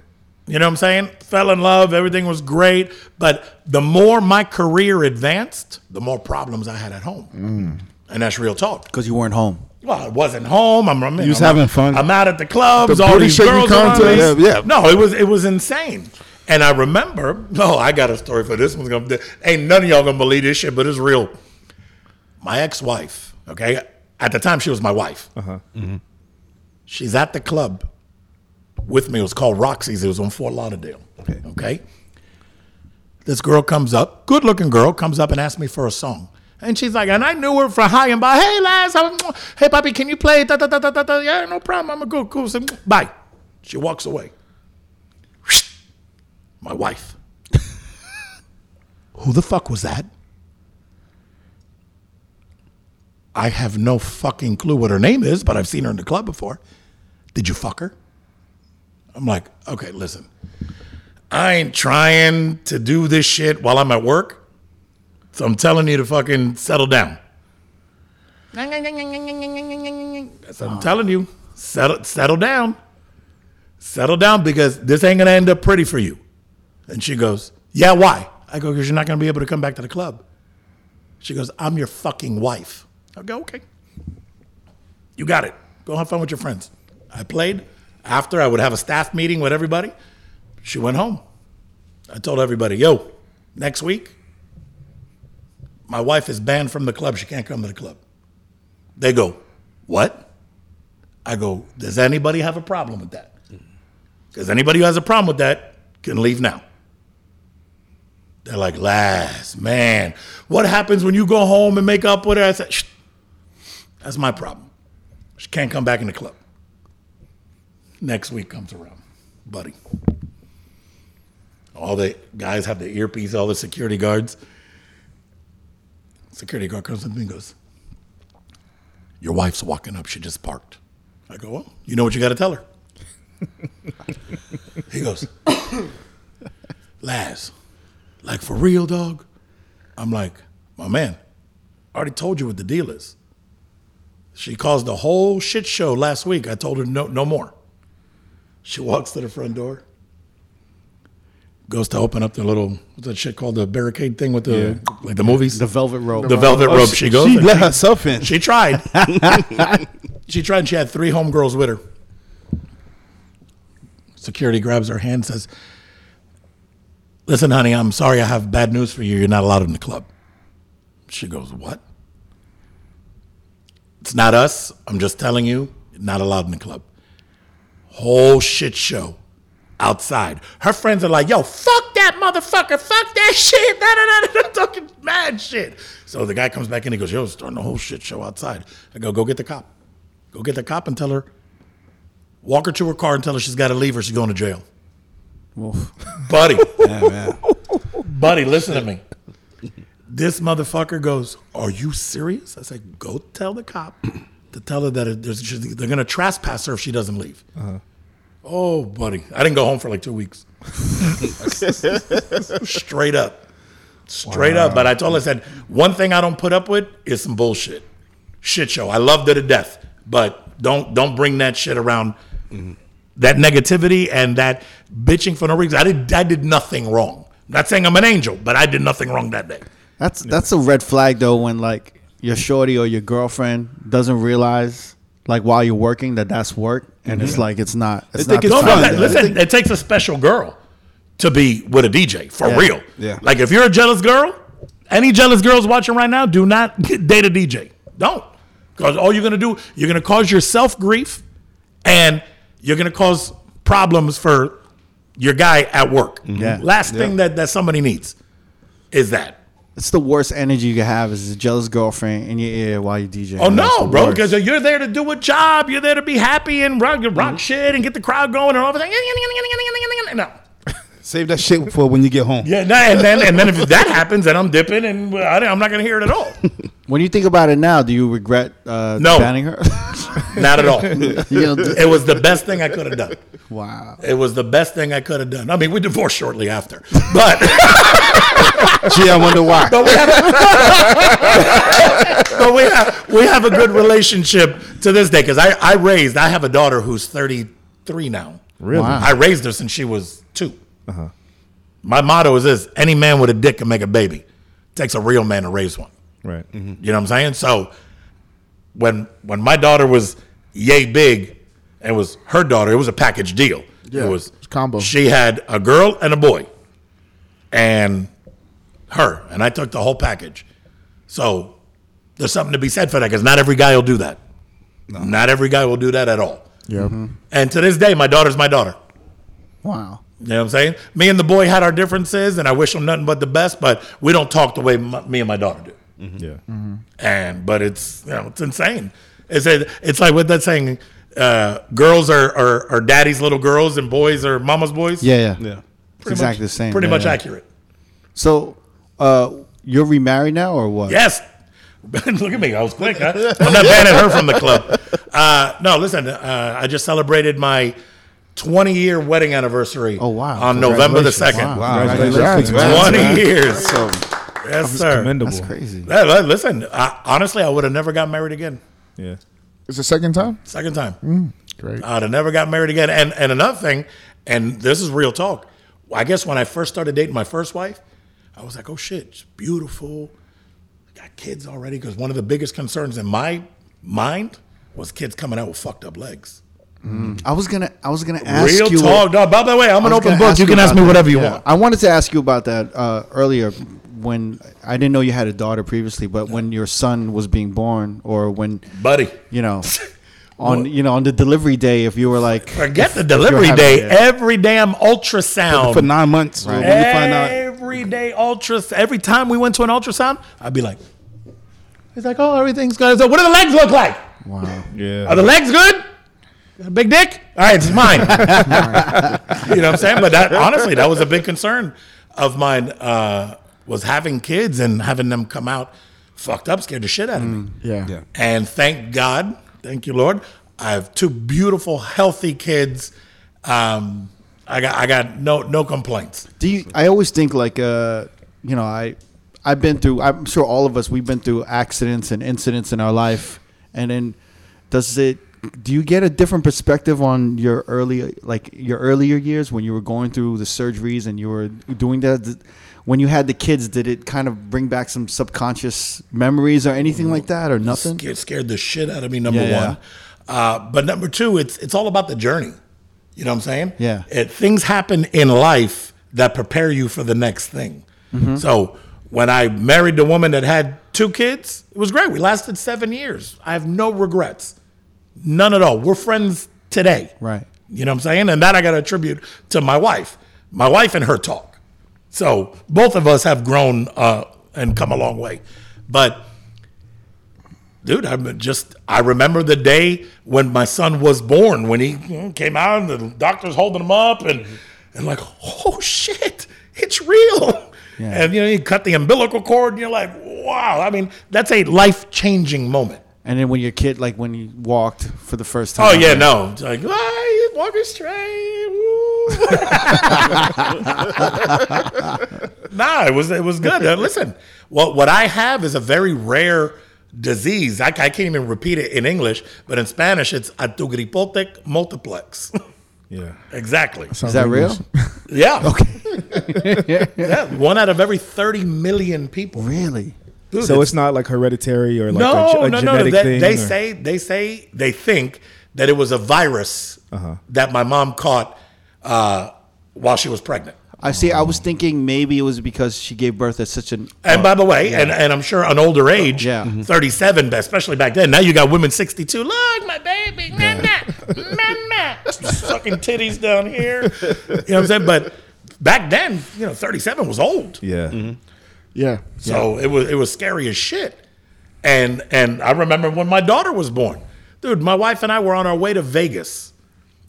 You know what I'm saying? Fell in love. Everything was great. But the more my career advanced, the more problems I had at home. And that's real talk. Because you weren't home. Well, I wasn't home. I'm, I'm You was I'm- having fun. I'm out at the clubs. The all these shaking girls around me. Yeah, yeah. No, it was it was insane. And I remember. No, I got a story for this one's gonna. Ain't none of y'all gonna believe this shit, but it's real. My ex-wife. Okay, at the time she was my wife. Uh-huh. She's at the club with me. It was called Roxy's. It was on Fort Lauderdale. Okay. Okay. This girl comes up, good looking girl, comes up and asks me for a song. And she's like, and I knew her for high and by. Hey, I'm- hey, Bobby, can you play? Da, da, da, da, da, da. Yeah, no problem. I'm a good, cool. Bye. She walks away. My wife. Who the fuck was that? I have no fucking clue what her name is, but I've seen her in the club before. Did you fuck her? I'm like, okay, listen. I ain't trying to do this shit while I'm at work. So I'm telling you to fucking settle down. So I'm telling you, settle settle down. Settle down because this ain't gonna end up pretty for you. And she goes, Yeah, why? I go, because you're not gonna be able to come back to the club. She goes, I'm your fucking wife. I go, okay. You got it. Go have fun with your friends. I played. After I would have a staff meeting with everybody. She went home. I told everybody, yo, next week, my wife is banned from the club. She can't come to the club. They go, what? I go, does anybody have a problem with that? Because anybody who has a problem with that can leave now. They're like, Laz, man, what happens when you go home and make up with her? I said, that's my problem. She can't come back in the club. Next week comes around, buddy. All the guys have the earpiece, all the security guards. Security guard comes up and goes, Your wife's walking up. She just parked. I go, Well, you know what you got to tell her. he goes, Laz, like for real, dog? I'm like, My man, I already told you what the deal is. She caused a whole shit show last week. I told her no, no more. She walks to the front door, goes to open up the little what's that shit called the barricade thing with the like the movies, The velvet rope. the velvet oh, rope. She goes. She let herself in. she tried. she tried. and She had three homegirls with her. Security grabs her hand, and says, Listen, honey, I'm sorry I have bad news for you. You're not allowed in the club. She goes, What? It's not us. I'm just telling you, not allowed in the club. Whole shit show outside. Her friends are like, yo, fuck that motherfucker, fuck that shit. Da, da, da, da, talking mad shit. So the guy comes back in, he goes, yo, it's starting a whole shit show outside. I go, go get the cop. Go get the cop and tell her, walk her to her car and tell her she's got to leave or she's going to jail. Buddy, Yeah, man. buddy, listen to me. This motherfucker goes, Are you serious? I said, Go tell the cop to tell her that it- there's, she's- they're going to trespass her if she doesn't leave. Uh-huh. Oh, buddy. I didn't go home for like two weeks. Straight up. Straight up. But I told her, I said, One thing I don't put up with is some bullshit. Shit show. I loved her to death. But don't don't bring that shit around mm-hmm. that negativity and that bitching for no reason. I did I did nothing wrong. not saying I'm an angel, but I did nothing wrong that day. That's that's a red flag though when like your shorty or your girlfriend doesn't realize like while you're working that that's work and it's mm-hmm. like it's not. It's They not it's No, time no, fun. that- listen, it takes a special girl to be with a DJ for Yeah. real. Yeah. Like if you're a jealous girl, any jealous girls watching right now, do not date a DJ. Don't. Because all you're gonna do, you're gonna cause yourself grief and you're gonna cause problems for your guy at work. Mm-hmm. Yeah. Last thing that, that somebody needs is that. It's the worst energy you can have is a jealous girlfriend in your ear while you DJ. Oh no, bro! worst. Because you're there to do a job. You're there to be happy and rock, rock mm-hmm. shit and get the crowd going and all of that. No. Save that shit for when you get home. Yeah, no, and then and then if that happens, then I'm dipping and I, I'm not gonna hear it at all. when you think about it now, do you regret uh, No. banning her? Not at all. you know, d- It was the best thing I could have done. wow. It was the best thing I could have done. I mean, we divorced shortly after, but Gee, I wonder why. but we have, but we have we have a good relationship to this day because I I raised I have a daughter who's 33 now. Really? Wow. I raised her since she was 2 My motto is this: any man with a dick can make a baby. takes a real man to raise one. Right. Mm-hmm. You know what I'm saying? So when when my daughter was yay big, and was her daughter, it was a package deal. Yeah, it was combo. She had a girl and a boy, and her, and I took the whole package. So there's something to be said for that because not every guy will do that. Not every guy will do that at all. Yeah. Mm-hmm. And to this day, my daughter's my daughter. Wow. You know what I'm saying? Me and the boy had our differences, and I wish him nothing but the best. But we don't talk the way my, me and my daughter do. Yeah. And but it's you know it's insane. It's a, it's like what that saying. Uh, girls are, are are daddy's little girls, and boys are mama's boys. Yeah, yeah. Yeah. It's exactly much- the same. Pretty yeah, much yeah. accurate. So, uh, you're remarried now or what? Yes. Look at me. I was quick. Huh? I'm not banning her from the club. Uh, no, listen. Uh, I just celebrated my 20 year wedding anniversary. Oh, wow. On November the second. Wow. Congratulations. Congrats, 20 man. years. So, Yes, sir. Commendable. that's crazy. Yeah, listen, I, honestly, I would have never got married again. Yeah. It's the second time. Second time. Mm, great. I'd have never got married again. And and another thing, and this is real talk. I guess when I first started dating my first wife, I was like, oh shit, she's beautiful. Got kids already. Because one of the biggest concerns in my mind was kids coming out with fucked up legs. I was gonna, I was gonna ask real you. Real talk. No, by the way, I'm an open book. You can ask me that. whatever you Yeah. want. I wanted to ask you about that uh, earlier when I didn't know you had a daughter previously, but when your son was being born, or when Buddy. you know, on you know on the delivery day, if you were like, Forget the if you're delivery day. it. Every damn ultrasound. For nine months. When you find out. Every day ultrasound. Every time we went to an ultrasound, I'd be like, he's like, oh, everything's good. So what do the legs look like? Wow. Yeah. Are the legs good? Got a big dick? All right, it's mine. you know what I'm saying? But that honestly, that was a big concern of mine. Uh, was having kids and having them come out fucked up, scared the shit out of me. Yeah. Yeah. And thank God, thank you, Lord. I have two beautiful, healthy kids. Um, I got, I got no, no complaints. Do you? I always think like, uh, you know, I, I've been through. I'm sure all of us we've been through accidents and incidents in our life, and then does it? Do you get a different perspective on your early, like your earlier years when you were going through the surgeries and you were doing that? When you had the kids, did it kind of bring back some subconscious memories or anything like that, or nothing? Scared, scared the shit out of me. Number Yeah, yeah. one, uh, but number two, it's it's all about the journey. You know what I'm saying? Yeah. It, things happen in life that prepare you for the next thing. So when I married the woman that had two kids, it was great. We lasted seven years. I have no regrets, none at all. We're friends today. Right. You know what I'm saying? And that I got to attribute to my wife, my wife and her talk. So both of us have grown uh, and come a long way. But dude, I'm just I remember the day when my son was born when he came out and the doctor's holding him up and and like oh shit, it's real. And you know you cut the umbilical cord and you're like wow. I mean that's a life changing moment. And then when your kid, like when you walked for the first time. Oh yeah, no, it's like ah, he's walking straight. nah, it was it was good. Uh, listen, what what I have is a very rare disease. I, I can't even repeat it in English, but in Spanish it's atugripotec multiplex. Yeah. exactly. Is that real? Yeah. Okay. yeah. One out of every thirty million people. really? Dude, So it's not like hereditary or like no, a, a no, no, genetic They, thing. they or- say they say they think that it was a virus Uh-huh. that my mom caught uh, while she was pregnant. I see. I was thinking maybe it was because she gave birth at such an. And by the way, and, and I'm sure an older age, Yeah. Mhm. 37, especially back then. Now you got women 62. Look, my baby, mama, mama, sucking titties down here. You know what I'm saying? But back then, you know, 37 was old. Yeah. Yeah. So it was it was scary as shit. And and I remember when my daughter was born. Dude, my wife and I were on our way to Vegas.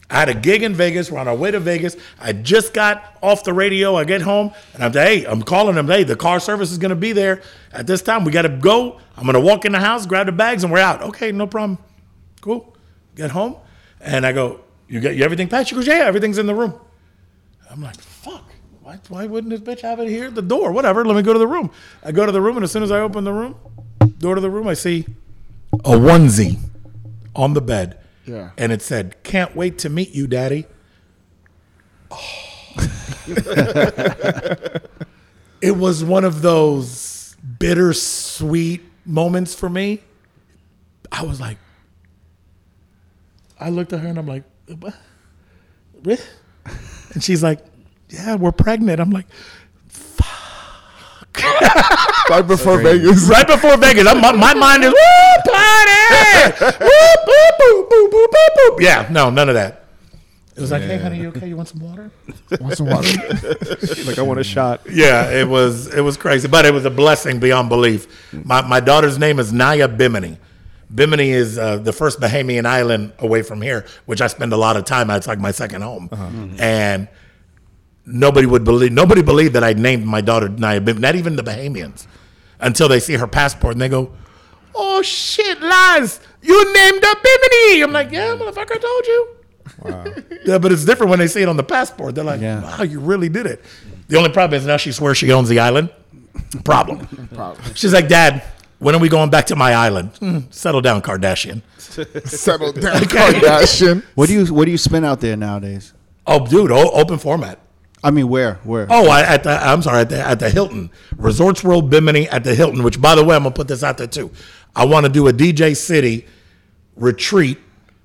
I had a gig in Vegas. We're on our way to Vegas. I just got off the radio. I get home and I'm hey, I'm calling them. Hey, the car service is gonna be there at this time. We gotta go. I'm gonna walk in the house, grab the bags, and we're out. Okay, no problem. Cool. Get home. And I go, You get you everything packed? She goes, Yeah, everything's in the room. I'm like. Why, why wouldn't this bitch have it here at the door? Whatever. Let me go to the room. I go to the room, and as soon as I open the room, door to the room, I see a onesie on the bed. Yeah. And it said, Can't wait to meet you, daddy. Oh. it was one of those bittersweet moments for me. I was like, I looked at her and I'm like, "What? And she's like, Yeah, we're pregnant. I'm like, fuck. Right before Vegas. right before Vegas. I'm, my, my mind is woo party, woo boop boop boop boop boop boop. Yeah, no, none of that. It was like, hey, honey, you okay? You want some water? Want some water? Like I want a shot. Yeah, it was it was crazy, but it was a blessing beyond belief. My my daughter's name is Naya Bimini. Bimini is uh, the first Bahamian island away from here, which I spend a lot of time at. It's like my second home, and nobody would believe nobody believed that I named my daughter Naya Bimini. Not even the Bahamians, until they see her passport and they go, "Oh shit, Laz, you named her Bimini." I'm like, "Yeah, motherfucker, I told you." Yeah, but it's different when they see it on the passport. They're like, Yeah. "Wow, you really did it." The only problem is now she swears she owns the island. Problem. problem. She's like, "Dad, when are we going back to my island?" "Hmm, settle down, Kardashian. Settle down, Kardashian. What do you What do you spend out there nowadays? Oh, dude, o- open format. I mean, where? Where? Oh, I, at the I'm sorry, at the at the Hilton Resorts World Bimini at the Hilton. Which, by the way, I'm gonna put this out there too. I want to do a DJ City retreat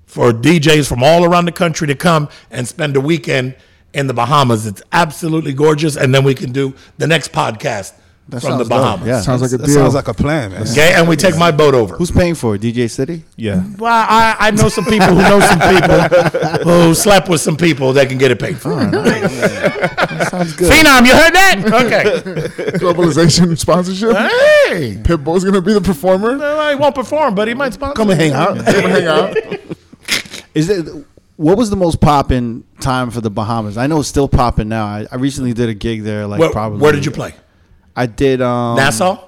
for DJs from all around the country to come and spend a weekend in the Bahamas. It's absolutely gorgeous, and then we can do the next podcast That from the sounds dope, Bahamas. yeah. Sounds like a That deal. sounds like a plan, man. Okay, and we take my boat over. Who's paying for it? DJ City. Yeah. Well, I, I know some people who know some people who slept with some people that can get it paid for. Sounds good. Phenom, you heard that? Okay. Globalization sponsorship. Hey. Pitbull's gonna be the performer. Well, he won't perform, but he might sponsor. Come and hang out. Come and hang out. Is it? What was the most popping time for the Bahamas? I know it's still popping now. I, I recently did a gig there. Like Where, probably. where did you play? I did um, Nassau?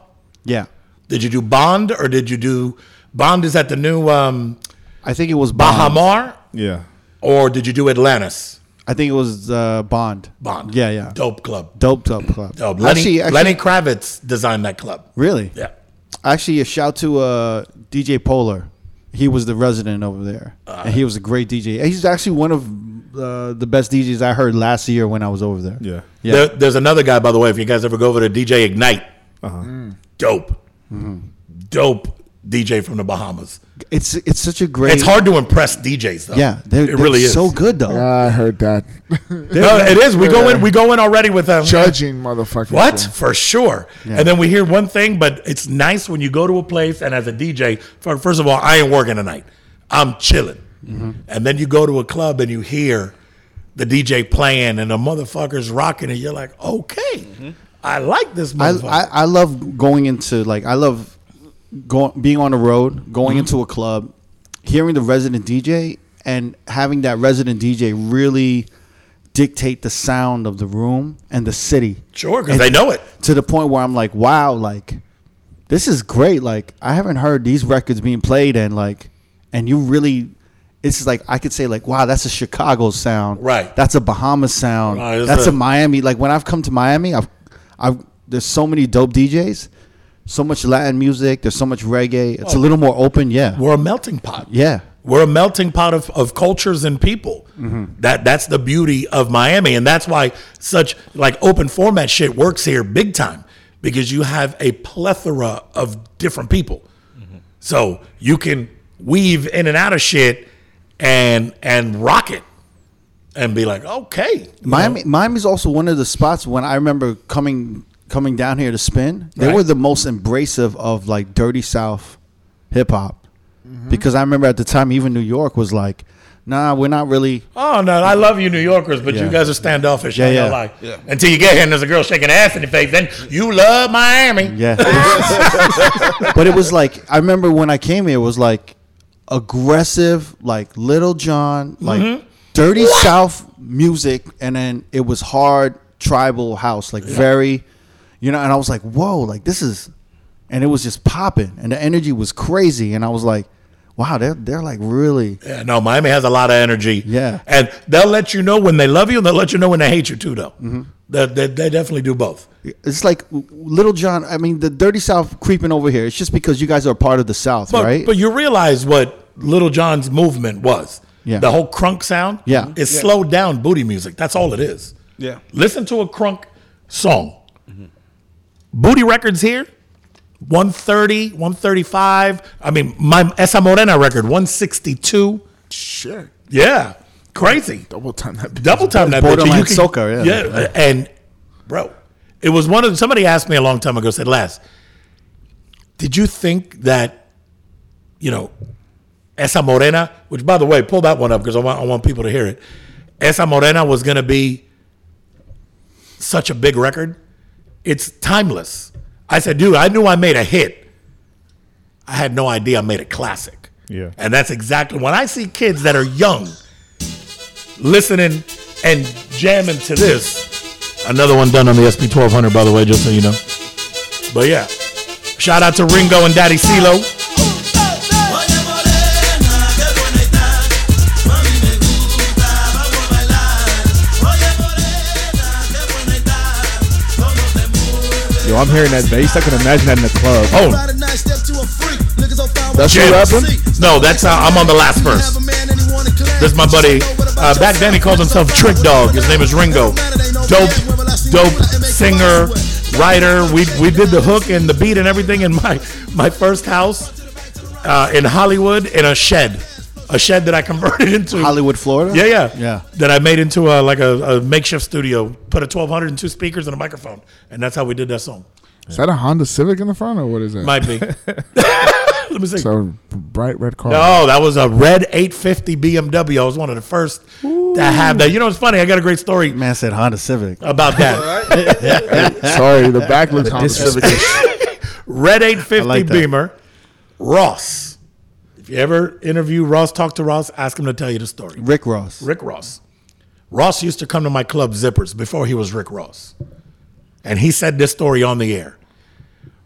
Yeah, Did you do Bond or did you do Bond? Is at the new um, I think it was Bond. Baha Mar Yeah. or did you do Atlantis? I think it was uh, Bond. Bond. Yeah, yeah. Dope club. Dope, dope club. Dope. Lenny, Actually, actually, Lenny Kravitz designed that club. really? Yeah. Actually, a shout to uh, DJ Polar. He was the resident over there, and he was a great DJ. He's actually one of uh, the best DJs I heard last year when I was over there. Yeah. Yeah. There, there's another guy, by the way. If you guys ever go over to DJ Ignite, uh-huh. mm. dope, mm-hmm. dope DJ from the Bahamas. It's it's such a great. It's hard to impress DJs though. Yeah, they're, it they're really is. so good though. Yeah, I heard that. No, it is. We go in. We go in already with them. Judging motherfucker. What? For sure. And then we hear one thing, but it's nice when you go to a place and as a DJ, first of all, I ain't working tonight. I'm chilling. Mm-hmm. And then you go to a club and you hear the DJ playing and the motherfuckers rocking, and you're like, okay, I like this I, motherfucker. I I love going into like I love going being on the road, going Mm-hmm. into a club, hearing the resident DJ, and having that resident DJ really dictate the sound of the room and the city. sure, because they know it. to the point where I'm like, wow, like this is great. Like I haven't heard these records being played, and like, and you really. It's like I could say like, wow, that's a Chicago sound, Right. That's a Bahamas sound, Right, that's a- a Miami. Like when I've come to Miami, I've, I've there's so many dope DJs, so much Latin music. There's so much reggae. It's a little more open, yeah, We're a melting pot. yeah. We're a melting pot of, of cultures and people. Mm-hmm. That that's the beauty of Miami, and that's why such like open format shit works here big time because you have a plethora of different people. Mm-hmm. So you can weave in and out of shit and and rock it and be like, okay, Miami, know? Miami's also one of the spots when I remember coming coming down here to spin. They Right. were the most embracive of like dirty South hip hop Mm-hmm. because I remember at the time even New York was like, nah, we're not really. Oh no, I love you, New Yorkers, but you guys are standoffish. Yeah, I ain't yeah. gonna. Until you get here and there's a girl shaking ass in your face, then you love Miami. Yeah. but it was like I remember when I came here, it was like aggressive, like Little Jon, like Mm-hmm. dirty South music, and then it was hard tribal house, like very, you know. And I was like, whoa, like this is, and it was just popping, and the energy was crazy, and I was like, wow, they're they're like really, Yeah, no, Miami has a lot of energy. Yeah. and they'll let you know when they love you, and they'll let you know when they hate you too. Though Mm-hmm. they, they, they definitely do both. it's like Little Jon. I mean, the dirty South creeping over here. It's just because you guys are part of the South, But right? but you realize what Little Jon's movement was. Yeah. the whole crunk sound. Yeah. is slowed down booty music. That's all it is. Yeah. Listen to a crunk song. Mm-hmm. Booty records here. 130, 135. I mean, my Esa Morena record, 162. Shit. Yeah. Crazy. Double time that. bitch. double time that bitch. borderline You can- soca, yeah. yeah, and bro, it was one of somebody asked me a long time ago. Said, "Laz, did you think that, you know, Esa Morena, which by the way, pull that one up because I want I want people to hear it. Esa Morena was going to be such a big record. It's timeless. I said, dude, I knew I made a hit. I had no idea I made a classic. Yeah. And that's exactly when I see kids that are young listening and jamming to this. Another one done on the SP 1200, by the way, just so you know. But yeah, shout out to Ringo and Daddy CeeLo. Yo, I'm hearing that bass. I can imagine that in the club. Oh, That's you Jams. rapping? No, that's how I'm on the last verse. This is my buddy. Uh, back then he called himself Trick Dog. His name is Ringo. Dope, dope singer, writer. We we did the hook and the beat and everything in my my first house uh, in Hollywood in a shed, a shed that I converted into Hollywood, Florida. Yeah, yeah, Yeah. That I made into a like a, a makeshift studio. Put a 1200 and two speakers and a microphone, and that's how we did that song. Is that a Honda Civic in the front or what is that? Might be. Let me see. so bright red car. No, that was a red 850 BMW. I was one of the first to have that. You know, it's funny. I got a great story Man said Honda Civic. about that. Sorry, the back looks Honda Civic. red 850 like. Beamer. Ross. You ever interview Ross, talk to Ross, ask him to tell you the story. Rick Ross. Rick Ross. Ross used to come to my club Zippers before he was Rick Ross. And he said this story on the air.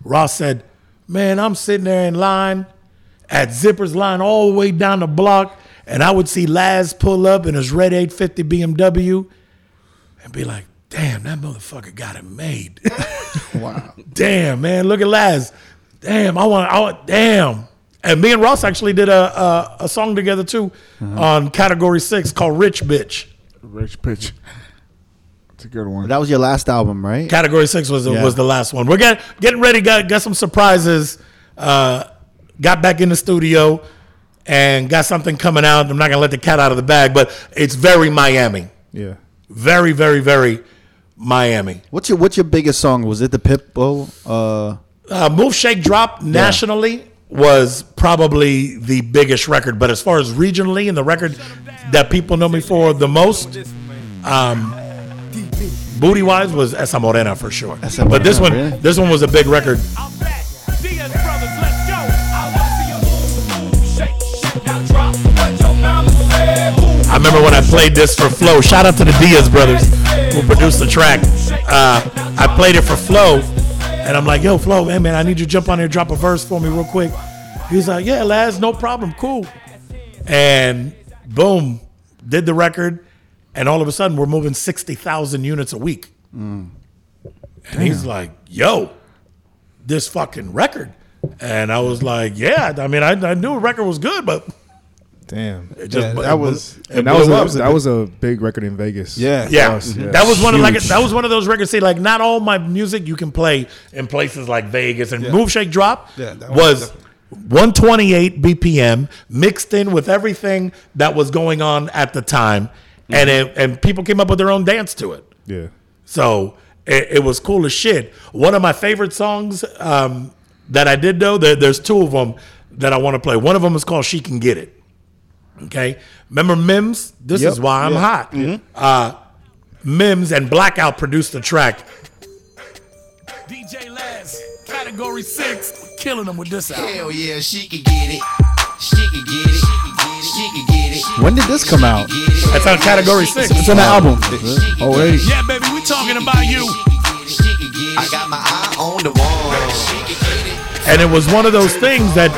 Ross said, Man, I'm sitting there in line at Zippers line all the way down the block, and I would see Laz pull up in his red 850 BMW and be like, Damn, that motherfucker got it made. Wow. damn, man, look at Laz. Damn, I want, I want, damn. And me and Ross actually did a a, a song together too on Category Six called "Rich Bitch." Rich Bitch. It's a good one. That was your last album, right? Category Six was the, Yeah. was the last one. We're getting getting ready. Got got some surprises uh, got back in the studio and got something coming out. I'm not gonna let the cat out of the bag, but it's very Miami. Yeah. Very, very, very Miami. What's your What's your biggest song? Was it the Pitbull? Uh, Uh, Move Shake Drop nationally was probably the biggest record, but as far as regionally and the record that people know me for the most, um, booty wise was Esa Morena for sure. Esa but this one, really? this one was a big record. I'm back. Diaz brothers, let's go. I wanna see you move, move, shake, shake, now drop what your mama said. Move, I remember when I played this for Flo. Shout out to the Diaz brothers who produced the track. Uh, I played it for Flo, and I'm like, "Yo, Flo, man, man, I need you to jump on here, drop a verse for me real quick." He's like, "Yeah, Laz, no problem, cool." And boom, did the record, and all of a sudden we're moving sixty thousand units a week. And he's like, "Yo, this fucking record," and I was like, "Yeah, I mean, I, I knew a record was good, but." Damn. It just, Yeah, that was- it And that was blew a, that was a big record in Vegas. Yeah. Yeah, us, yeah. that was one of like that was one of those records. Say like not all my music you can play in places like Vegas and Move Shake Drop Yeah, that was was 128 BPM mixed in with everything that was going on at the time, and Mm-hmm. it, and people came up with their own dance to it. Yeah. So it, it was cool as shit. One of my favorite songs um, that I did though, there, there's two of them that I want to play. One of them is called "She Can Get It." Okay, remember Mims? This Yep. is why I'm hot. Uh, Mims and Blackout produced the track. DJ Laz, category six, killing them with this album. Hell yeah, she could get it. She could get it. She could get it. when did this come out? That's on category six. It's on the album. Oh wait. Yeah, baby, we talking about you. I got my eye on the one. And it was one of those things that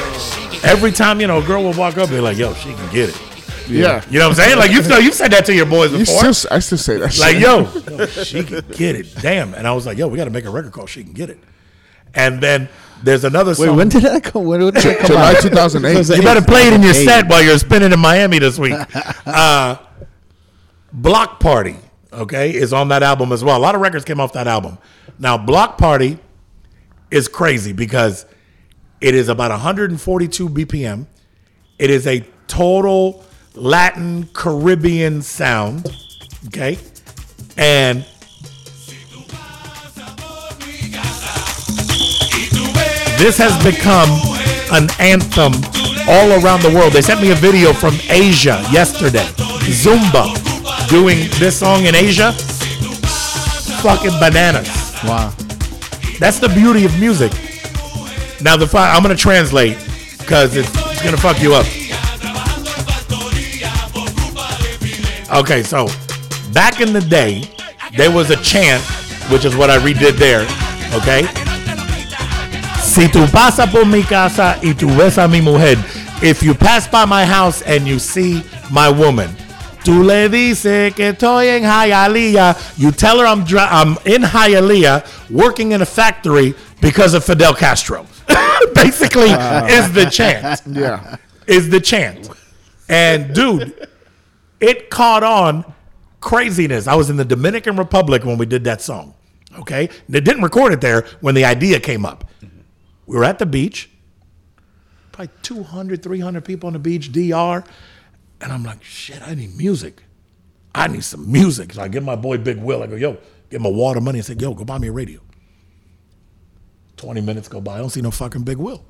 every time you know a girl will walk up, they're like, "Yo, she can get it." Yeah. You know what I'm saying? Like you know, you said that to your boys You before. still, I still say that. like yo, yo, she can get it. Damn. And I was like, yo, we got to make a record called "She Can Get It." And then there's another Wait, song. when did that come? When did that come July out? 2008. you better play it in your set while you're spinning in Miami this week. Uh, Block Party, okay, is on that album as well. A lot of records came off that album. Now, Block Party is crazy because it is about 142 BPM. It is a total Latin Caribbean sound, okay, and this has become an anthem all around the world. They sent me a video from Asia yesterday. Zumba doing this song in Asia. Fucking bananas. Wow. That's the beauty of music. Now the fi- I'm gonna translate because it's, it's gonna fuck you up. Okay, so back in the day, there was a chant, which is what I redid there. Okay. Si tú pasa por mi casa y tú ves a mi mujer, if you pass by my house and you see my woman, tú le dices que estoy en Hialeah. You tell her I'm dri- I'm in Hialeah working in a factory because of Fidel Castro. Basically, uh. is the chant Yeah. is the chant. And dude, it caught on craziness. I was in the Dominican Republic when we did that song. Okay? They didn't record it there when the idea came up. We were at the beach, probably 200, 300 people on the beach, DR. And I'm like, shit, I need music. I need some music. So I get my boy Big Will. I go, yo, get my water money. I said, yo, go buy me a radio. 20 minutes go by. I don't see no fucking Big Will.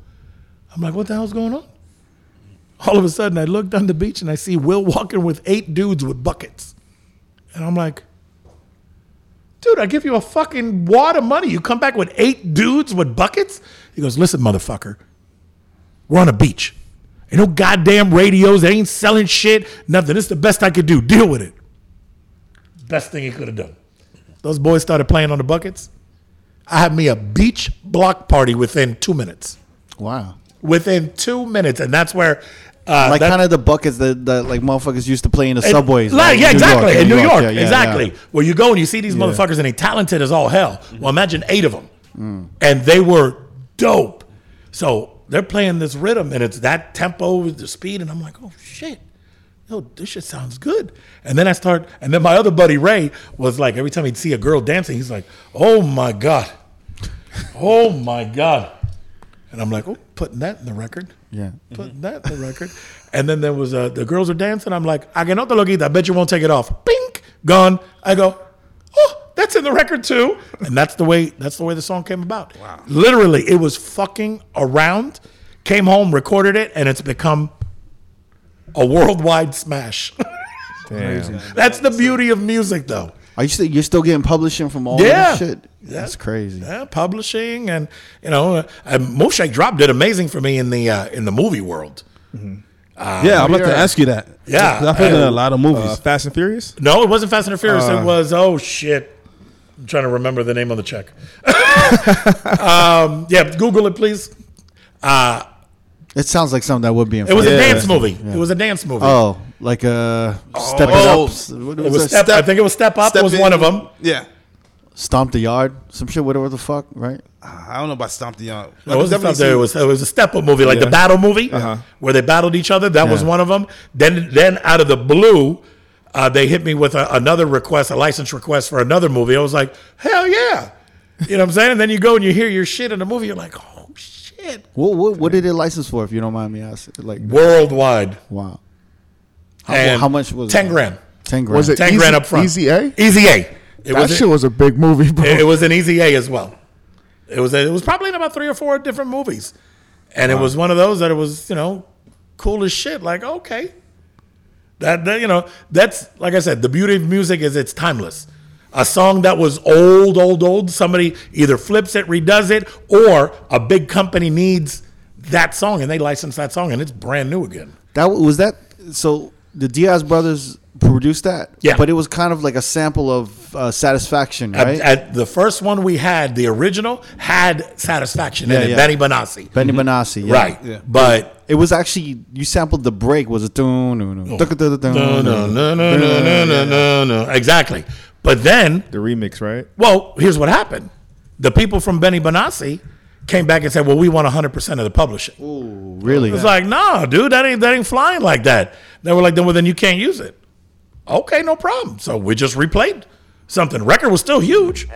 I'm like, what the hell's going on? All of a sudden, I look down the beach and I see Will walking with eight dudes with buckets. And I'm like, dude, I give you a fucking wad of money. You come back with eight dudes with buckets? He goes, listen, motherfucker, we're on a beach. Ain't no goddamn radios. They ain't selling shit. Nothing. Is the best I could do. Deal with it. Best thing he could have done. Those boys started playing on the buckets. I had me a beach block party within two minutes. Wow. Within two minutes. And that's where. Uh, Like that- kind of the buckets that, that like motherfuckers used to play in the subways. Like, yeah, New exactly. York, in New York, yeah, yeah, exactly. yeah. Where you go and you see these motherfuckers and they talented as all hell. Well, imagine eight of them. Mm. And they were dope. So they're playing this rhythm and it's that tempo, with the speed. And I'm like, oh, shit. Yo, this shit sounds good. And then I start, and then my other buddy Ray was like, every time he'd see a girl dancing, he's like, oh my God. Oh my God. And I'm like, oh, putting that in the record. Yeah. Put that in the record. And then there was uh, the girls are dancing. I'm like, I can not lo quita. I bet you won't take it off. Pink, gone. I go, oh, that's in the record too. And that's the way that's the way the song came about. Wow. Literally, it was fucking around. Came home, recorded it, and it's become a worldwide smash. Damn. that's the beauty of music, though. Are you still you're still getting publishing from all Yeah. that shit? Yeah. That's crazy. Yeah, publishing and you know, uh, and Move Drop did amazing for me in the uh, in the movie world. yeah, I'm about to ask you that. Yeah. I've been in a lot of movies. Uh, Fast and Furious. No, it wasn't Fast and the Furious. it was oh shit. I'm trying to remember the name of the check. um, yeah, Google it, please. Uh, It sounds like something that would be in. it was a Yeah. dance movie. It was a dance movie. Oh, like a step it Oh. up. What it was that? step, I think it was Step Up Step was in- one of them. Yeah. Stomp the yard, some shit, whatever the fuck, right? I don't know about Stomp the Young. It was, it was it was a step up movie, like the battle movie, where they battled each other. That was one of them. Then then out of the blue, uh, they hit me with a, another request, a license request for another movie. I was like, hell yeah, you know what I'm saying? And then you go and you hear your shit in the movie, you're like, oh shit, What, what what did it license for? If you don't mind me asking, like worldwide. wow, how, And how much was ten it? grand? Ten grand. Was it Ten easy, grand up front. Easy A? Easy A. It That was shit was a big movie, bro. it, it was an easy A as well. It was it was probably in about three or four different movies, and it was one of those that it was you know cool as shit. Like okay, that, that you know that's like I said, the beauty of music is it's timeless. A song that was old, old, old, somebody either flips it, redoes it, or a big company needs that song and they license that song and it's brand new again. That was that. So the Diaz brothers produced that. Yeah. but it was kind of like a sample of uh, Satisfaction, right? At, the first one we had, the original had Satisfaction Yeah, in it, yeah. Benny Benassi. Benny Benassi, yeah. Right. But It was actually you sampled the break. Was dun, dun, no, no, no, no, no, no, no, no, no. Exactly. But then, The remix, right? well, here's what happened. The people from Benny Benassi came back and said, "Well, we want 100 percent of the publishing." Ooh, really? It's like, no, dude, that ain't that ain't flying like that. They were like, then well, then you can't use it. Okay, no problem. So we just replayed something. Record was still huge.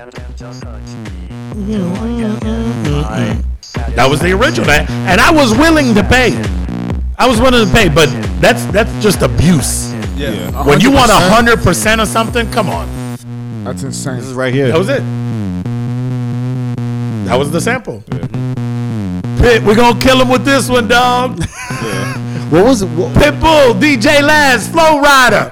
That was the original, and and I was willing to pay. I was willing to pay, but that's that's just abuse. Yeah. When you want 100%? hundred percent of something, come on. That's mm. insane. This is right here. That was it. That was the sample. Pit, we gonna kill him with this one, dog. What was it? What, Pitbull, DJ Laz, Flo Rida.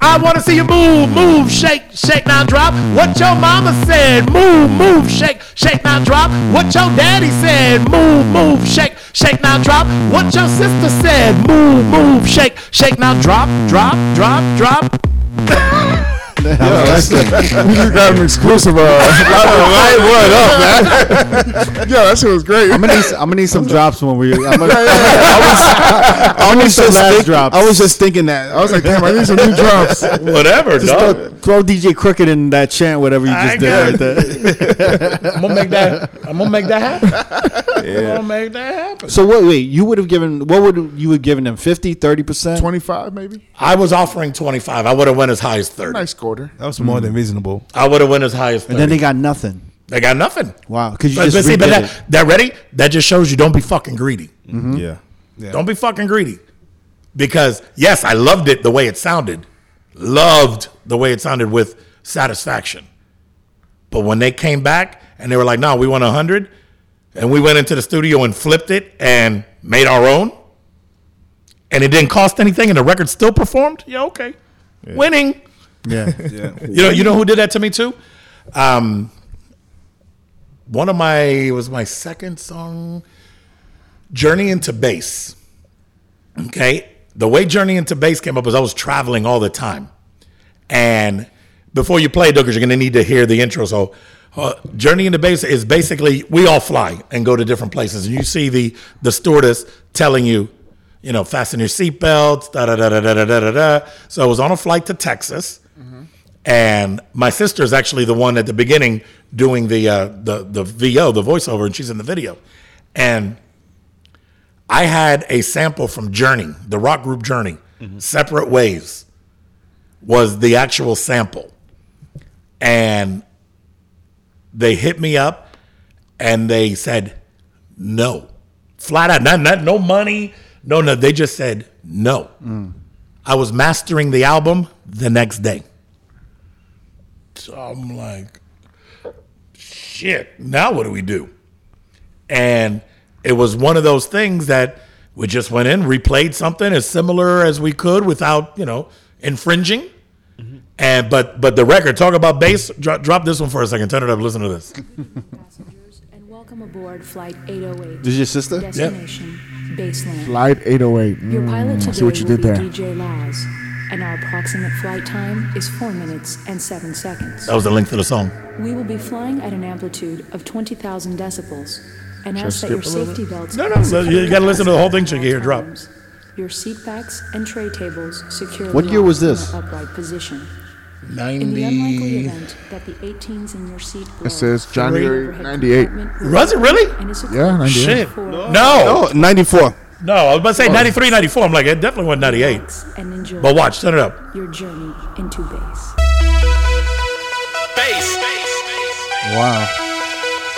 I wanna see you move, move, shake, shake now drop. What your mama said, move, move, shake, shake now drop. What your daddy said, move, move, shake, shake now drop. What your sister said, move, move, shake, shake now drop, drop, drop, drop. we just got an exclusive. Uh, what up, man? yeah, that shit was great. I'm gonna need. I'm gonna need some drops when we. I'm gonna, I'm gonna need some last think- drops. I was just thinking that. I was like, damn, I need some new drops. Whatever, Just dog. throw, throw DJ Crooked in that chant, whatever you I just did right there. I'm gonna make that. I'm gonna make that happen. I'm gonna make that happen. So what? Wait, you would have given. What would you have given them? 50, 30 percent? 25, maybe? I was offering 25. I would have went as high as 30. Nice quarter. That was more than mm. reasonable. I would have went as high as 30. And then they got nothing. They got nothing. Wow, because you But, just but see, but that, that ready? That just shows you don't be fucking greedy. Mm-hmm. Mm-hmm. Yeah. yeah, Don't be fucking greedy. Because yes, I loved it the way it sounded. Loved the way it sounded with satisfaction. But when they came back and they were like, "No, we want 100." And we went into the studio and flipped it and made our own. And it didn't cost anything and the record still performed. Yeah, okay. Winning. Yeah. You know, you know who did that to me too? Um, one of my it was my second song, Journey into Bass. Okay, the way Journey into Bass came up was I was traveling all the time, and before you play, Douglas, you're gonna need to hear the intro. So, uh, Journey into Bass is basically we all fly and go to different places, and you see the the stewardess telling you, you know, fasten your seatbelts, da da da da da da da. da. So I was on a flight to Texas. And my sister is actually the one at the beginning doing the uh, the the VO, the voiceover, and she's in the video. And I had a sample from Journey, the rock group Journey, Separate Ways was the actual sample. And they hit me up and they said, no. flat out. Not, not no money. No, no. They just said no. I was mastering the album the next day. So I'm like, shit. Now what do we do? And it was one of those things that we just went in, replayed something as similar as we could without, you know, infringing. Mm-hmm. And but but the record, talk about bass. Drop, drop this one for a second. Turn it up. Listen to this. Passengers, and welcome aboard Flight 808. This is your sister? Destination, Baseland. Flight 808. Your Mm, pilot today see what you did be there. DJ Laz, and our approximate flight time is 4 minutes and 7 seconds. That was the length of the song. We will be flying at an amplitude of 20,000 decibels, and ask that your safety belts No, be no, you gotta listen to the whole thing at so you can hear it drop. Your seat backs and tray tables securely What year was locked in this? upright position. In the unlikely event that the 18s in your seat blow, It says January 98. Was it really? and is Yeah, equipped 98. Shit. for No, Oh, 94. no. I was about to say 93, 94. I'm like, it definitely wasn't 98. and enjoy But watch, turn it up. your journey into bass. Wow.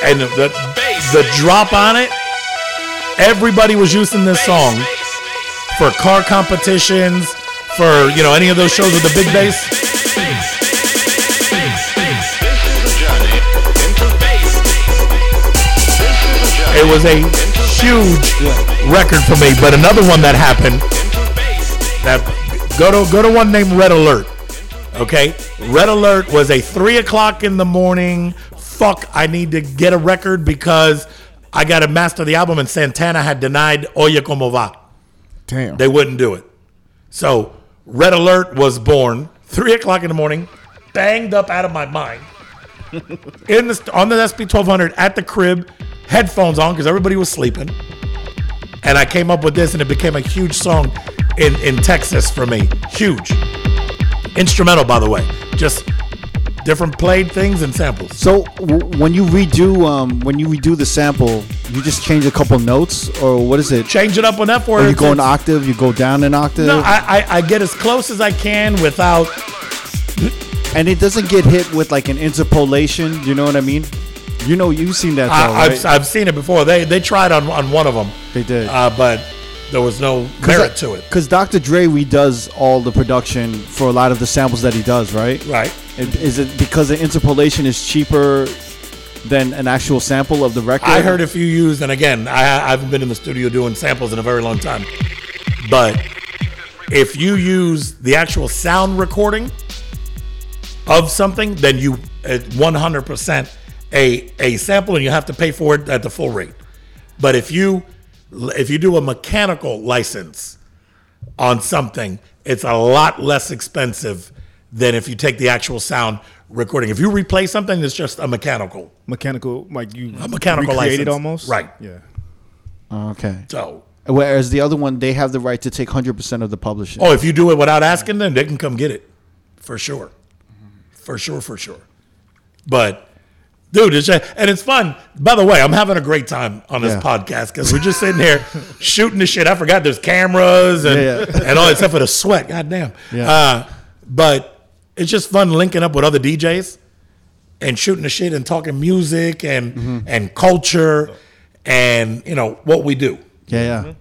And the, the, the drop on it, everybody was using this song for car competitions, for, you know, any of those shows with the big bass. It was a huge record for me. But another one that happened, that go to go to one named Red Alert. Okay, Red Alert was a three o'clock in the morning. Fuck, I need to get a record because I got to master the album, and Santana had denied Oye Como Va. Damn. They wouldn't do it. So Red Alert was born three o'clock in the morning, banged up out of my mind. in the on the SP twelve hundred at the crib, headphones on because everybody was sleeping, and I came up with this, and it became a huge song in in Texas for me. Huge, instrumental by the way, just different played things and samples. So w- when you redo um, when you redo the sample, you just change a couple notes, or what is it? Change it up on that for Or you go an octave, you go down an octave, No, I, I I get as close as I can without and it doesn't get hit with like an interpolation. You know what I mean? You know, you've seen that. Though, I, right? I've, I've seen it before. They they tried on, on one of them. They did. uh, but there was no merit to it. Because Dr. Dre redoes all the production for a lot of the samples that he does, right? Right. Is it because the interpolation is cheaper than an actual sample of the record? I heard if you use, and again, I, I haven't been in the studio doing samples in a very long time, but if you use the actual sound recording of something, then you uh, 100% a a sample, and you have to pay for it at the full rate. But if you if you do a mechanical license on something, it's a lot less expensive than if you take the actual sound recording. If you replay something, it's just a mechanical. Mechanical, like you A mechanical recreated license. almost. Right. Yeah. Okay. So, Whereas the other one, they have the right to take 100% of the publishing. oh, if you do it without asking them, they can come get it, for sure, for sure, for sure. But, dude, it's just, and it's fun. By the way, I'm having a great time on this Yeah. podcast because we're just sitting here shooting the shit. I forgot there's cameras and Yeah, yeah. and all except for the sweat. God damn. Yeah. Uh, but it's just fun linking up with other DJs and shooting the shit and talking music and Mm-hmm. and culture and you know what we do. yeah, yeah.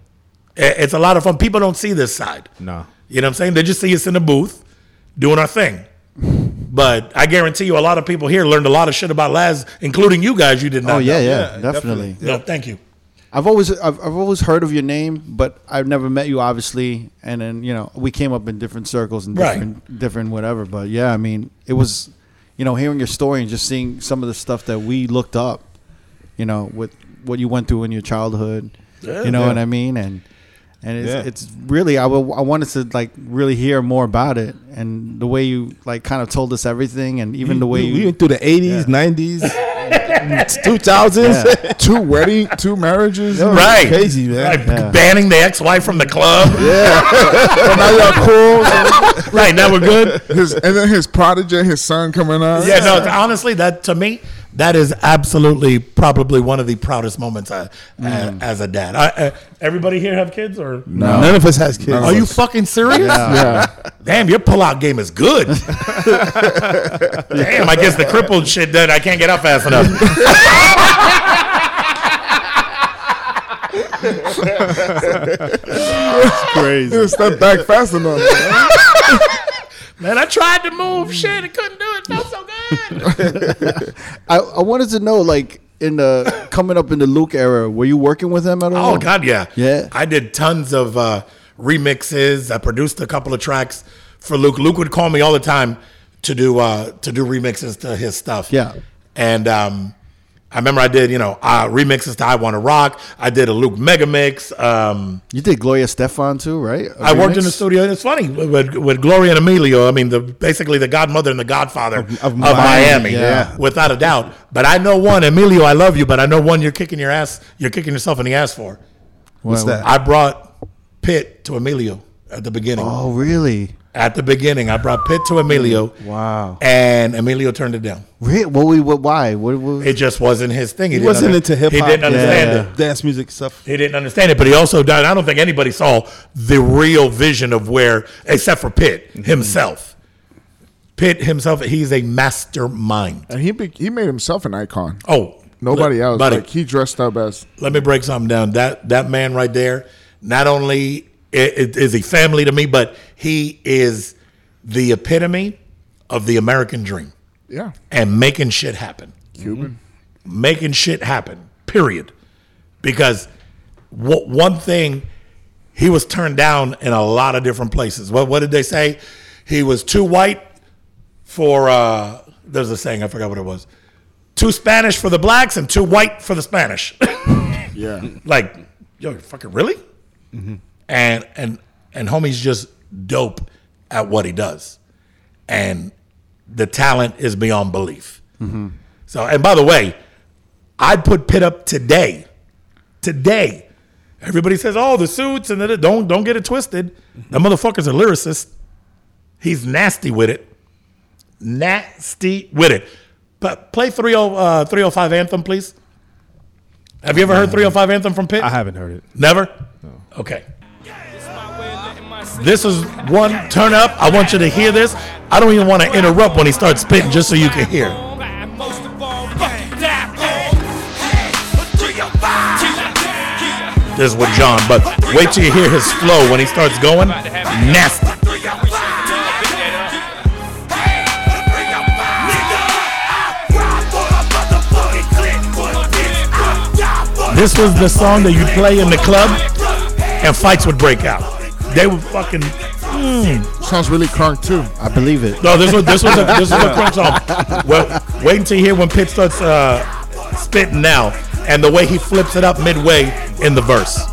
I- It's a lot of fun. People don't see this side. No. You know what I'm saying? They just see us in the booth doing our thing. But I guarantee you, a lot of people here learned a lot of shit about Laz, including you guys. You did not. Oh, yeah, know. yeah, Yeah, definitely. definitely. No, thank you. I've always I've, I've always heard of your name, but I've never met you, obviously. And then you know we came up in different circles and Right. different different whatever. But yeah, I mean it was, you know, hearing your story and just seeing some of the stuff that we looked up, you know, with what you went through in your childhood. Yeah. you know Yeah. what I mean? And and it's, Yeah. it's really I wa- I wanted to like really hear more about it and the way you like kind of told us everything and even the way we, you we went through the 80s, 90s, 2000s. two wedding, two marriages. That was Right. Crazy, man. Right, Yeah. banning the ex-wife from the club. And now y'all cool. right now we're good. His, and then his prodigy, his son coming out. Yeah, no. Honestly, that to me, that is absolutely probably one of the proudest moments I, Mm. uh, as a dad. I, uh, everybody here have kids or No. None of us has kids. Are you fucking serious? Yeah. Damn, your pullout game is good. Damn, I guess the crippled shit that I can't get up fast enough. He didn't step back fast enough. Man, I tried to move shit. I couldn't do it. It felt so good. I, I wanted to know, like, in the coming up in the Luke era, were you working with him at all? Oh God, yeah, Yeah. I did tons of uh, remixes. I produced a couple of tracks for Luke. Luke would call me all the time to do uh, to do remixes to his stuff. Yeah. and um, I remember I did you know uh, remixes to I Want to Rock. I did a Luke mega mix. Um, You did Gloria Estefan too, right? A I worked in the studio. It's funny with, with Gloria and Emilio. I mean, the basically the godmother and the godfather of, Miami, Miami, yeah. without a doubt. But I know one, Emilio. I love you, but I know one. You're kicking your ass. You're kicking yourself in the ass for. What's that? I brought Pit to Emilio at the beginning. Oh, really? At the beginning, I brought Pit to Emilio. Wow. And Emilio turned it down. Re- What we? What? Why? What? what It just wasn't his thing. He didn't wasn't under- into hip hop. He didn't understand Yeah. it. Dance music stuff. He didn't understand it, but he also died. I don't think anybody saw the real vision of where, except for Pit mm-hmm. himself. Pit himself, he's a mastermind. And he be, he made himself an icon. Oh, Nobody li- else. buddy. Like he dressed up as let me break something down. That that man right there, not only i- i- is he family to me, but he is the epitome of the American dream yeah, and making shit happen. Cuban. making shit happen. Period. Because w- one thing, he was turned down in a lot of different places. What what did they say? He was too white for. uh There's a saying I forgot what it was. Too Spanish for the blacks and too white for the Spanish. Yeah, like, yo, fucking really? And and and homie's just dope at what he does, and the talent is beyond belief. So, and by the way, I'd put Pit up today. Today, everybody says, "Oh, the suits," and the, don't don't get it twisted. The motherfucker's a lyricist. He's nasty with it. Nasty with it. But play 30, uh, 305 anthem, please. Have you ever heard 305 anthem from Pit? I haven't heard it. Never? Okay. This is one turn up. I want you to hear this. I don't even want to interrupt when he starts spitting just so you can hear. This is with Jon, but wait till you hear his flow when he starts going. Nasty. This was the song that you'd play in the club and fights would break out. They were fucking. mm. sounds really crunk too. I believe it. No, this was this was a, this was a crunk song. Well, wait until you hear when Pit starts uh, spitting now, and the way he flips it up midway in the verse.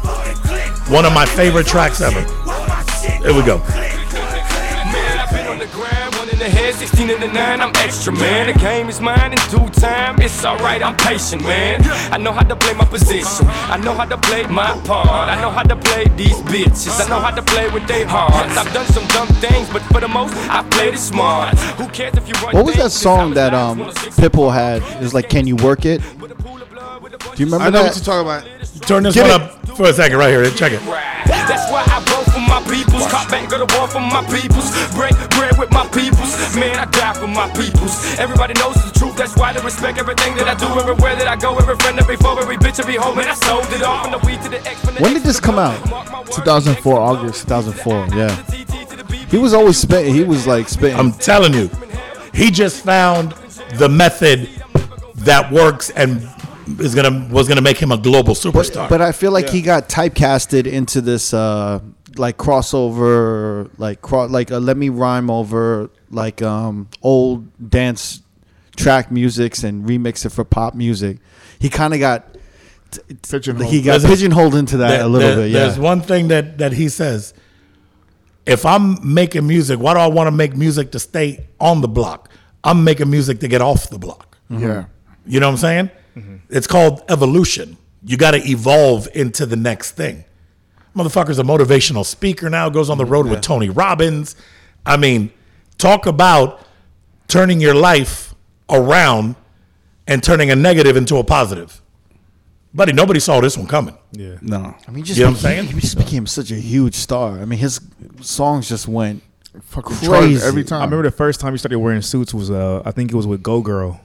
One of my favorite tracks ever. Here we go. 16 in the 9, I'm extra, man. The game is mine in due time, it's alright, I'm patient, man. I know how to play my position, I know how to play my part. I know how to play these bitches, I know how to play with their hearts. I've done some dumb things, but for the most, I played it smart. Who cares if you run What was that song that I um lives, Pitbull had? It was like, "Can you work it?" Do you remember I know that? what you're talking about. Turn this Get one it. up for a second, right here. Check it. That's why peoples. Cop back, go to war for my peoples. Break bread with my peoples. Man, I die for my peoples. Everybody knows the truth. That's why they respect everything that I do. Everywhere that I go, every friend, every foe, every bitch, every hoe. Man, I sold it all from the weed to the X. When did this come out? Mark my words. 2004 August. 2004. Yeah. The TT to the BB. He was always spitting. He was like spitting. I'm telling you, he just found the method that works and is gonna was gonna make him a global superstar. But I feel like he got typecasted into this uh like crossover like cro- like uh, let me rhyme over like um old dance track musics and remix it for pop music. He kind of got t- t- Pigeonholed. he got Listen, pigeonholed into that There- a little there- bit. Yeah. There's one thing that that he says. If I'm making music, why do I want to make music to stay on the block? I'm making music to get off the block. Yeah, You know what I'm saying? It's called evolution. You got to evolve into the next thing. Motherfucker's a motivational speaker now, goes on the road with Tony Robbins. I mean, talk about turning your life around and turning a negative into a positive. Buddy, nobody saw this one coming. Yeah. No. I mean, just You know what I'm became, saying? he just became such a huge star. I mean, his songs just went fucking Crazy. charged every time. I remember the first time he started wearing suits was uh I think it was with Go Girl.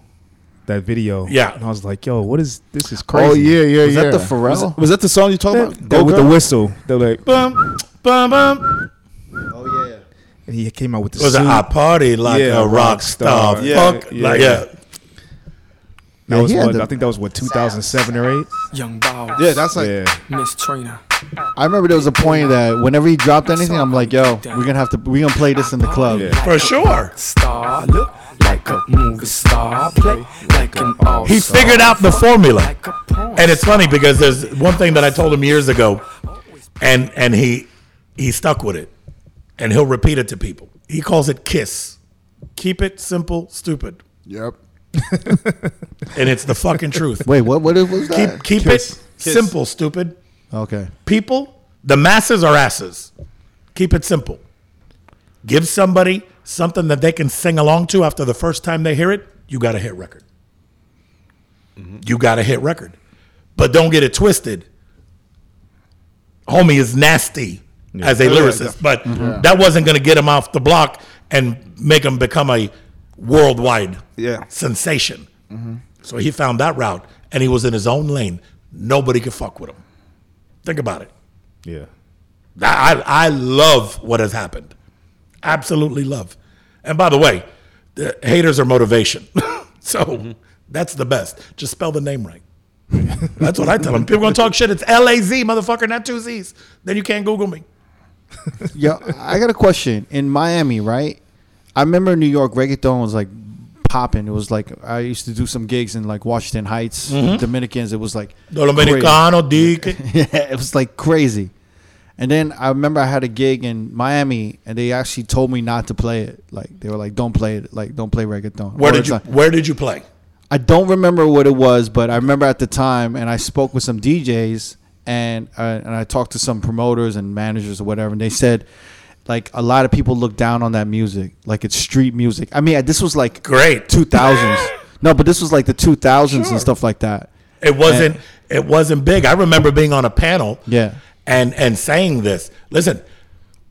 That video. Yeah. and I was like, "Yo, what is this? Is oh, crazy." Oh yeah, yeah, Was yeah. that the Pharrell? Was that the song you talking about? That with the whistle. They're like, Bum, bum, bum. oh yeah. and he came out with the It Was suit. it I party like Yeah, a rock rock star? star. Yeah, Fuck, yeah. like, yeah. That Yeah, was what the- I think that was what 2007 or eight. Young Boss. Yeah, that's like yeah, Miss Trina. I remember there was a point that whenever he dropped anything, I'm like, yo, we're gonna have to, we're gonna play this in the club. Yeah. For sure. Star. Look like a movie star. Play like an all He figured out the formula. Like a porn And it's funny because there's one thing that I told him years ago, and and he he stuck with it, and he'll repeat it to people. He calls it KISS. Keep it simple, stupid, Yep. and it's the fucking truth. Wait, what? What was that? Keep keep it Kiss. simple, stupid. okay. People, the masses are asses. Keep it simple. Give somebody something that they can sing along to after the first time they hear it. You got a hit record. Mm-hmm. You got a hit record, but don't get it twisted. Homie is nasty as a oh, lyricist, but mm-hmm. that wasn't going to get him off the block and make him become a worldwide Yeah. sensation. Mm-hmm. So he found that route, and he was in his own lane. Nobody could fuck with him. Think about it. yeah. I, I love what has happened. Absolutely love. And by the way, the haters are motivation. so that's the best. Just spell the name right. that's what I tell them. People gonna talk shit. It's L A Z, motherfucker, not two Z's. Then you can't Google me. Yo, I got a question. In Miami, right? I remember New York reggaeton was like popping. It was like I used to do some gigs in like Washington Heights, Dominicans. It was like Mm-hmm. Dominicano, Dick. yeah, it was like crazy. And then I remember I had a gig in Miami, and they actually told me not to play it. Like they were like, "Don't play it. Like don't play reggaeton." Where did you time. Where did you play? I don't remember what it was, but I remember at the time, and I spoke with some DJs, and uh, and I talked to some promoters and managers or whatever, and they said, like a lot of people look down on that music, like it's street music. I mean, this was like Great. two thousands. no, but this was like the two thousands and stuff like that. It wasn't. It wasn't big. I remember being on a panel. Yeah. And and saying this. Listen,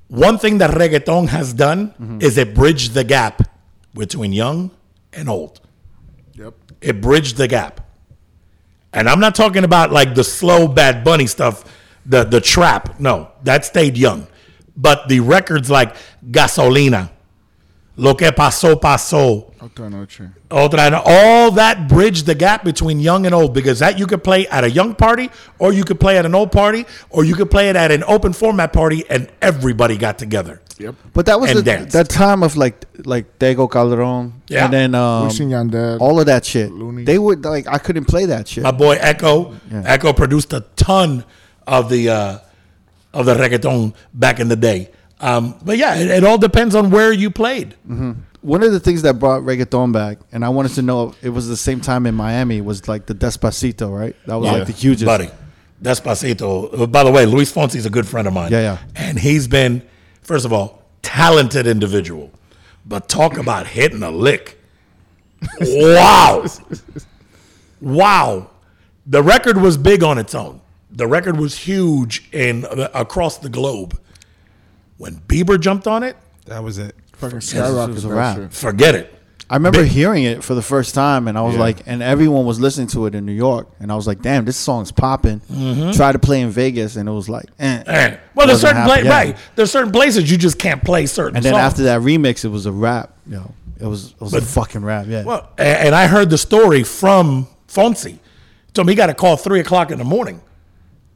one thing that reggaeton has done Mm-hmm. is it bridged the gap between young and old. Yep. It bridged the gap. And I'm not talking about like the slow Bad Bunny stuff, the the trap. No, that stayed young. But the records like Gasolina, Lo que pasó pasó, Otra noche. Otra, and all that bridged the gap between young and old because that you could play at a young party, or you could play at an old party, or you could play it at an open format party, and everybody got together. Yep. But that was And the, danced. that time of like like Tego Calderon, Yeah. and then um, Wisin Yandel. all of that shit. Looney. They would like I couldn't play that shit. My boy Echo, Yeah. Echo produced a ton of the uh, of the reggaeton back in the day. Um, but yeah, it, it all depends on where you played. One of the things that brought reggaeton back, and I wanted to know it was the same time in Miami, was like the Despacito, right? That was like the hugest. buddy. Despacito. Uh, By the way, Luis Fonsi's a good friend of mine. Yeah, yeah. And he's been, first of all, talented individual, but talk about hitting a lick. wow, wow. The record was big on its own. The record was huge in uh, across the globe. When Bieber jumped on it, That was it. Fucking It skyrocket was a that wrap. shit. forget it. I remember Big- hearing it for the first time, and I was Yeah. like, and everyone was listening to it in New York, and I was like, damn, this song's popping. Try to play in Vegas, and it was like, eh. Mm-hmm. Eh. Well, there's certain pla- happening. right. There's certain places you just can't play certain. And then songs. after that remix, it was a rap. You know, it was it was a fucking rap. Yeah. Well, and I heard the story from Fonsi. Told me he got a call three o'clock in the morning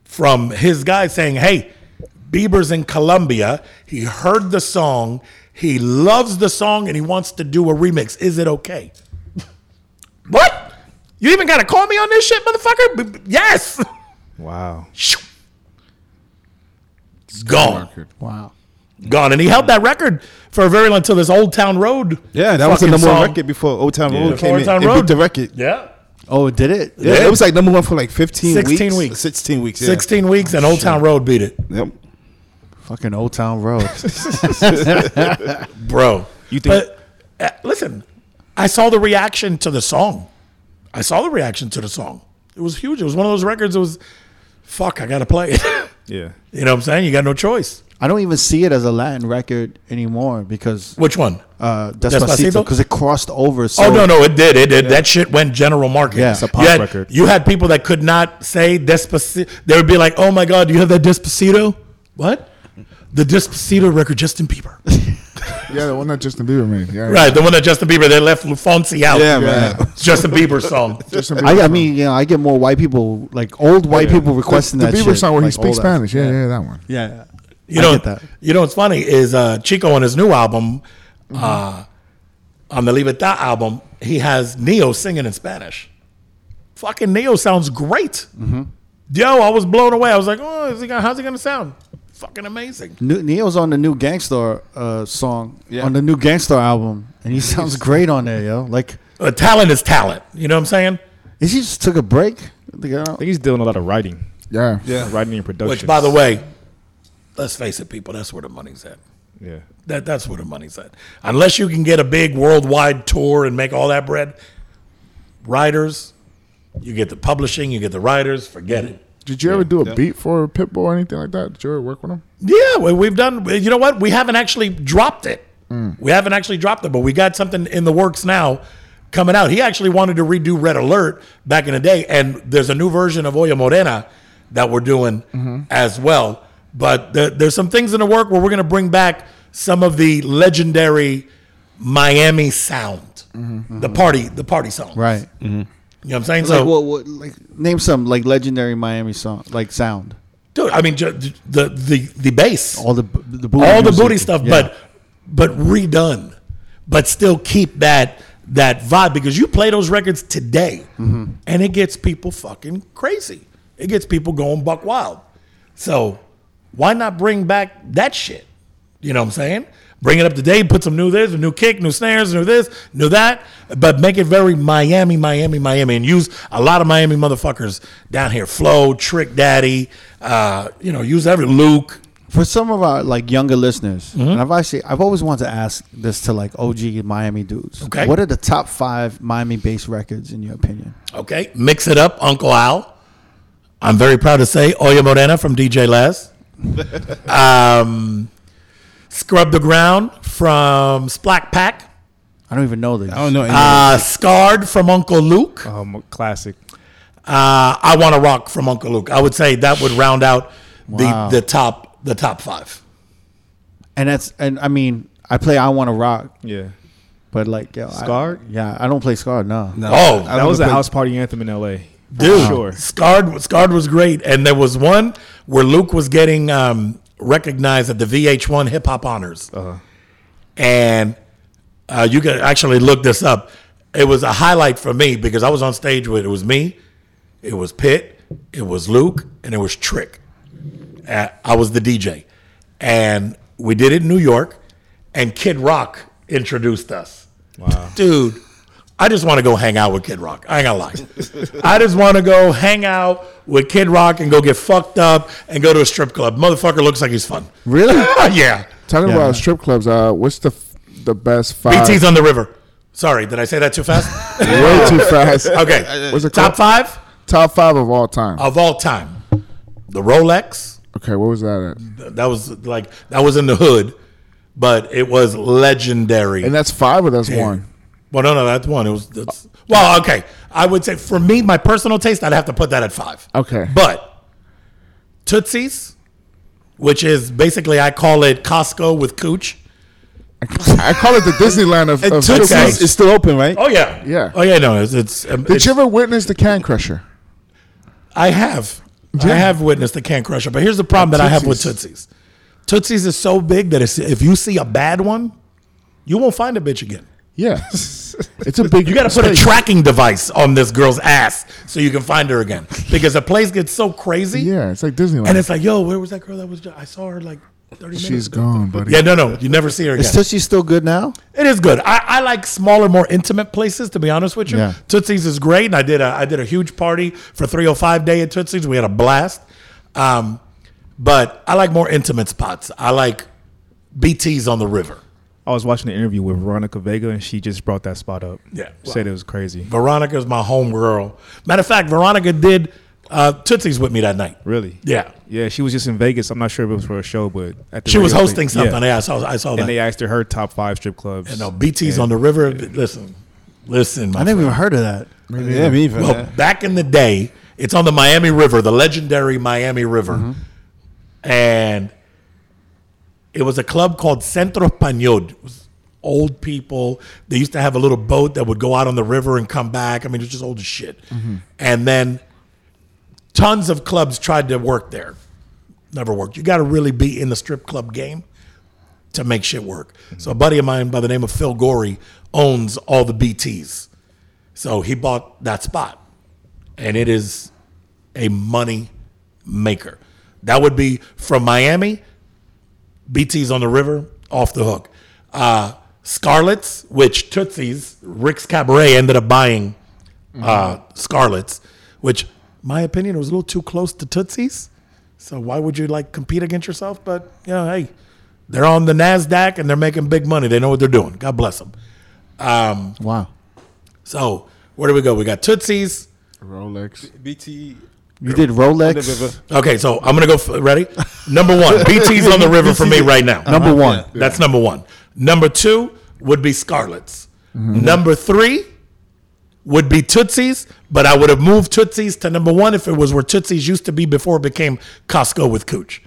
from his guy saying, "Hey, Bieber's in Colombia. He heard the song. He loves the song, and he wants to do a remix. Is it okay?" what? You even got to call me on this shit, motherfucker? B- b- yes. Wow. Gone. Skyrocket. wow. Gone. And he held that record for a very long until this Old Town Road. Yeah, that was the fucking number one record before Old Town Road Before came Old in. Town It Road. beat the record. Yeah. Oh, did it? Yeah, Yeah. it was like number one for like 15 16 weeks. weeks. 16 weeks. Yeah. 16 weeks, and Old Town Road beat it. Yep. Fucking Old Town Road. bro. You think- But uh, listen, I saw the reaction to the song. I saw the reaction to the song. It was huge. It was one of those records. It was, fuck, I gotta play it. Yeah. you know what I'm saying? You got no choice. I don't even see it as a Latin record anymore because Which one? uh, Despacito? Despacito because it crossed over. So oh no, no, it did. It did. That shit went general market. Yeah. It's a pop you had, record. You had people that could not say Despacito. They would be like, "Oh my god, do you have that Despacito? What? The Despacito record, Justin Bieber." Yeah, the one that Justin Bieber made. Yeah, right, the one that Justin Bieber. They left Fonsi out. Yeah, man. It's Justin Bieber song. Justin Bieber I, I mean, you know, I get more white people, like old white people, requesting that. the that Bieber shit, song where he speaks. Spanish. Yeah, yeah, that one. Yeah, You I know, get that. you know what's funny is uh, Chico on his new album, uh, on the Libertad album, he has Ne-Yo singing in Spanish. Fucking Ne-Yo sounds great. Yo, I was blown away. I was like, oh, is he gonna, how's he gonna sound? Fucking amazing. Ne- Ne-Yo's on the new Gang Starr uh, song Yeah. on the new Gang Starr album, and he sounds great on there, yo. Like, Uh, talent is talent. You know what I'm saying? is he just took a break? I think he's doing a lot of writing, Yeah. Yeah. writing and production. Which, by the way, let's face it, people, that's where the money's at. yeah, That that's where the money's at. Unless you can get a big worldwide tour and make all that bread, writers, you get the publishing, you get the writers, forget it. Did you ever do a beat for Pitbull or anything like that? Did you ever work with him? Yeah, well, we've done. You know what? We haven't actually dropped it. Mm. We haven't actually dropped it, but we got something in the works now coming out. He actually wanted to redo Red Alert back in the day, and there's a new version of Oya Morena that we're doing mm-hmm. as well. But there, there's some things in the work where we're going to bring back some of the legendary Miami sound, mm-hmm. the party, the party song. right? Mm-hmm. You know what I'm saying? Like, So, what, what, like, name some like legendary Miami song, like sound. dude, I mean, ju- the the the bass. All the the booty all the booty stuff, Yeah. but but redone, but still keep that that vibe because you play those records today, Mm-hmm. and it gets people fucking crazy. It gets people going buck wild. So why not bring back that shit? You know what I'm saying? Bring it up to date, put some new this, a new kick, new snares, new this, new that, but make it very Miami, Miami, Miami, and use a lot of Miami motherfuckers down here. Flo, Trick Daddy, uh, you know, use every Luke. for some of our like younger listeners, Mm-hmm. and I've actually I've always wanted to ask this to like OG Miami dudes. Okay. what are the top five Miami based records in your opinion? Okay, mix it up, Uncle Al. I'm very proud to say Oya Morena from DJ Laz. um, Scrub the Ground from Splack Pack. I don't even know these. I don't know. Uh, Scarred from Uncle Luke. Uh, um, classic. I Want to Rock from Uncle Luke. I would say that would round out the, Wow. the top the top five. and that's and I mean I play I Want to Rock, Yeah, but like yo, I- Scarred? yeah, I don't play Scarred. No, No. Oh, I that was a never house party anthem in L.A. Dude, sure. Scarred, Scarred was great. And there was one where Luke was getting um, recognized at the VH1 Hip Hop Honors. And uh, you can actually look this up. It was a highlight for me because I was on stage with it was me, it was Pit, it was Luke, and it was Trick. Uh, I was the DJ. And we did it in New York, and Kid Rock introduced us. Wow. Dude, I just want to go hang out with Kid Rock. I ain't gonna lie. I just want to go hang out with Kid Rock and go get fucked up and go to a strip club. Motherfucker looks like he's fun. really? yeah. Talking Yeah. about strip clubs, uh, what's the f- the best five? BT's on the river. Sorry, did I say that too fast? Way too fast. Okay. What's it Top called? five Top five of all time. of all time. The Rolex. Okay, what was that at? That was like that was in the hood, but it was legendary. And that's five or that's one? Well, no, no, that's one. It was. That's, well, okay. I would say for me, my personal taste, I'd have to put that at five. Okay. But Tootsie's, which is basically I call it Costco with cooch. I call it the Disneyland of, of Tootsie's Okay. is still open, right? Oh yeah, Yeah. Oh yeah, no, it's. it's, um, Did it's- you ever witness the Can Crusher? I have. I have witnessed the can crusher, but here's the problem that I have with Tootsie's. Tootsie's is so big that it's, if you see a bad one, you won't find a bitch again. Yeah, it's a big. You got to put a tracking device on this girl's ass so you can find her again because the place gets so crazy. Yeah, it's like Disneyland. And it's like, yo, where was that girl that was? Just, I saw her like 30 minutes. She's ago. gone, buddy. Yeah, no, no, you never see her again. Is Tootsie still good now? It is good. I, I like smaller, more intimate places. To be honest with you, Yeah. Tootsie's is great. And I did a I did a huge party for 305 day at Tootsie's. We had a blast. Um, but I like more intimate spots. I like BT's on the river. I was watching an interview with Veronica Vega, and she just brought that spot up. Yeah. said it was crazy. Veronica's my home girl. Matter of fact, Veronica did Uh, Tootsie's with me that night. Really? Yeah. Yeah, she was just in Vegas. I'm not sure if it was for a show, but at the She was hosting station- something. Yeah, I saw. I saw that. And they asked her her top five strip clubs. And no, BT's on the river. Listen, listen. My I never friend. even heard of that. Yeah, me even. Well, back in the day, it's on the Miami River, the legendary Miami River, Mm-hmm. and it was a club called Centro Español. It was old people. They used to have a little boat that would go out on the river and come back. I mean, it was just old as shit. Mm-hmm. And then tons of clubs tried to work there. Never worked. You got to really be in the strip club game to make shit work. So a buddy of mine by the name of Phil Gorey owns all the BTs. So he bought that spot. And it is a money maker. That would be from Miami, BT's on the river, off the hook. Uh, Scarlet's, which Tootsie's, Rick's Cabaret ended up buying uh, Scarlet's, which, my opinion, was a little too close to Tootsie's. So why would you like compete against yourself? But you know, hey, they're on the Nasdaq and they're making big money. They know what they're doing. God bless them. Um, Wow. so where do we go? We got Tootsie's. Rolex. BT. You did Rolex. Okay, so I'm gonna go. f- Ready? Number one, BT's on the river for me right now. Number uh-huh. one. That's number one. Number two would be Scarlet's. Mm-hmm. Number three would be Tootsie's, but I would have moved Tootsie's to number one if it was where Tootsie's used to be before it became Costco with Cooch,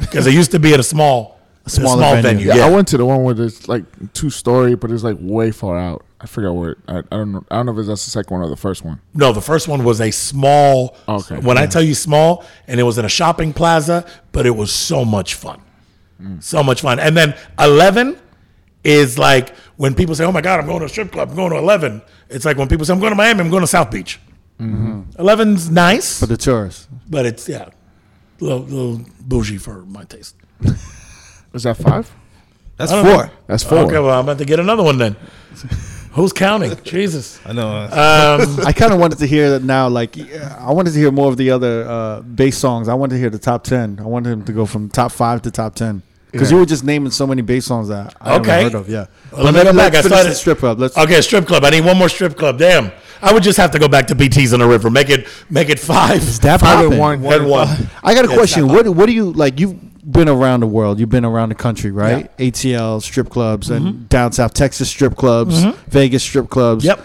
because it used to be at a small, a small venue. venue. Yeah, Yeah, I went to the one where it's like two story, but it's like way far out. I forgot where. It, I, I don't know. I don't know if that's the second one or the first one. No, the first one was a small. Okay. When I tell you small, and it was in a shopping plaza, but it was so much fun, mm. so much fun. And then eleven is like when people say, "Oh my God, I'm going to a strip club. I'm going to 11. It's like when people say, "I'm going to Miami. I'm going to South Beach." Mm-hmm. 11's nice, For the tourists. but it's yeah, a little, little bougie for my taste. Is that five? That's four. know. That's four. Okay, well I'm about to get another one then. Who's counting? Jesus. I know. Um, I kind of wanted to hear that now. Like, I wanted to hear more of the other uh, bass songs. I wanted to hear the top ten. I wanted him to go from top five to top ten. Because Yeah. you were just naming so many bass songs that I Okay. haven't heard of. Yeah. Well, let me go back. I let's finish started- the strip club. Let's. Okay, strip club. I need one more strip club. Damn. I would just have to go back to BT's on the river. Make it make it five. that Five and one. and one. I got a Yeah, question. What What do you like? You've been around the world. You've been around the country, right? ATL strip clubs and mm-hmm. down south Texas strip clubs, mm-hmm. Vegas strip clubs. Yep.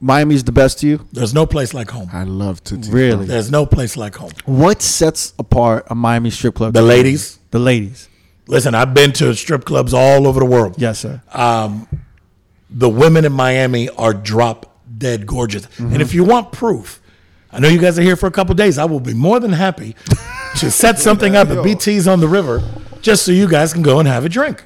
Miami's the best to you. There's no place like home. I love to. Really? There's no place like home. What sets apart a Miami strip club? The ladies. The ladies. Listen, I've been to strip clubs all over the world. Yes, sir. Um, the women in Miami are drop dead gorgeous. And mm-hmm. if you want proof, I know you guys are here for a couple days. I will be more than happy to set something up at BT's on the river just so you guys can go and have a drink.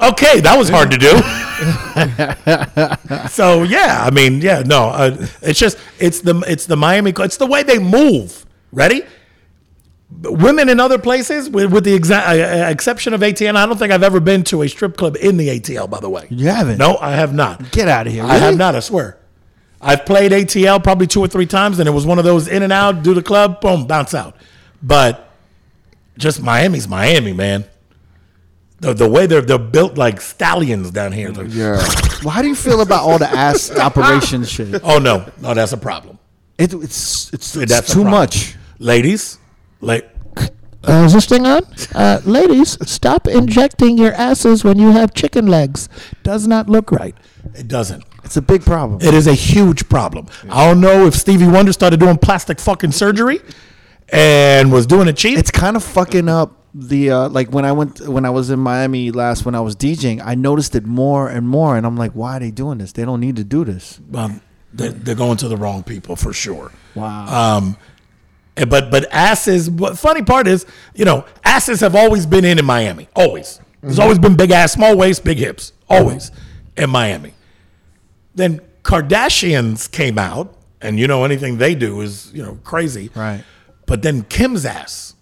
Okay, that was hard to do. so yeah, I mean, yeah, no, uh, it's just it's the it's the Miami, it's the way they move. Ready? Women in other places, with, with the exa- uh, exception of ATL, I don't think I've ever been to a strip club in the ATL. By the way, You haven't? No, I have not. Get out of here. I have not. I swear. I've played ATL probably two or three times, and it was one of those in and out, do the club, boom, bounce out. But just Miami's Miami, man. The, the way they're they're built like stallions down here. They're- Yeah. Well, how do you feel about all the ass operation shit? Oh no, no, that's a problem. It, it's it's, it's That's too much. Ladies, like Uh, is this thing on? Uh, ladies, stop injecting your asses when you have chicken legs. Does not look right. It doesn't. It's a big problem. It is a huge problem. I don't know if Stevie Wonder started doing plastic fucking surgery and was doing it cheap. it's kind of fucking up the uh, like when I went when I was in Miami last when I was DJing. I noticed it more and more, and I'm like, why are they doing this? They don't need to do this. um, they're, they're going to the wrong people for sure. Wow. Um, eh, but but asses. What funny part is, you know, asses have always been in in Miami. Always. There's always been big ass, small waist, big hips. Always in Miami. Then Kardashians came out, and you know anything they do is you know crazy. Right. But then Kim's ass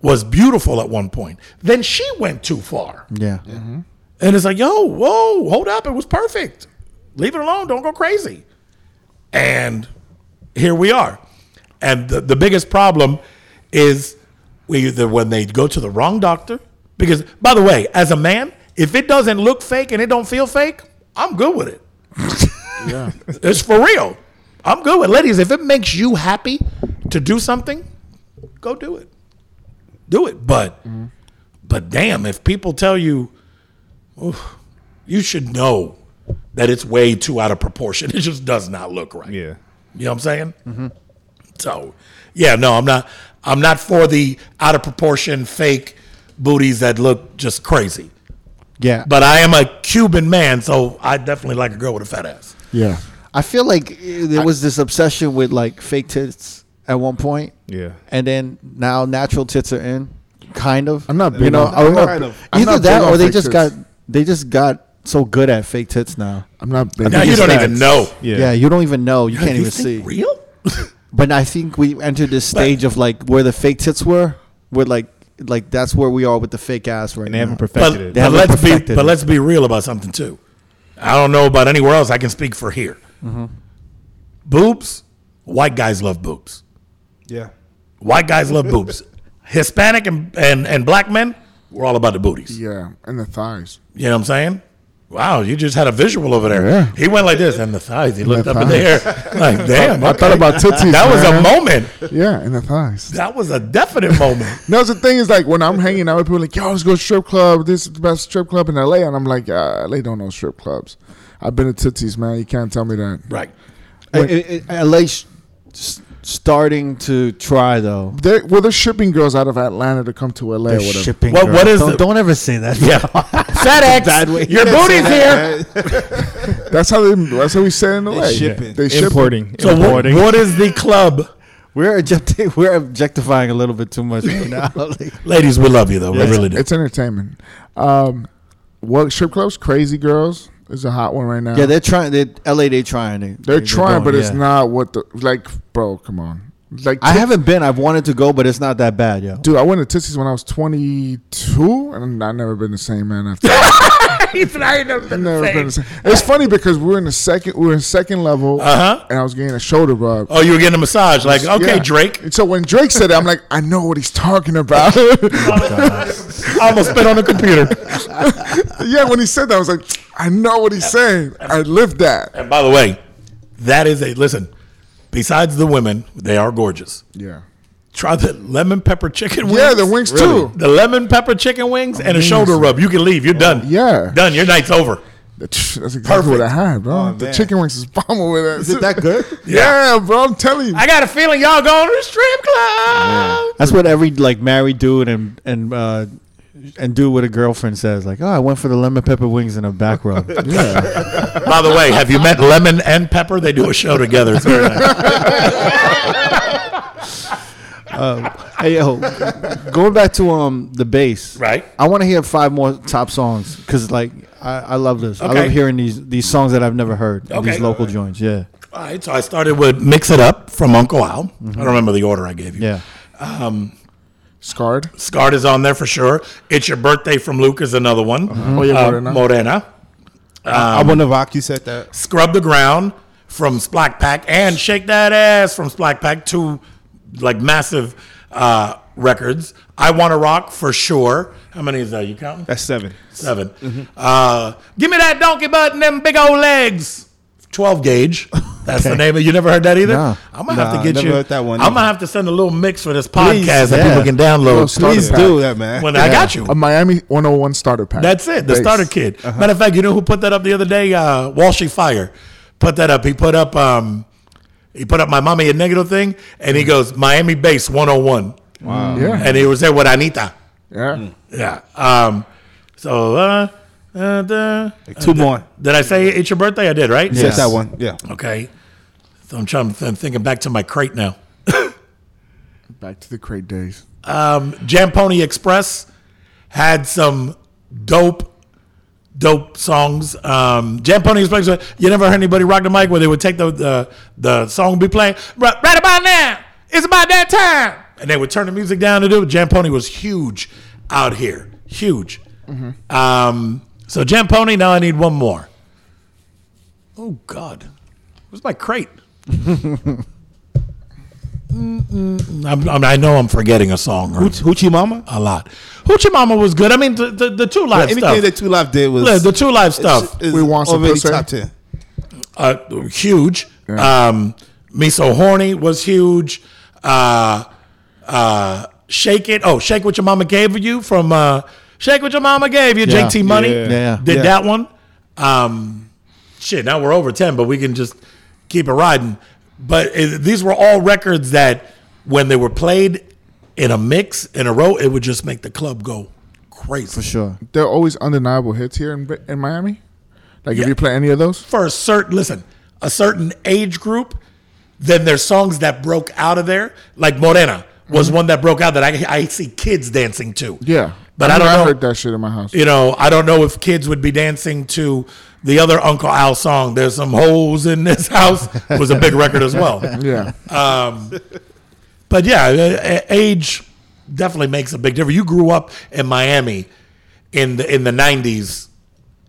was beautiful at one point. Then she went too far. Yeah. Mm-hmm. And it's like, yo, whoa, hold up. It was perfect. Leave it alone. Don't go crazy. And here we are. And the, the biggest problem is we either when they go to the wrong doctor. Because, by the way, as a man, if it doesn't look fake and it don't feel fake, I'm good with it. Yeah. It's for real. I'm good with ladies. If it makes you happy to do something, go do it. Do it. But mm-hmm. but damn, if people tell you you should know that it's way too out of proportion. It just does not look right. Yeah. You know what I'm saying? Mm-hmm. So, yeah, no, I'm not. I'm not for the out of proportion fake booties that look just crazy. Yeah, But I am a Cuban man, so I definitely like a girl with a fat ass. Yeah. I feel like uh, there was this obsession with like fake tits at one point, Yeah. and then now natural tits are in, kind of. I'm not you know, on- I don't. Kind of. Either that or they just tits. got they just got so good at fake tits now. I'm not big. Now you don't that. even know. Yeah. Yeah, you don't even know. You can't You even see. Real? But I think we entered this stage of like where the fake tits were, where like like that's where we are with the fake ass right And they now. haven't But, perfected it. They but haven't let's be perfected but it. let's be real about something too. I don't know about anywhere else. I can speak for here. Mm-hmm. Boobs, white guys love boobs. Yeah. White guys love boobs. Hispanic and, and, and black men, we're all about the booties. Yeah, and the thighs. You know what I'm saying? Wow, you just had a visual over there. Yeah. He went like this, and the thighs. He looked the up in the air, like, damn. I thought about tootsies. that was a moment. Yeah, and the thighs. That was a definite moment. No, the thing is like when I'm hanging out with people like, yo, let's go strip club. This is the best strip club in LA, and I'm like, uh, LA don't know strip clubs. I've been to Tootsies, man. You can't tell me that. Right. I- I- I- LA sh- starting to try though. They're, well, they're shipping girls out of Atlanta to come to LA They're whatever. shipping. What- girls. what is Don't, the- don't ever say that. Yeah. FedEx, Bad way. your booty's here. That's how they. That's how we say it in LA. shipping. They ship it. Importing. So what, importing. what is the club? We're objecti- we're objectifying a little bit too much right now. Ladies, we love you though. We really do. It's entertainment. Um, what strip clubs? Crazy Girls is a hot one right now. yeah, they're trying. They LA. They're trying. They, they're trying, but it's not what the like, bro. Come on, like I haven't been. I've wanted to go, but it's not that bad, yo. Dude, I went to Tootsie's when I was 22, and I've never been the same man after. He's not even I've never been the same. It's funny because we were in the second, we were in second level, Uh-huh. and I was getting a shoulder rub. Oh, you were getting a massage. Like, okay, Yeah. Drake. And so when Drake said it, I'm like, I know what he's talking about. I almost spit on the computer. yeah, when he said that, I was like, I know what he's saying. I lived that. And by the way, that is a listen. Besides the women, they are gorgeous. Yeah. Try the lemon pepper chicken wings. Yeah, the wings too. The lemon pepper chicken wings and a shoulder rub. You can leave. You're done. Yeah. Done. Your night's over. That's exactly what I had, bro. the man. chicken wings is bomb with it. Is it that good? Yeah, bro. I'm telling you. I got a feeling y'all going to the strip club. That's what every like married dude and and uh, and do what a girlfriend says. Like, oh, I went for the lemon pepper wings in a back rub. yeah. By the way, have you met Lemon and Pepper? They do a show together. It's very nice. hey yo, going back to um the bass. Right. I want to hear five more top songs because like I, I love this. I love hearing these these songs that I've never heard. Okay. These local joints. Yeah. All right, so I started with Mix It Up from Uncle Al. I don't remember the order I gave you. Yeah. Scarred. Scarred is on there for sure. It's Your Birthday from Luke is another one. Oh, yeah, Uh, Morena. Morena. I want to rock. You said that. Scrub the Ground from Splack Pack and Shake That Ass from Splack Pack. Two like massive uh, records. I Want to Rock for sure. How many is that? You counting? That's seven. 7 Uh, give me that donkey butt and them big old legs. 12 gauge. That's the name of You never heard that either? No. I'm going to have to get you. that one I'm going to have to send a little mix for this Please, podcast that yeah. people can download. Please do that, man. When I got you. A Miami 101 starter pack. That's it. The Bass. starter kit. Matter of fact, you know who put that up the other day? Uh, Walshy Fire put that up. He put up um, he put up my mommy a negative thing, and he goes Miami Bass 101. Wow. Yeah. And he was there with Anita. Yeah. Yeah. Um, so uh, uh, the, Two more. did I say it's your birthday? I did, right? Yes. that one. Yeah. Okay. So I'm trying. I'm thinking back to my crate now. Back to the crate days. um, Jam Pony Express had some dope, dope songs. Um, Jam Pony Express. You never heard anybody rock the mic where they would take the the, the song be playing right, right about now. It's about that time, and they would turn the music down to do it. Jam Pony was huge out here, huge. Um, so Jam Pony. Now I need one more. Oh God, where's my crate? I'm, I'm, I know I'm forgetting a song. Or Hooch- Hoochie Mama. a lot. Hoochie Mama was good. I mean, the the, the two live Anything stuff. that Two Live did was Yeah, the two live stuff. is We want some already pussy. top ten. uh, huge. Um, Me So Horny was huge. Uh, uh, Shake It. Oh, Shake What Your Mama Gave You from uh, Shake What Your Mama Gave You. Yeah. JT Money Yeah. Yeah. did Yeah. that one. Um, shit, now we're over 10, but we can just keep it riding. But it, these were all records that when they were played in a mix in a row, it would just make the club go crazy. For sure. There are always undeniable hits here in, in Miami. Like Yeah. if you play any of those, for a certain listen, a certain age group, then there's songs that broke out of there. Like Morena was one that broke out that I, I see kids dancing to. yeah. But I, mean, don't know. heard that shit in my house. You know, I don't know if kids would be dancing to the other Uncle Al song. There's some holes in this house. It was a big record as well. Yeah. But yeah, a- a- age definitely makes a big difference. You grew up in Miami in the in the '90s.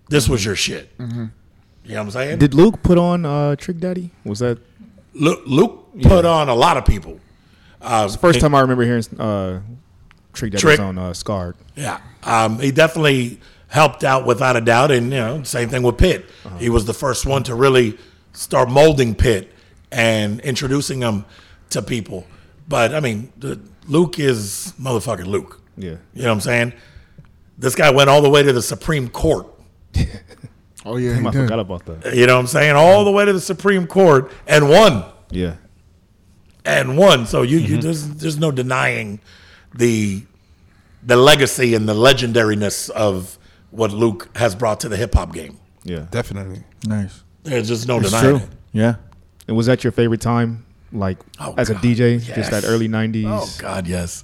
This was your shit. You know what I'm saying? Did Luke put on uh, Trick Daddy? Was that Luke, Luke put on a lot of people. Uh, first time I remember hearing uh, Trick that Trick. was on uh, Scarred? Yeah, um, he definitely helped out without a doubt, and you know, same thing with Pit. He was the first one to really start molding Pit and introducing him to people. But I mean, the, Luke is motherfucking Luke. Yeah. You know what I'm saying? This guy went all the way to the Supreme Court. Oh yeah. Damn, he I did. forgot about that. You know what I'm saying? All the way to the Supreme Court and won. Yeah. and won. So you, you there's there's no denying the the legacy and the legendariness of what Luke has brought to the hip hop game. Yeah. Definitely. Nice. There's just no It's denying true. it. Yeah. And was that your favorite time, like Oh, as a DJ, yes. just that early '90s? Oh God, yes.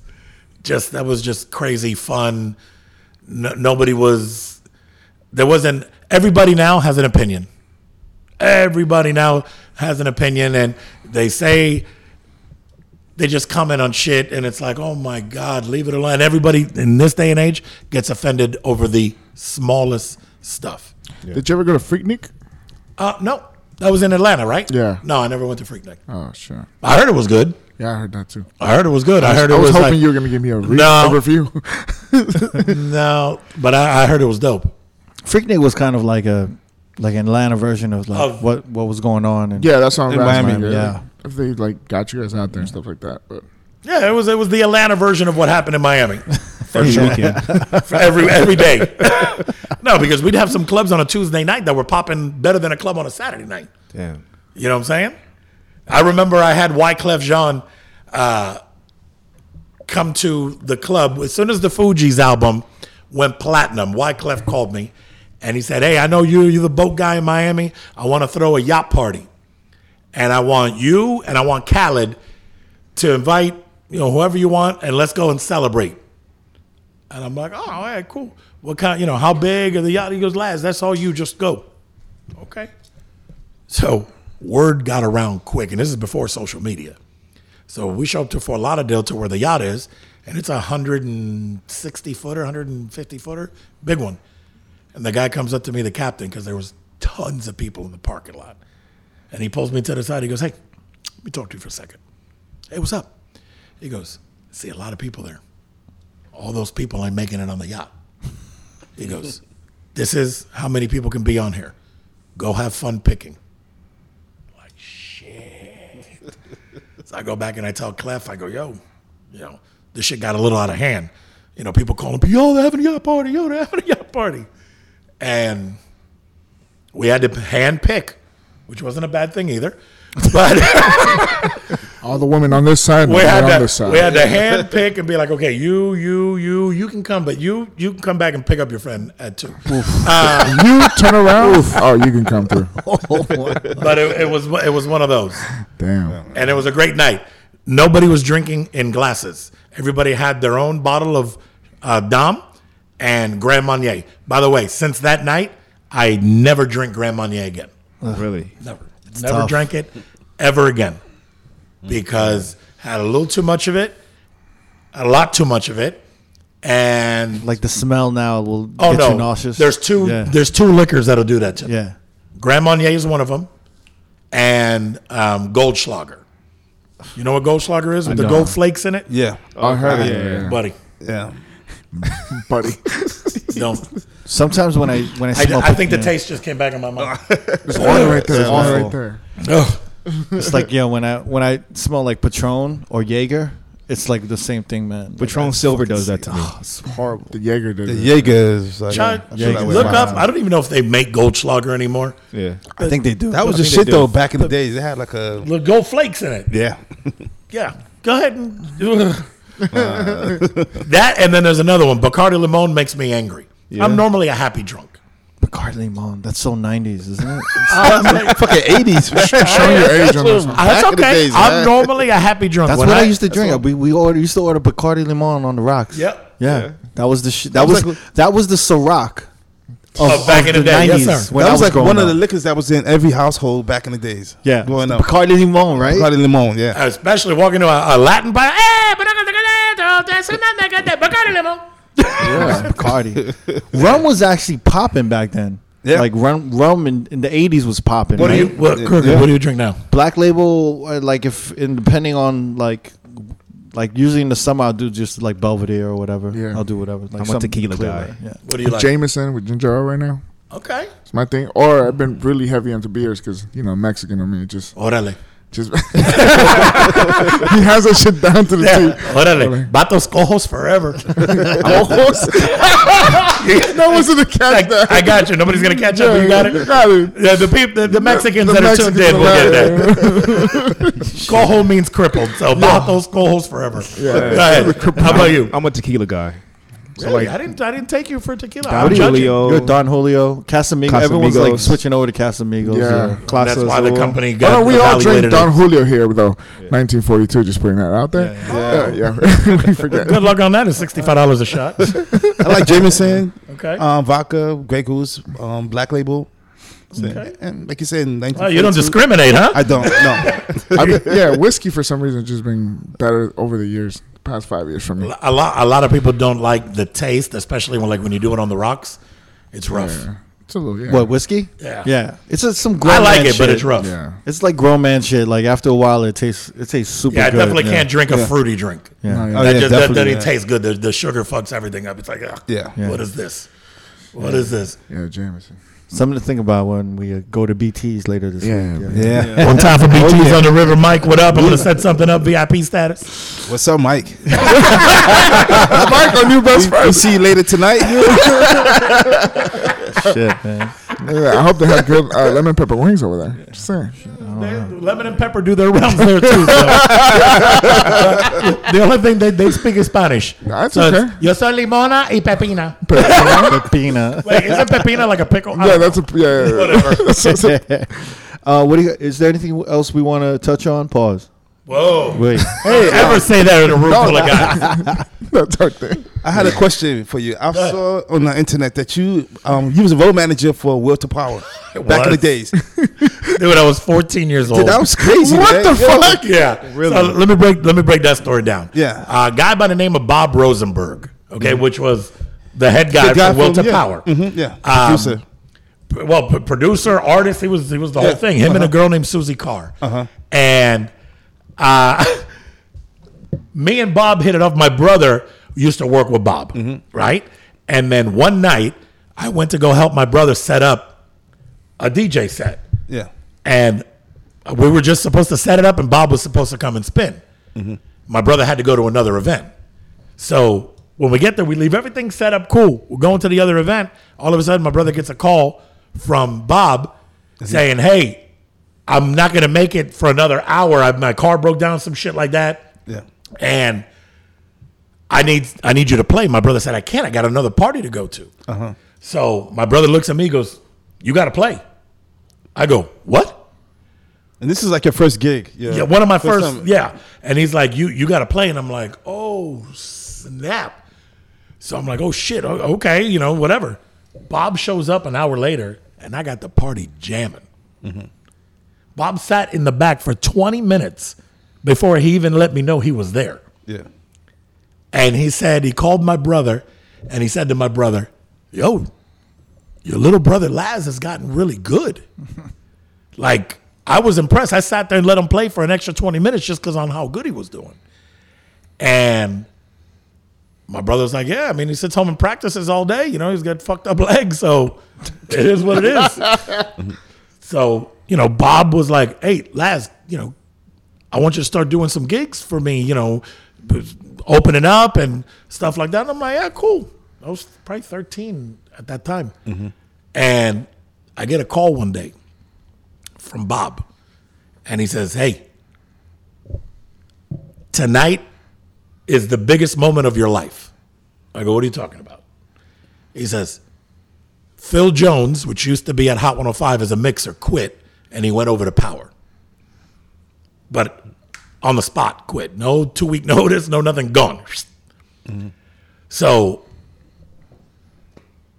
Just that was just crazy fun. No, nobody was. There wasn't. Everybody now has an opinion. Everybody now has an opinion, and they say they just comment on shit, and it's like, oh my God, leave it alone. Everybody in this day and age gets offended over the smallest stuff. Did you ever go to Freaknik? Uh, no, that was in Atlanta, right? Yeah. No, I never went to Freaknik. Oh sure. I heard it was good. Yeah, I heard that too. I heard it was good. I, heard it I was, was hoping like- you were gonna give me a, re- No. a review. No, but I, I heard it was dope. Freaknik was kind of like a like an Atlanta version of like Of- what what was going on. And yeah, that's what I'm In asking. Miami, yeah. yeah. If they like got you guys out there and stuff like that, but Yeah, it was it was the Atlanta version of what happened in Miami First weekend. for every every day. no, because we'd have some clubs on a Tuesday night that were popping better than a club on a Saturday night. Damn. You know what I'm saying? I remember I had Wyclef Jean uh, come to the club as soon as the Fugees album went platinum. Wyclef called me and he said, "Hey, I know you. You're the boat guy in Miami. I want to throw a yacht party, and I want you and I want Khaled to invite you know whoever you want, and let's go and celebrate." And I'm like, "Oh, all right, cool. What kind? You know, how big are the yacht?" He goes, "Laz, that's all you. Just go." Okay. So word got around quick, and this is before social media. So we show up to Fort Lauderdale to where the yacht is, and it's a 160 footer, 150 footer, big one. And the guy comes up to me, the captain, because there was tons of people in the parking lot. And he pulls me to the side. He goes, "Hey, let me talk to you for a second. Hey, what's up?" He goes, "See a lot of people there. All those people ain't making it on the yacht." He goes, "This is how many people can be on here. Go have fun picking." Like shit. so I go back and I tell Clef, I go, "Yo, you know, this shit got a little out of hand. You know, people calling, yo, they're having a yacht party. Yo, they're having a yacht party." And we had to hand pick, which wasn't a bad thing either. But all the women on this side, we had on to this side. we had to hand pick and be like, okay, you, you, you, you can come, but you, you can come back and pick up your friend at two. Uh, you turn around. oh, you can come through. but it, it was it was one of those, Damn. and it was a great night. Nobody was drinking in glasses. Everybody had their own bottle of uh, Dom and Grand Marnier. By the way, since that night, I never drink Grand Marnier again. Really? Never. Never tough. drank it ever again because had a little too much of it, a lot too much of it, and Like the smell now will oh get no, you nauseous. there's two Yeah. there's two liquors that'll do that to me. yeah. Grand Marnier is one of them, and um, Goldschlager. You know what Goldschlager is with the gold flakes in it, Yeah. I heard it. yeah, Yeah, yeah. buddy. Yeah. buddy. Don't. Sometimes when I when I I, smell I think the taste just came back in my mouth. There's water right there. There's water right there. Ugh. It's like yeah, when I when I smell like Patron or Jaeger, it's like the same thing, man. Like, Patron I Silver does that to me. Oh, it's horrible. The Jaeger did. The it. Jaeger is like Try, I feel that way look about up. I don't even know if they make Goldschlager anymore. Yeah. I think they do. That was I the think shit do. though. Back in the days, they had like a Look, gold flakes in it. yeah. Yeah. Go ahead and do that. And then there's another one. Bacardi Limon makes me angry. I'm normally a happy drunk. Bacardi Limon. That's so '90s, isn't it? Fucking eighties. Showing your age on this one. That's Back in the okay. days, I'm man. normally a happy drunk. That's When what I, used to drink. We we order, used to order Bacardi Limon on the rocks. Yep. Yeah, that was the shit. That, was was like- that was the Ciroc. Of, Of back in the day, yes, sir. when that I was like growing one of the liquors that was in every household back in the days. yeah growing up. Bacardi Limon, right? Bacardi Limon, yeah. Especially walking to a, a Latin bar. Eh, but I'm gonna that's another good day. Bacardi Limon. Yeah, Bacardi. rum was actually popping back then. Yeah. like rum, rum in, in the '80s was popping. What do you what, Kirk, Yeah. what do you drink now? Black Label, uh, like if in, depending on like. Like usually in the summer, I'll do just like Belvedere or whatever. Yeah. I'll do whatever. Like I'm a tequila clear, guy. Yeah. What do you like? Jameson with ginger ale right now. Okay. It's my thing. Or I've been really heavy into beers because you know Mexican. I mean, just Órale. Just he has that shit down to the Yeah. T. Órale. Vatos cojos forever. cojos. no one's gonna catch I, that. I got you. Nobody's gonna catch up. You got it. Got it. Yeah, the people, the, the Mexicans The that are tuned in will get Mexicans that. Cojo means crippled, so vatos cojos forever. Yeah. Go ahead. How about you? I'm a tequila guy. So Really? like I didn't. I didn't take you for tequila. Don I'm judging. Julio, You're Don Julio, Casamigos. Everyone's like switching over to Casamigos. Yeah. Yeah. That's why the Azul. company Oh, got no, we all drink evaluated. Don Julio here, though. 1942, just putting that out there. Yeah, yeah. we forget. Good luck on that. It's sixty-five dollars a shot. I like Jameson, Okay. um, vodka, Grey Goose, um, Black Label. So, And like you said, in Well, you don't discriminate, huh? I don't. No. I've been, yeah, whiskey for some reason just been better over the years, past five years for me. a lot. A lot of people don't like the taste, especially when like when you do it on the rocks. It's rough. Yeah. It's a little, yeah. What whiskey? Yeah. yeah. It's a, some grown man. I like man it, but it's rough. Yeah. It's like grown man shit. Like after a while, it tastes it tastes super. Yeah, I definitely yeah. can't drink a fruity drink. Yeah. No, yeah. Oh, that yeah, just, that, that definitely, didn't yeah. taste good. The, the sugar fucks everything up. It's like, ugh, Yeah. Yeah. what is this? What is this? Yeah, Jameson. Something to think about when we uh, go to BTS later this Yeah. week. Yeah. yeah. One time for BT's on the river, Mike. What up? I'm gonna set something up. VIP status. What's up, Mike? Mike, our new best friend. We'll see you later tonight. Shit, man. Yeah, I hope they have good uh, lemon pepper wings over there. Just saying. Lemon and pepper do their rounds there too. so. the only thing they, they speak is Spanish. That's So it's, okay. Yo soy limona y pepina. Pepina. Wait, isn't pepina like a pickle? I Yeah, don't that's a yeah. yeah, yeah. uh, what do you? Is there anything else we want to touch on? Pause. Whoa. Wait. Hey, ever say that in a room full of guys? that's our thing. I had a question for you. I saw on the internet that you um you was a road manager for Will to Power back in the days. Dude, I was 14 years old. Dude, that was crazy. What man. the Yo, fuck? Yeah. Really? So let me break let me break that story down. Yeah. A guy by the name of Bob Rosenberg, okay, which was the head guy, The guy for Will to yeah. Power. Mhm, yeah. Um, Producer. well, p- producer, artist, he was he was the Yeah. whole thing. Him and a Uh-huh. girl named Suzi Carr. Uh-huh. And uh, me and Bob hit it off. My brother used to work with Bob, Mm-hmm. right? And then one night, I went to go help my brother set up a DJ set, Yeah. and we were just supposed to set it up, and Bob was supposed to come and spin. Mm-hmm. My brother had to go to another event, so. When we get there, we leave everything set up cool. We're going to the other event. All of a sudden, my brother gets a call from Bob saying, "Hey, I'm not gonna make it for another hour. I, my car broke down, some shit like that, Yeah. and I need I need you to play." My brother said, "I can't. I got another party to go to." Uh-huh. So my brother looks at me, goes, "You got to play." I go, "What?" And this is like your first gig. Yeah. Yeah, one of my first, time. yeah. And he's like, "You you got to play," and I'm like, "Oh snap!" So I'm like, "Oh shit, okay, you know, whatever." Bob shows up an hour later, and I got the party jamming. Bob sat in the back for 20 minutes before he even let me know he was there. Yeah. And he said, he called my brother and he said to my brother, Yo, your little brother Laz has gotten really good. like, I was impressed. I sat there and let him play for an extra 20 minutes just because on how good he was doing. And my brother's like, Yeah, I mean, he sits home and practices all day. You know, he's got fucked up legs. So it is what it is. so, you know, Bob was like, Hey, Laz, you know, I want you to start doing some gigs for me, you know, opening up and stuff like that. And I'm like, yeah, cool. I was probably 13 at that time. Mm-hmm. And I get a call one day from Bob. And he says, hey, tonight is the biggest moment of your life. I go, what are you talking about? He says, Phil Jones, which used to be at Hot 105 as a mixer, quit and he went over to Power. But on the spot, quit. No two week notice, no nothing, gone. So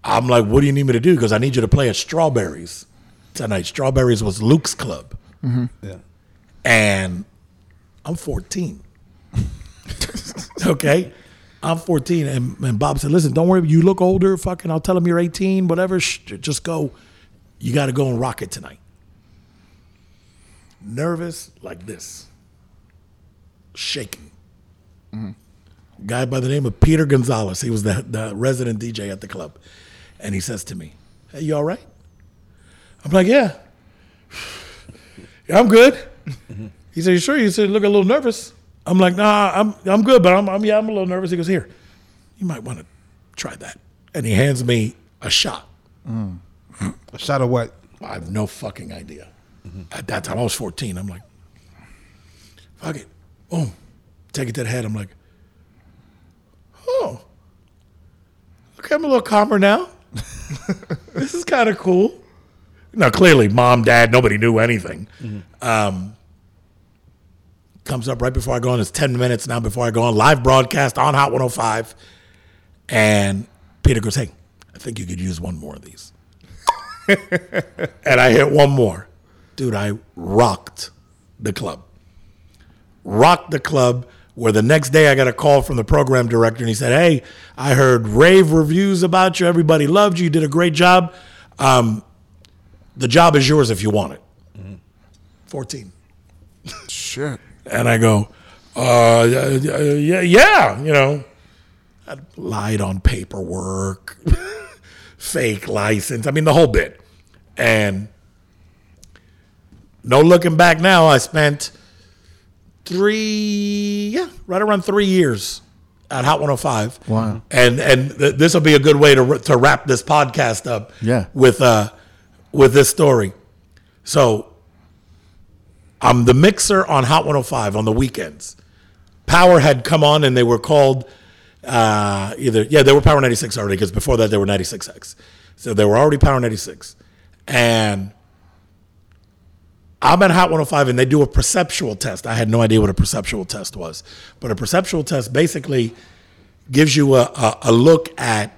I'm like, what do you need me to do? Because I need you to play at Strawberries tonight. Strawberries was Luke's club. Mm-hmm. Yeah. And I'm 14. okay? I'm 14. And, and Bob said, listen, don't worry. You look older. Fucking, I'll tell him you're 18, whatever. Shh, just go. You got to go and rock it tonight. Nervous like this, shaking. Mm-hmm. Guy by the name of Peter Gonzalez. He was the, the resident DJ at the club. And he says to me, Hey, you all right? I'm like, Yeah. Yeah, I'm good. He said, You sure? He said, Look a little nervous. I'm like, Nah, I'm, I'm good, but I'm, I'm, yeah, I'm a little nervous. He goes, Here, you might want to try that. And he hands me a shot. A shot of what? I have no fucking idea. At that time, I was 14. I'm like, fuck it. Boom. Take it to the head. I'm like, oh, okay, I'm a little calmer now. this is kind of cool. Now, clearly, mom, dad, nobody knew anything. Um, comes up right before I go on. It's 10 minutes now before I go on. Live broadcast on Hot 105. And Peter goes, hey, I think you could use one more of these and I hit one more. Dude, I rocked the club. Rocked the club. Where the next day I got a call from the program director and he said, Hey, I heard rave reviews about you. Everybody loved you. You did a great job. Um, the job is yours if you want it. 14. Shit. And I go, uh, yeah, yeah, you know, I lied on paperwork, fake license. I mean, the whole bit. And no looking back now, I spent three, yeah, right around three years at Hot 105. Wow. And and th- this will be a good way to to wrap this podcast up. Yeah. With uh, with this story. So I'm the mixer on Hot 105 on the weekends. Power had come on and they were called uh, either, yeah, they were Power 96 already because before that they were 96X. So they were already Power 96. And I'm at Hot 105 and they do a perceptual test. I had no idea what a perceptual test was. But a perceptual test basically gives you a, a, a look at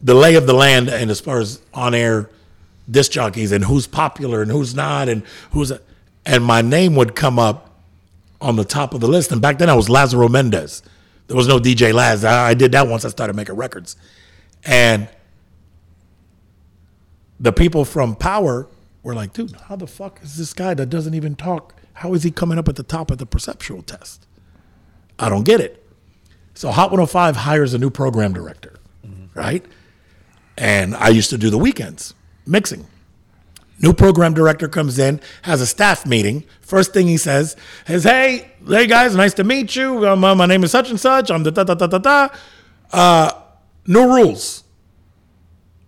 the lay of the land and as far as on air disc jockeys and who's popular and who's not and who's and my name would come up on the top of the list and back then I was Lazaro Mendez. There was no DJ Laz. I, I did that once I started making records. And the people from Power were like, dude, how the fuck is this guy that doesn't even talk? How is he coming up at the top of the perceptual test? I don't get it. So Hot 105 hires a new program director, mm-hmm. right? And I used to do the weekends mixing. New program director comes in, has a staff meeting. First thing he says is, "Hey, hey guys, nice to meet you. Um, my name is such and such. I'm the da da da da da. Uh, no rules.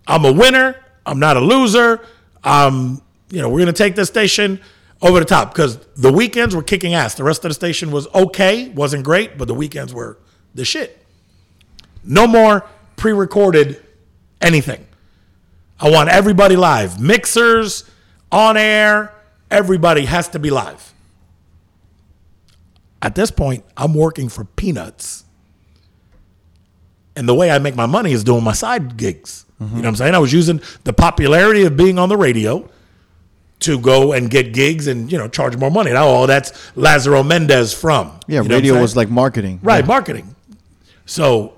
I'm a winner. I'm not a loser. Um, you know, we're gonna take this station over the top because the weekends were kicking ass. The rest of the station was okay, wasn't great, but the weekends were the shit. No more pre-recorded anything. I want everybody live. Mixers, on air, everybody has to be live. At this point, I'm working for peanuts. And the way I make my money is doing my side gigs. You know what I'm saying? I was using the popularity of being on the radio to go and get gigs and, you know, charge more money. Oh, that's Lazaro Mendez from. Yeah, You know radio was like marketing. Right, marketing. So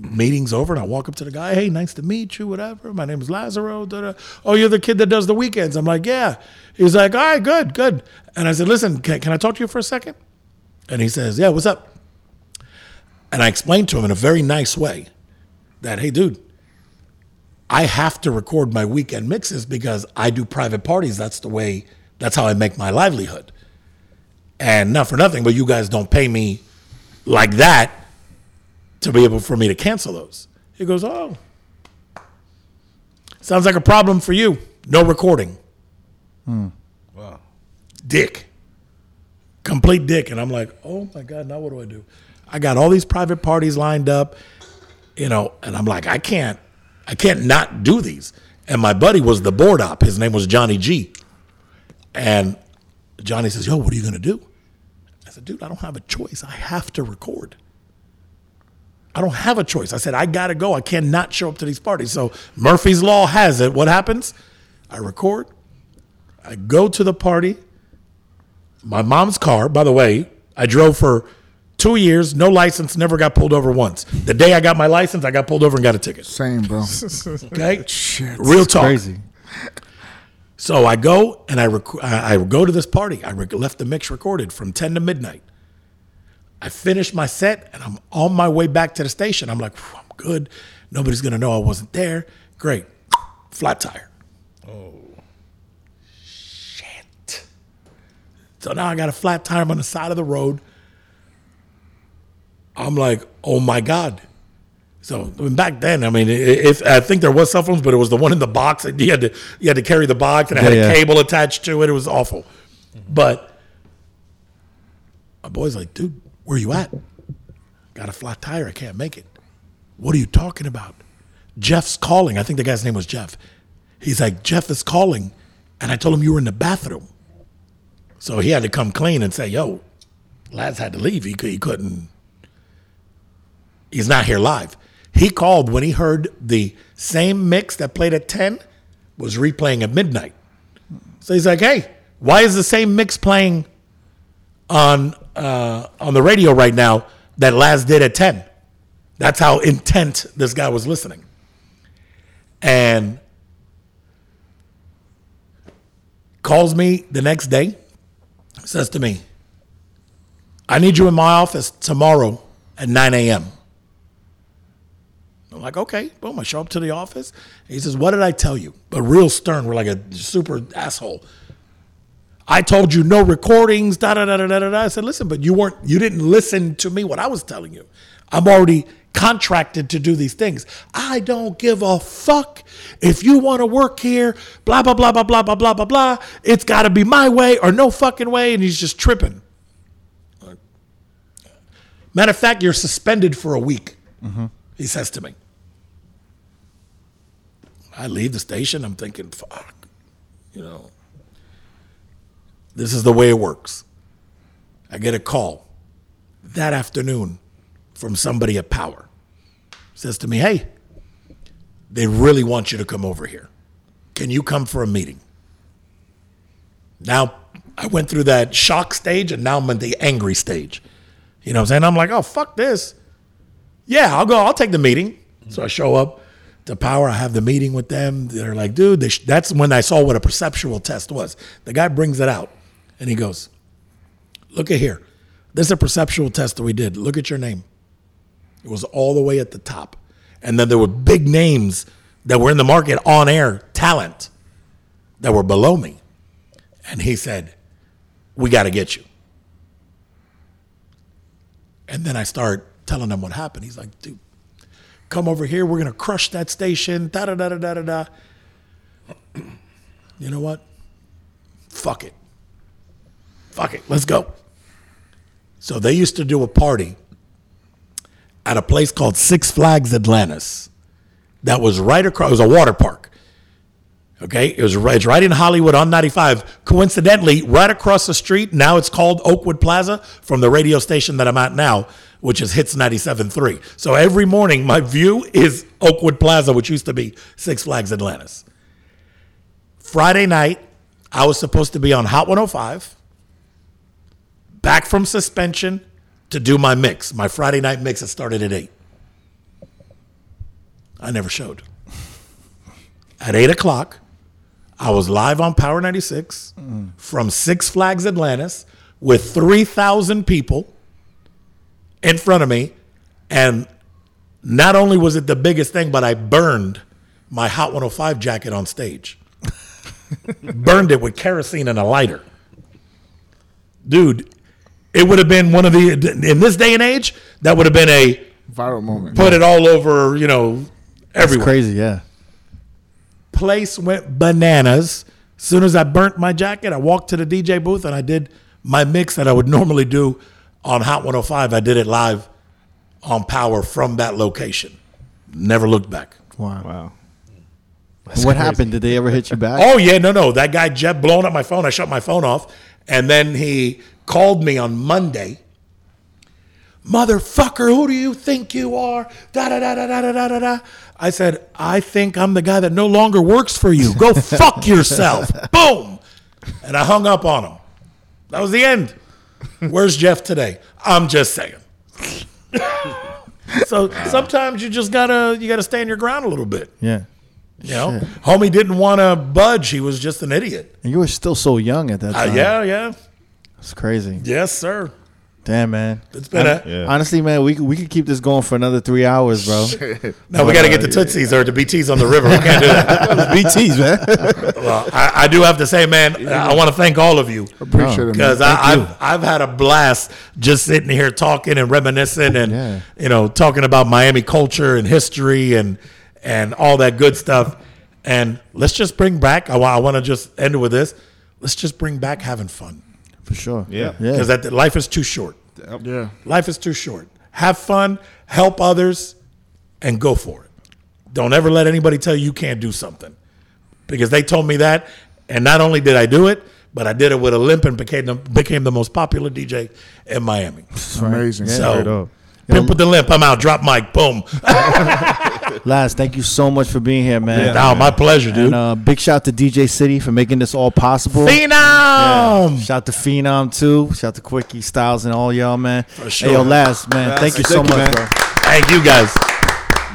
meeting's over and I walk up to the guy, hey, nice to meet you, whatever. My name is Lazaro. da, da. Oh, you're the kid that does the weekends. I'm like, yeah. He's like, all right, good, good. And I said, listen, can, can I talk to you for a second? And he says, yeah, what's up? And I explained to him in a very nice way that, hey, dude, I have to record my weekend mixes because I do private parties. That's the way That's how I make my livelihood. And not for nothing, but you guys don't pay me like that to be able for me to cancel those. He goes, Oh, sounds like a problem for you. No recording. Hmm. Wow. Dick. Complete dick. And I'm like, Oh my God, now what do I do? I got all these private parties lined up, you know, and I'm like, I can't, I can't not do these. And my buddy was the board op. His name was Johnny G. And Johnny says, Yo, what are you gonna do? I said, dude, I don't have a choice. I have to record. I don't have a choice. I said, I gotta go. I cannot show up to these parties. So Murphy's Law has it. What happens? I record. I go to the party. My mom's car, by the way, I drove for two years, no license, never got pulled over once. The day I got my license, I got pulled over and got a ticket. Same, bro. Okay? Real talk. Crazy. So I go and I rec- I I go to this party. I rec- left the mix recorded from 10 to midnight. I finish my set and I'm on my way back to the station. I'm like, I'm good. Nobody's gonna know I wasn't there. Great. Flat tire. Oh shit. So now I got a flat tire I'm on the side of the road. I'm like, oh my God. So I mean, back then, I mean, i- if I think there was cell phones, but it was the one in the box. You had to you had to carry the box, and it had Yeah, a yeah. cable attached to it. It was awful. But my boy's like, dude, where are you at? Got a flat tire. I can't make it. What are you talking about? Jeff's calling. I think the guy's name was Jeff. He's like, Jeff is calling, and I told him you were in the bathroom. So he had to come clean and say, yo, Laz had to leave. He, he couldn't he's not here live. He called when he heard the same mix that played at 10 was replaying at midnight. So he's like, hey, why is the same mix playing on uh, on the radio right now that Laz did at 10? That's how intent this guy was listening. And calls me the next day, says to me, I need you in my office tomorrow at 9 a.m. I'm like, okay, boom. I show up to the office. He says, What did I tell you? But real stern, we're like a super asshole. I told you no recordings, da da da da da da. I said, listen, but you weren't, you didn't listen to me what I was telling you. I'm already contracted to do these things. I don't give a fuck if you want to work here, blah blah blah blah blah blah blah blah blah. It's got to be my way or no fucking way. And he's just tripping. Matter of fact, you're suspended for a week. He says to me. I leave the station. I'm thinking, fuck, you know, this is the way it works. I get a call that afternoon from somebody at Power. Says to me, hey, they really want you to come over here. Can you come for a meeting? Now, I went through that shock stage and now I'm in the angry stage. You know what I'm saying? I'm like, oh, fuck this. Yeah, I'll go. I'll take the meeting. So I show up to Power. I have the meeting with them. They're like, dude, sh-. that's when I saw what a perceptual test was. The guy brings it out and he goes, look at here. This is a perceptual test that we did. Look at your name. It was all the way at the top. And then there were big names that were in the market on air, talent, that were below me. And he said, we got to get you. And then I start telling him what happened. He's like, dude, come over here. We're going to crush that station. Da da da da da da. You know what? Fuck it. Fuck it. Let's go. So they used to do a party at a place called Six Flags Atlantis that was right across, it was a water park. Okay, it was right, it's right in Hollywood on 95. Coincidentally, right across the street, now it's called Oakwood Plaza from the radio station that I'm at now, which is Hits 97.3. So every morning, my view is Oakwood Plaza, which used to be Six Flags Atlantis. Friday night, I was supposed to be on Hot 105, back from suspension to do my mix. My Friday night mix that started at 8. I never showed. At 8 o'clock, I was live on Power 96 from Six Flags Atlantis with 3,000 people in front of me. And not only was it the biggest thing, but I burned my Hot 105 jacket on stage. burned it with kerosene and a lighter. Dude, it would have been one of the in this day and age that would have been a Viral moment. put it all over, you know, That's crazy. Yeah. Place went bananas. As soon as I burnt my jacket, I walked to the DJ booth and I did my mix that I would normally do on Hot 105. I did it live on Power from that location. Never looked back. Wow. Wow. what happened? Did they ever hit you back? Oh yeah, no, no. That guy Jeff blowing up my phone. I shut my phone off, and then he called me on Monday. Motherfucker, who do you think you are? Da da da da da da da da. I said, I think I'm the guy that no longer works for you. Go fuck yourself. Boom. And I hung up on him. That was the end. Where's Jeff today? I'm just saying. so sometimes you just gotta you gotta stand your ground a little bit. Yeah. You know, homie didn't want to budge. He was just an idiot. And you were still so young at that Uh, time. yeah, yeah, It's crazy. yes, sir. Damn, man. It's been a. Yeah. Honestly, man, we could, we could keep this going for another three hours, bro. No, we got to get the uh, Tootsies or the BTs on the river. We can't do that. BTs, man. Well, I, I do have to say, man, I want to thank all of you Appreciate it, man. because I've I've had a blast just sitting here talking and reminiscing and Yeah. you know talking about Miami culture and history and and all that good stuff. And let's just bring back. I, wa- I want to just end it with this. Let's just bring back having fun For sure. Yeah. Yeah. because that life is too short. Yeah. Life is too short. Have fun, help others, and go for it. Don't ever let anybody tell you you can't do something. Because they told me that, and not only did I do it, but I did it with a limp and became the, became the most popular DJ in Miami. Amazing. Straight So, up. Pimp with the limp, I'm out. Drop mic, boom. Laz, thank you so much for being here, man. Now, my pleasure, dude. And uh, big shout to DJ City for making this all possible. Phenom! Shout to Phenom too. Shout to Quickie Styles and all y'all, man. sure. Hey, yo, Laz, man, thank you so thank you, much, man. bro. Thank you guys.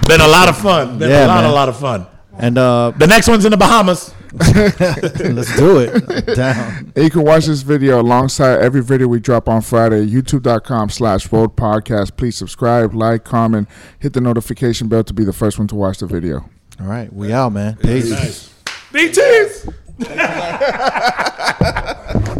Been a lot of fun. Been Yeah, a lot, man. a lot of fun. And uh, The next one's in the Bahamas. Let's do it. Down. And you can watch this video alongside every video we drop on Friday. YouTube.com slash Road Podcast. Please subscribe, like, comment, hit the notification bell to be the first one to watch the video. All right, we out, man. Peace. BTs!